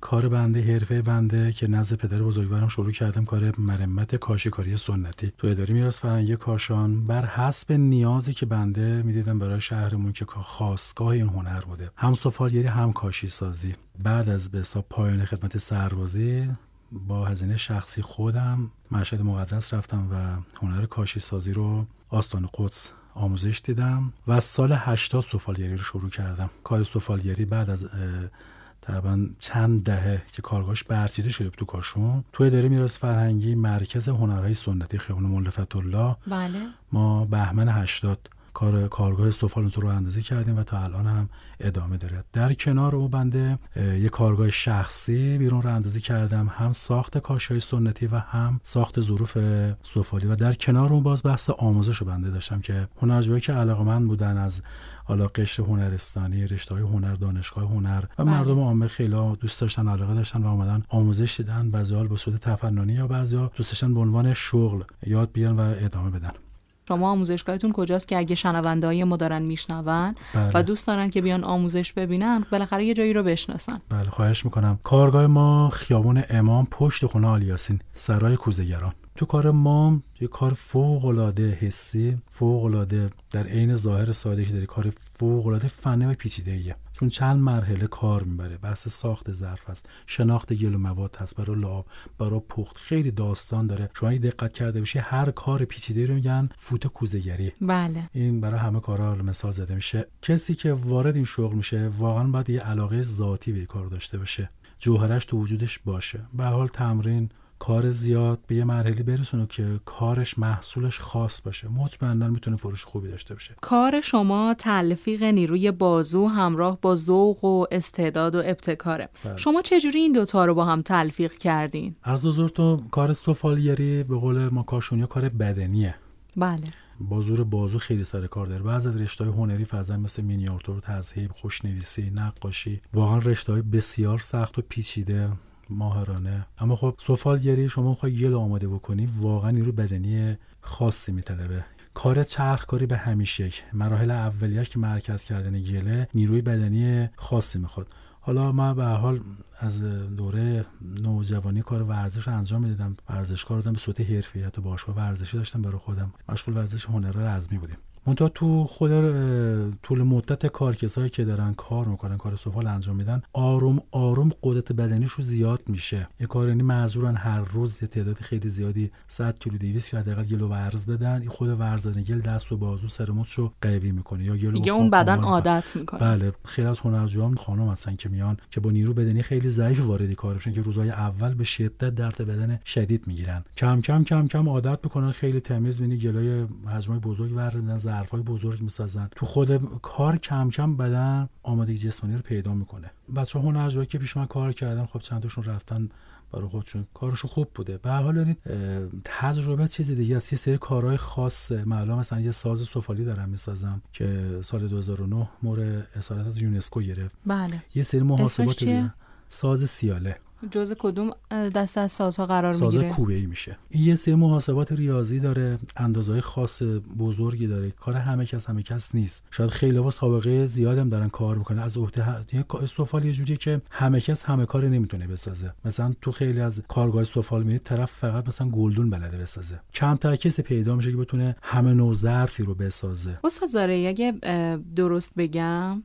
کار بنده حرفه بنده که نزد پدر بزرگوارم شروع کردم کار مرمت کاشیکاری سنتی. تو اداره میراث فرهنگی کاشان بر حسب نیازی که بنده می‌دیدم برای شهرمون که خواستگاه این هنر بوده. هم سفالگری هم کاشی سازی بعد از به حساب پایان خدمت سربازی با هزینه شخصی خودم مشهد مقدس رفتم و هنر کاشی سازی رو آستان قدس آموزش دیدم و از سال 80 سفالگری رو شروع کردم. کار سفالگری بعد از تقریبا چند دهه که کارگاهش برچیده شده تو کاشون تو اداره میراث فرهنگی مرکز هنرهای سنتی خیابان مولفت الله بله. ما بهمن 80 کار کارگاه سفال رو اندازی کردیم و تا الان هم ادامه داره. در کنار او بنده یه کارگاه شخصی بیرون رو اندازی کردم. هم ساخت کاشهای سنتی و هم ساخت ظروف سفالی. و در کنار اون باز بحث آموزش رو بنده داشتم که هنرجوهایی که علاقه من بودن از حالا قشر هنرستانی رشته های هنر دانشگاه هنر و بله. مردم عامه خیلی دوست داشتن علاقه داشتن و آمدن آموزش دیدن. بعضی حال به صورت تفننی یا بعضی دوست داشتن به عنوان شغل یاد بیان و ادامه بدن. شما آموزشگاهتون کجاست که اگه شنونده های ما دارن میشنون بله. و دوست دارن که بیان آموزش ببینن بالاخره یه جایی رو بشناسن. بله خواهش می‌کنم. کارگاه ما خیابون امام پشت خونه آلیاسین سرای کوزگران تو کار ما یه کار فوق العاده حسی فوق العاده در عین ظاهر ساده که داری کار فوق العاده فنی و پیچیده ایه چون چند مرحله کار می‌بره. بحث ساخت ظرف است شناخت گل و مواد هست برای لعاب برای پخت خیلی داستان داره. شما اگه دقت کرده باشی هر کار پیچیده رو میگن فوت کوزهگری. بله. این برای همه کارا مثال زده میشه. کسی که وارد این شغل میشه واقعا باید یه علاقه ذاتی به کار داشته باشه. جوهرش تو وجودش باشه. به حال تمرین کار زیاد به یه مرحله برسونه که کارش محصولش خاص باشه. مطمئنا می‌تونه فروش خوبی داشته باشه. کار شما تلفیق نیروی بازو همراه با ذوق و استعداد و ابتکاره. بله. شما چجوری این دوتا رو با هم تلفیق کردین؟ از تو کار سفالیری به قول ما کاشونیا کار بدنیه. بله. بازور بازو خیلی سر کار داره. بعضی از رشته هنری فضا مثل مینیاتور تذهیب خوشنویسی نقاشی واقعا رشته بسیار سخت و پیچیده. ماهرانه. اما خب سفالگری شما می‌خوای گل آماده بکنی واقعا نیرو بدنی خاصی میطلبه. کار چرخکاری به همیشه مراحل اولیش که مرکز کردن گله نیروی بدنی خاصی می‌خواد. حالا من به حال از دوره نوجوانی کار ورزش انجام می‌دادم. ورزشکار بودم به صورت حرفیت و باشگاه ورزشی داشتم برای خودم. مشغول ورزش هنر رزمی بودیم. منتها تو خود طول مدت کار کسایی که دارن کار می‌کنن کار سفال انجام میدن آروم آروم قدرت بدنیشون زیاد میشه. یه کارانی معذورن هر روز یه تعداد خیلی زیادی 100 کیلو 200 یا حداقل گلو ورز بدن. این خود ورزیدن گل دست و بازو سر رو قوی می‌کنه. یا گلو دیگه اون بدن عادت می‌کنه. بله خیلی از هنرجویان خانم هستن که میان که با نیرو بدنی خیلی ضعیف وارد کار که روزهای اول به شدت درد بدن شدید می‌گیرن. کم کم کم کم عادت می‌کنن خیلی تمیز بینی گلای حجمای بزرگ وردن ظرفای بزرگ می‌سازن. تو خود کار کم کم بدن آمادگی جسمانی رو پیدا می‌کنه. بچه هنرجویی که پیش من کار کردن خب چند تاشون رفتن برای خودشون. کارشون خوب بوده. به حال یعنی تجربه چیز دیگه است. یه سری کارهای خاص. معلوم مثلا یه ساز سفالی دارم می‌سازم که سال 2009 مورد اصالت از یونسکو گرفت. بله. یه سری محاسبات ساز سیاله. جز کدوم دسته از سازها قرار ساز می‌گیره؟ کوبه ای میشه. این یه سری محاسبات ریاضی داره اندازهای خاص بزرگی داره. کار همه کس همه کس نیست. شاید خیلی با سابقه زیادم دارن کار می‌کنه از عهده یه سفال یه جوریه که همه کس همه کار نمی‌تونه بسازه. مثلا تو خیلی از کارگاه سفال میید طرف فقط مثلا گلدون بلده بسازه. کمتر کسی پیدا میشه که بتونه همه نوع ظرفی رو بسازه. استاد اگه درست بگم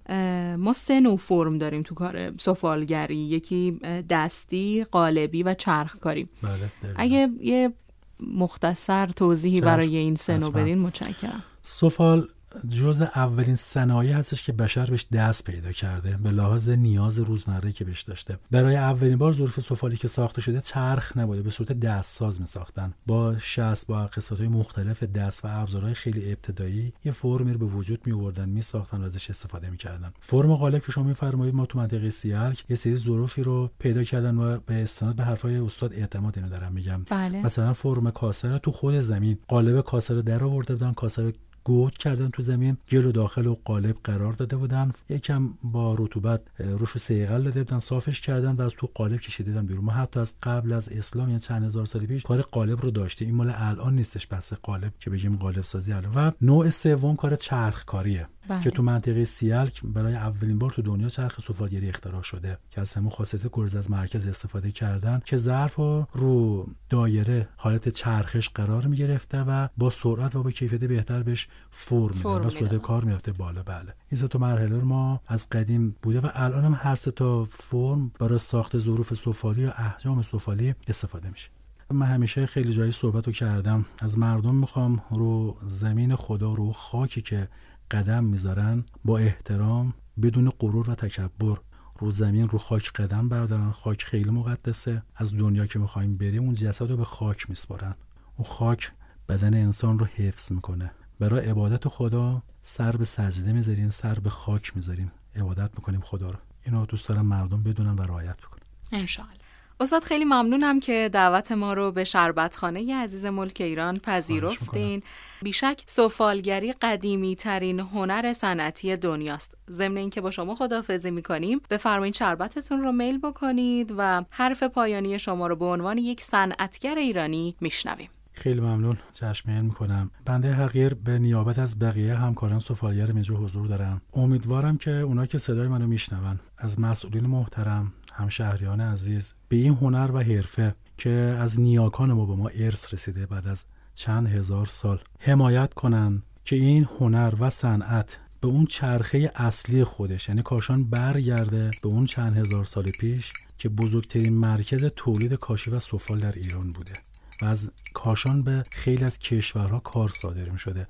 ما سه نوع فرم داریم تو کار سفالگری یکی دست دستی قالبی و چرخکاری. بله اگه یه مختصر توضیحی برای این سنو بدین متشکرم. سفال جز اولین صنایع هستش که بشر بهش دست پیدا کرده به لحاظ نیاز روزمره که بهش داشته. برای اولین بار ظروف سفالی که ساخته شده چرخ نبوده به صورت دست ساز می ساختن با شست با قسمت های مختلف دست و ابزارهای خیلی ابتدایی یه فرمی رو به وجود می آوردن می ساختن و ازش استفاده می کردن فرم قالب که شما میفرمایید ما تو منطقه سیالک یه سری ظروفی رو پیدا کردن و به استناد به حرفای استاد اعتماد اینو دارم میگم. بله. مثلا فرم کاسه تو خود زمین قالب کاسه رو در آورده بودن کاسه گود کردن تو زمین گل و داخل و قالب قرار داده بودن. یکم با رطوبت روش سیغل داده بودن صافش کردن و از تو قالب کشیده دیدن بیرون. ما حتی از قبل از اسلام یعنی چند هزار سال پیش کار قالب رو داشته این مال الان نیستش بس قالب که بگیم قالب سازی الان. و نوع سوم کار چرخ کاریه بله. که تو منطقه سیالک برای اولین بار تو دنیا چرخ سفالگری اختراع شده که از همون خاصیت گرز از مرکز استفاده کردن که ظرف رو, رو دایره حالت چرخش قرار می گرفته و با سرعت و با کیفیت بهتر بهش فرم میده و صورت کار می‌رفته بالا. بله. این تو مرحله رو ما از قدیم بوده و الان هم هر سه تا فرم برای ساخت ظروف سفالی و احجام سفالی استفاده میشه. من همیشه خیلی جایی صحبت رو کردم. از مردم می‌خوام رو زمین خدا رو خاکی که قدم می‌ذارن با احترام بدون غرور و تکبر رو زمین رو خاک قدم بردارن خاک خیلی مقدسه. از دنیا که می‌خوایم بریم اون جسد رو به خاک میسپارن. اون خاک بدن انسان رو حفظ می‌کنه. برای عبادت خدا سر به سجده می‌ذاریم سر به خاک می‌ذاریم. عبادت می‌کنیم خدا رو. اینو دوست دارم مردم بدونن و رعایت بکنن. انشاءالله. استاد خیلی ممنونم که دعوت ما رو به شربتخانه عزیز ملک ایران پذیرفتین. بیشک سفالگری قدیمی ترین هنر صنعتی دنیاست. ضمن اینکه با شما خدافزی می‌کنیم بفرمایید شربتتون رو میل بکنید و حرف پایانی شما رو به عنوان یک صنعتگر ایرانی میشنویم. خیلی ممنون چشم می‌کنم. بنده حقیر به نیابت از بقیه همکاران سفالگر اینجا حضور دارم. امیدوارم که اونا که صدای منو میشنون از مسئولین محترم همشهریان عزیز به این هنر و حرفه که از نیاکان ما به ما ارث رسیده بعد از چند هزار سال حمایت کنن که این هنر و صنعت به اون چرخه اصلی خودش یعنی کاشان برگرده به اون چند هزار سال پیش که بزرگترین مرکز تولید کاشی و سفال در ایران بوده. و از کاشان به خیلی از کشورها کار صادر می شده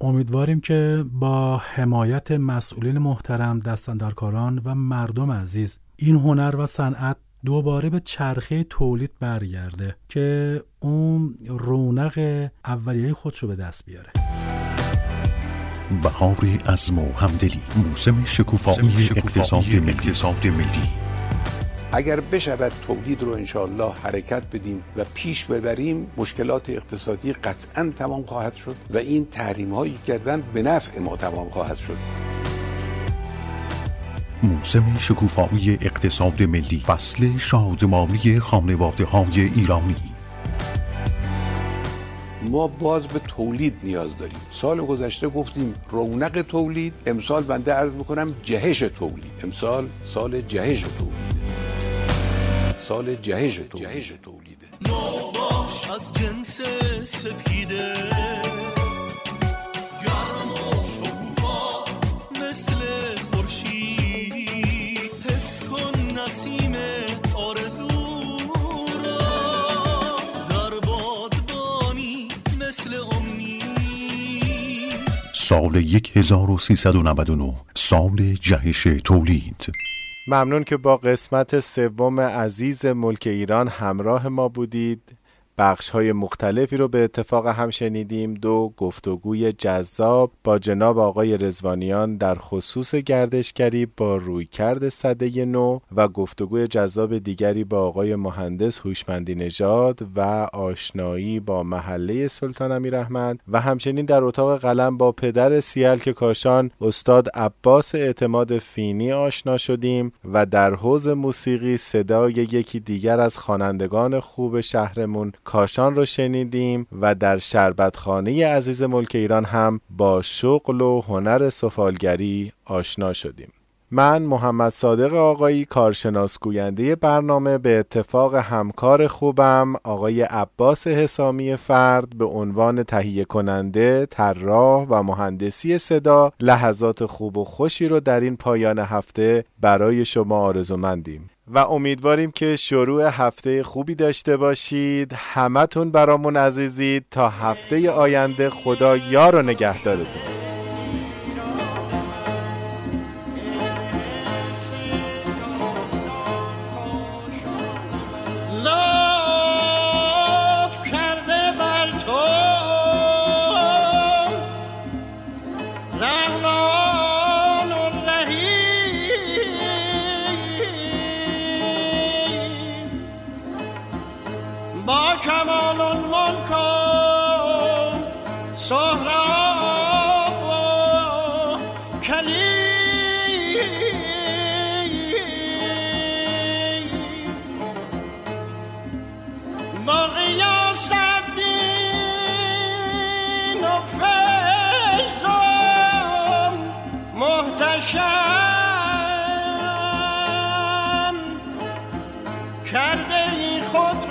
امیدواریم که با حمایت مسئولین محترم دستندرکاران و مردم عزیز این هنر و صنعت دوباره به چرخه تولید برگرده که اون رونق اولیه خودش رو به دست بیاره. بهار از و همدلی موسم شکوفایی اقتصاد ملی. اگر بشود تولید رو انشاءالله حرکت بدیم و پیش ببریم مشکلات اقتصادی قطعا تمام خواهد شد و این تحریم هایی کردن به نفع ما تمام خواهد شد. موسم شکوفایی اقتصاد ملی فصل شادمانی خانواده های ایرانی. ما باز به تولید نیاز داریم. سال گذشته گفتیم رونق تولید امسال بنده عرض می‌کنم جهش تولید. امسال سال جهش تولید. سال جهش تولید. جهش تولیده از جنس سپیده. سال 1399 سال جهش تولید. ممنون که با قسمت سوم عزیز ملک ایران همراه ما بودید. بخش های مختلفی رو به اتفاق هم شنیدیم. دو گفتگوی جذاب با جناب آقای رزوانیان در خصوص گردشگری با رویکرد صده نو و گفتگوی جذاب دیگری با آقای مهندس هوشمندی نژاد و آشنایی با محله سلطان امیر احمد و همچنین در اتاق قلم با پدر سیلک کاشان استاد عباس اعتماد فینی آشنا شدیم و در حوز موسیقی صدای یکی دیگر از خوانندگان خوب شهرمون کاشان رو شنیدیم و در شربتخانه عزیز ملک ایران هم با شغل و هنر سفالگری آشنا شدیم من محمد صادق آقایی کارشناس گوینده برنامه به اتفاق همکار خوبم آقای عباس حسامی فرد به عنوان تهیه کننده، طراح و مهندسی صدا لحظات خوب و خوشی رو در این پایان هفته برای شما آرزومندیم. و امیدواریم که شروع هفته خوبی داشته باشید. همتون برامون عزیزید تا هفته آینده خدا یار و نگهدارتون. کاشان من کاشان من